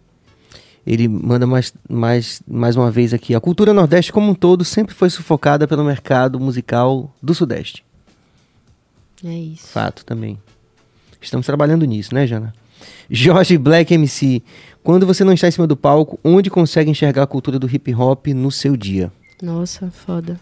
Speaker 1: Ele manda mais, mais, mais uma vez aqui. A cultura nordeste como um todo sempre foi sufocada pelo mercado musical do sudeste.
Speaker 2: É isso.
Speaker 1: Fato também. Estamos trabalhando nisso, né, Jana? Jorge Black MC. Quando você não está em cima do palco, onde consegue enxergar a cultura do hip hop no seu dia?
Speaker 2: Nossa, foda.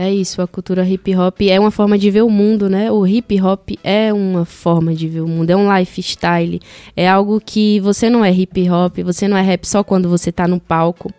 Speaker 2: É isso, a cultura hip hop é uma forma de ver o mundo, né? O hip hop é uma forma de ver o mundo, é um lifestyle. É algo que você não é hip hop, você não é rap só quando você tá no palco.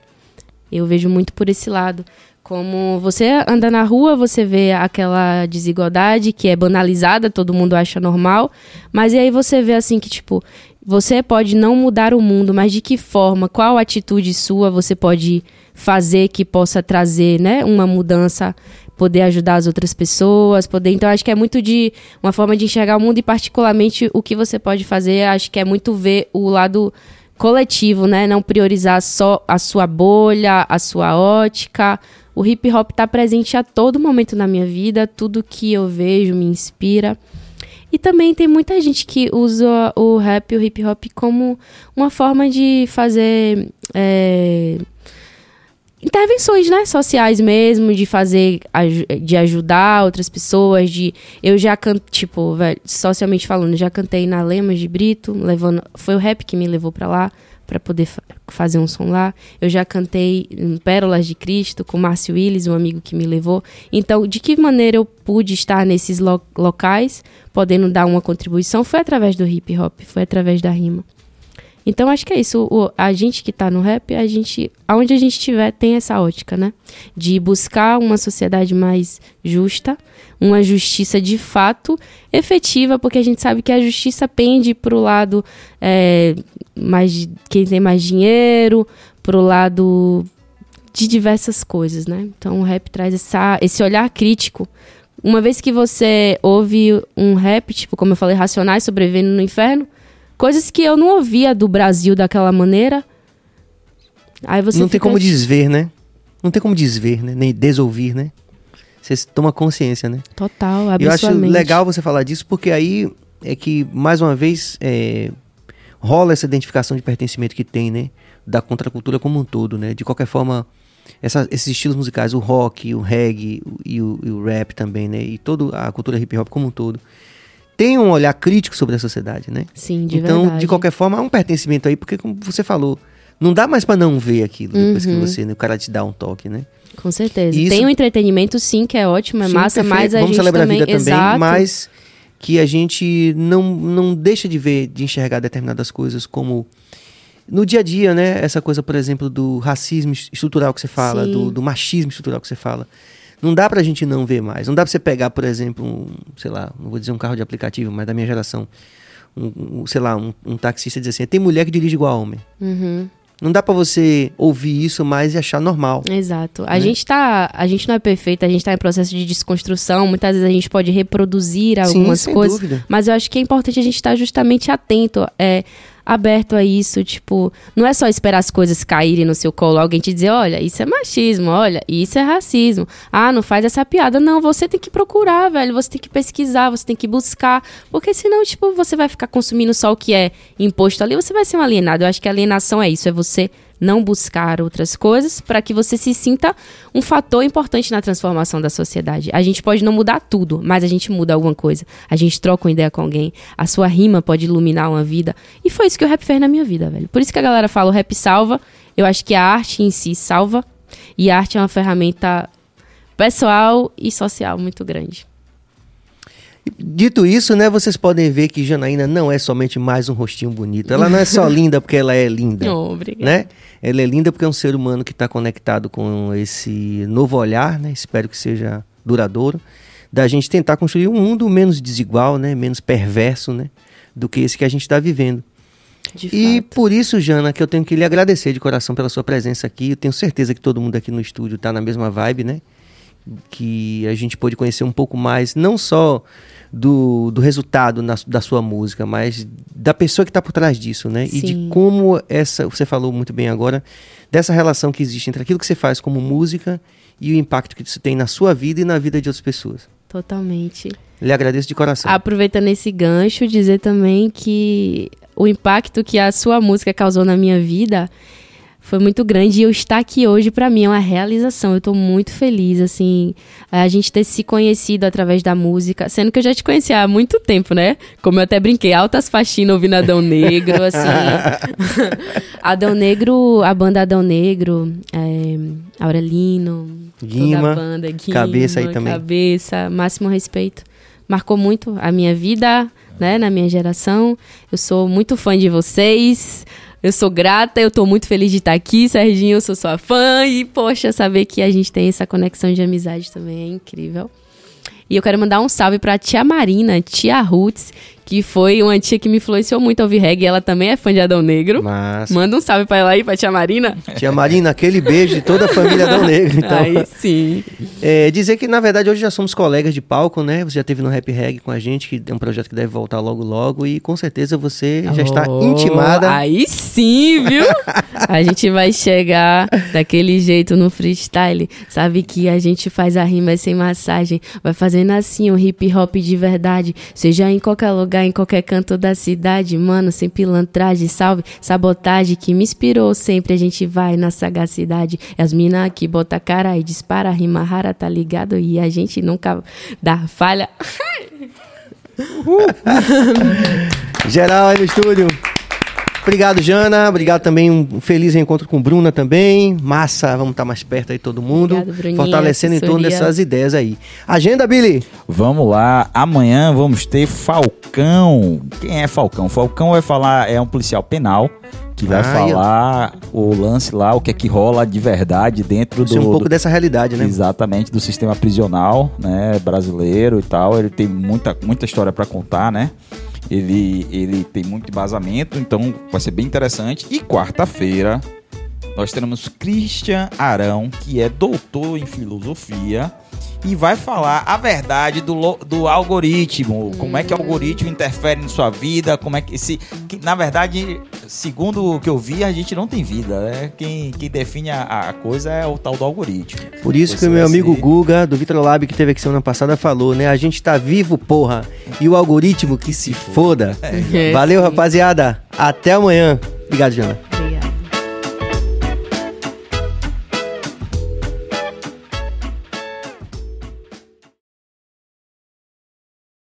Speaker 2: Eu vejo muito por esse lado. Como você anda na rua, você vê aquela desigualdade que é banalizada, todo mundo acha normal. Mas e aí você vê assim que, tipo, você pode não mudar o mundo, mas de que forma, qual atitude sua você pode fazer que possa trazer, né, uma mudança, poder ajudar as outras pessoas, poder. Então acho que é muito de uma forma de enxergar o mundo e particularmente o que você pode fazer, acho que é muito ver o lado coletivo, né? Não priorizar só a sua bolha, a sua ótica. O hip hop está presente a todo momento na minha vida, tudo que eu vejo me inspira. E também tem muita gente que usa o rap o hip hop como uma forma de fazer é, intervenções, né, sociais mesmo, de fazer, de ajudar outras pessoas, de eu já cantei, tipo, velho, socialmente falando, já cantei na Lemas de Brito, levando, foi o rap que me levou pra lá pra poder fa- fazer um som lá. Eu já cantei em Pérolas de Cristo com Márcio Willis, um amigo que me levou. Então, de que maneira eu pude estar nesses lo- locais, podendo dar uma contribuição, foi através do hip hop, foi através da rima. Então acho que é isso. O- a gente que tá no rap, a gente, aonde a gente estiver, tem essa ótica, né? De buscar uma sociedade mais justa, uma justiça de fato efetiva, porque a gente sabe que a justiça pende pro lado é, mais quem tem mais dinheiro, pro lado de diversas coisas, né? Então o rap traz essa, esse olhar crítico. Uma vez que você ouve um rap, tipo, como eu falei, Racionais sobrevivendo no inferno, coisas que eu não ouvia do Brasil daquela maneira. Aí você
Speaker 1: não tem
Speaker 2: fica-
Speaker 1: como desver, né? Não tem como desver, né? Nem desouvir, né? Você toma consciência, né?
Speaker 2: Total,
Speaker 1: Eu acho legal você falar disso, porque aí é que, mais uma vez, é, rola essa identificação de pertencimento que tem, né? Da contracultura como um todo, né? De qualquer forma, essa- esses estilos musicais, o rock, o reggae o- e o, e o rap também, né? E toda a cultura hip hop como um todo, tem um olhar crítico sobre a sociedade, né?
Speaker 2: Sim, de
Speaker 1: então,
Speaker 2: verdade.
Speaker 1: de qualquer forma, há um pertencimento aí, porque como você falou, não dá mais pra não ver aquilo depois
Speaker 2: Uhum.
Speaker 1: que você, né, o cara te dá um toque, né?
Speaker 2: Com certeza.
Speaker 1: Isso-
Speaker 2: Tem um entretenimento, sim, que é ótimo, é
Speaker 1: Sim,
Speaker 2: massa,
Speaker 1: perfeito.
Speaker 2: mas a
Speaker 1: Vamos
Speaker 2: gente
Speaker 1: celebrar
Speaker 2: também...
Speaker 1: a vida também,
Speaker 2: Exato.
Speaker 1: mas que a gente não, não deixa de ver, de enxergar determinadas coisas como no dia a dia, né? Essa coisa, por exemplo, do racismo es- estrutural que você fala, do, do machismo estrutural que você fala. Não dá pra gente não ver mais. Não dá pra você pegar, por exemplo, um, sei lá, não vou dizer um carro de aplicativo, mas da minha geração, um, um, sei lá, um, um taxista dizer assim, tem mulher que dirige igual homem.
Speaker 2: Uhum.
Speaker 1: Não dá pra você ouvir isso mais e achar normal.
Speaker 2: Exato. A
Speaker 1: Né?
Speaker 2: gente tá. A gente não é perfeito, a gente tá em processo de desconstrução. Muitas vezes a gente pode reproduzir
Speaker 1: Sim,
Speaker 2: algumas
Speaker 1: sem
Speaker 2: coisas.
Speaker 1: dúvida.
Speaker 2: Mas eu acho que é importante a gente estar justamente atento, é, aberto a isso. Tipo, não é só esperar as coisas caírem no seu colo, alguém te dizer, olha, isso é machismo, olha, isso é racismo. Ah, não faz essa piada. Não, você tem que procurar, velho. Você tem que pesquisar, você tem que buscar. Porque senão, tipo, você vai ficar consumindo só o que é imposto ali, você vai ser um alienado. Eu acho que alienação é isso, é você não buscar outras coisas para que você se sinta um fator importante na transformação da sociedade. A gente pode não mudar tudo, mas a gente muda alguma coisa. A gente troca uma ideia com alguém. A sua rima pode iluminar uma vida. E foi isso que o rap fez na minha vida, velho. Por isso que a galera fala o rap salva. Eu acho que a arte em si salva. E a arte é uma ferramenta pessoal e social muito grande.
Speaker 1: Dito isso, né, vocês podem ver que Janaína não é somente mais um rostinho bonito. Ela não é só (laughs) linda porque ela é linda,
Speaker 2: Oh, obrigada.
Speaker 1: né? Ela é linda porque é um ser humano que está conectado com esse novo olhar, né? Espero que seja duradouro, da gente tentar construir um mundo menos desigual, né? Menos perverso, né? Do que esse que a gente está vivendo.
Speaker 2: De
Speaker 1: E
Speaker 2: fato.
Speaker 1: por isso, Jana, que eu tenho que lhe agradecer de coração pela sua presença aqui. Eu tenho certeza que todo mundo aqui no estúdio está na mesma vibe, né? que a gente pôde conhecer um pouco mais, não só do, do resultado na- da sua música, mas da pessoa que está por trás disso, né? E de
Speaker 2: Sim.
Speaker 1: como essa, você falou muito bem agora, dessa relação que existe entre aquilo que você faz como música e o impacto que isso tem na sua vida e na vida de outras pessoas.
Speaker 2: Totalmente.
Speaker 1: Lhe agradeço de coração.
Speaker 2: Aproveitando esse gancho, dizer também que o impacto que a sua música causou na minha vida foi muito grande e eu estar aqui hoje para mim é uma realização. Eu tô muito feliz assim, a gente ter se conhecido através da música, sendo que eu já te conhecia há muito tempo, né? Como eu até brinquei, altas faxinas ouvindo Adão Negro, (laughs) assim. (laughs) Adão Negro, a banda Adão Negro, é, Aurelino,
Speaker 1: Guima,
Speaker 2: banda, Guima,
Speaker 1: Cabeça aí também.
Speaker 2: Cabeça, máximo respeito. Marcou muito a minha vida, né, na minha geração. Eu sou muito fã de vocês. Eu sou grata, eu tô muito feliz de estar aqui, Serginho, eu sou sua fã e poxa, saber que a gente tem essa conexão de amizade também é incrível. E eu quero mandar um salve pra tia Marina, tia Roots, que foi uma tia que me influenciou muito a ouvir reggae. Ela também é fã de Adão Negro.
Speaker 1: Mas,
Speaker 2: Manda um salve pra ela aí, pra tia Marina.
Speaker 1: tia Marina, aquele beijo de toda a família Adão Negro. Então,
Speaker 2: Aí sim.
Speaker 1: É, dizer que, na verdade, hoje já somos colegas de palco, né? Você já esteve no Rap Reg com a gente, que é um projeto que deve voltar logo logo. E com certeza você já está intimada.
Speaker 2: Aí sim, viu? (laughs) a gente vai chegar daquele jeito no freestyle. Sabe que a gente faz a rima sem massagem. Vai fazendo assim um hip hop de verdade. Seja em qualquer lugar, em qualquer canto da cidade. Mano, sem pilantragem, salve, sabotagem que me inspirou sempre. A gente vai na sagacidade. E as mina que bota cara e dispara, rima rara, tá ligado? E a gente nunca dá falha.
Speaker 1: Geral aí no estúdio. Obrigado, Jana. Obrigado também. Um feliz reencontro com Bruna também. Massa, vamos estar mais perto aí todo mundo.
Speaker 2: Obrigado, Bruninha,
Speaker 1: fortalecendo em torno dessas ideias aí. Agenda, Billy.
Speaker 3: Vamos lá, amanhã vamos ter Falcão. Quem é Falcão? Falcão vai falar, é um policial penal que vai
Speaker 1: Ah,
Speaker 3: falar o lance lá, o que é que rola de verdade dentro
Speaker 1: Ser
Speaker 3: do,
Speaker 1: um pouco
Speaker 3: do-
Speaker 1: dessa realidade, né?
Speaker 3: Exatamente, do sistema prisional, né, brasileiro e tal. Ele tem muita, muita história para contar, né? Ele, ele tem muito embasamento, então vai ser bem interessante. E quarta-feira nós teremos Christian Arão, que é doutor em filosofia e vai falar a verdade do, do algoritmo, como é que o algoritmo interfere em sua vida, como é que se que, na verdade, segundo o que eu vi, a gente não tem vida, né? Quem, quem define a, a coisa é o tal do algoritmo.
Speaker 1: Por isso que
Speaker 3: Esse
Speaker 1: o meu
Speaker 3: vai
Speaker 1: amigo
Speaker 3: ser-
Speaker 1: Guga, do Vitor Lab, que teve aqui semana passada, falou, né? A gente tá vivo, porra. E o algoritmo que se foda. (laughs)
Speaker 2: É,
Speaker 1: Valeu, rapaziada. Até amanhã. Obrigado, Jana.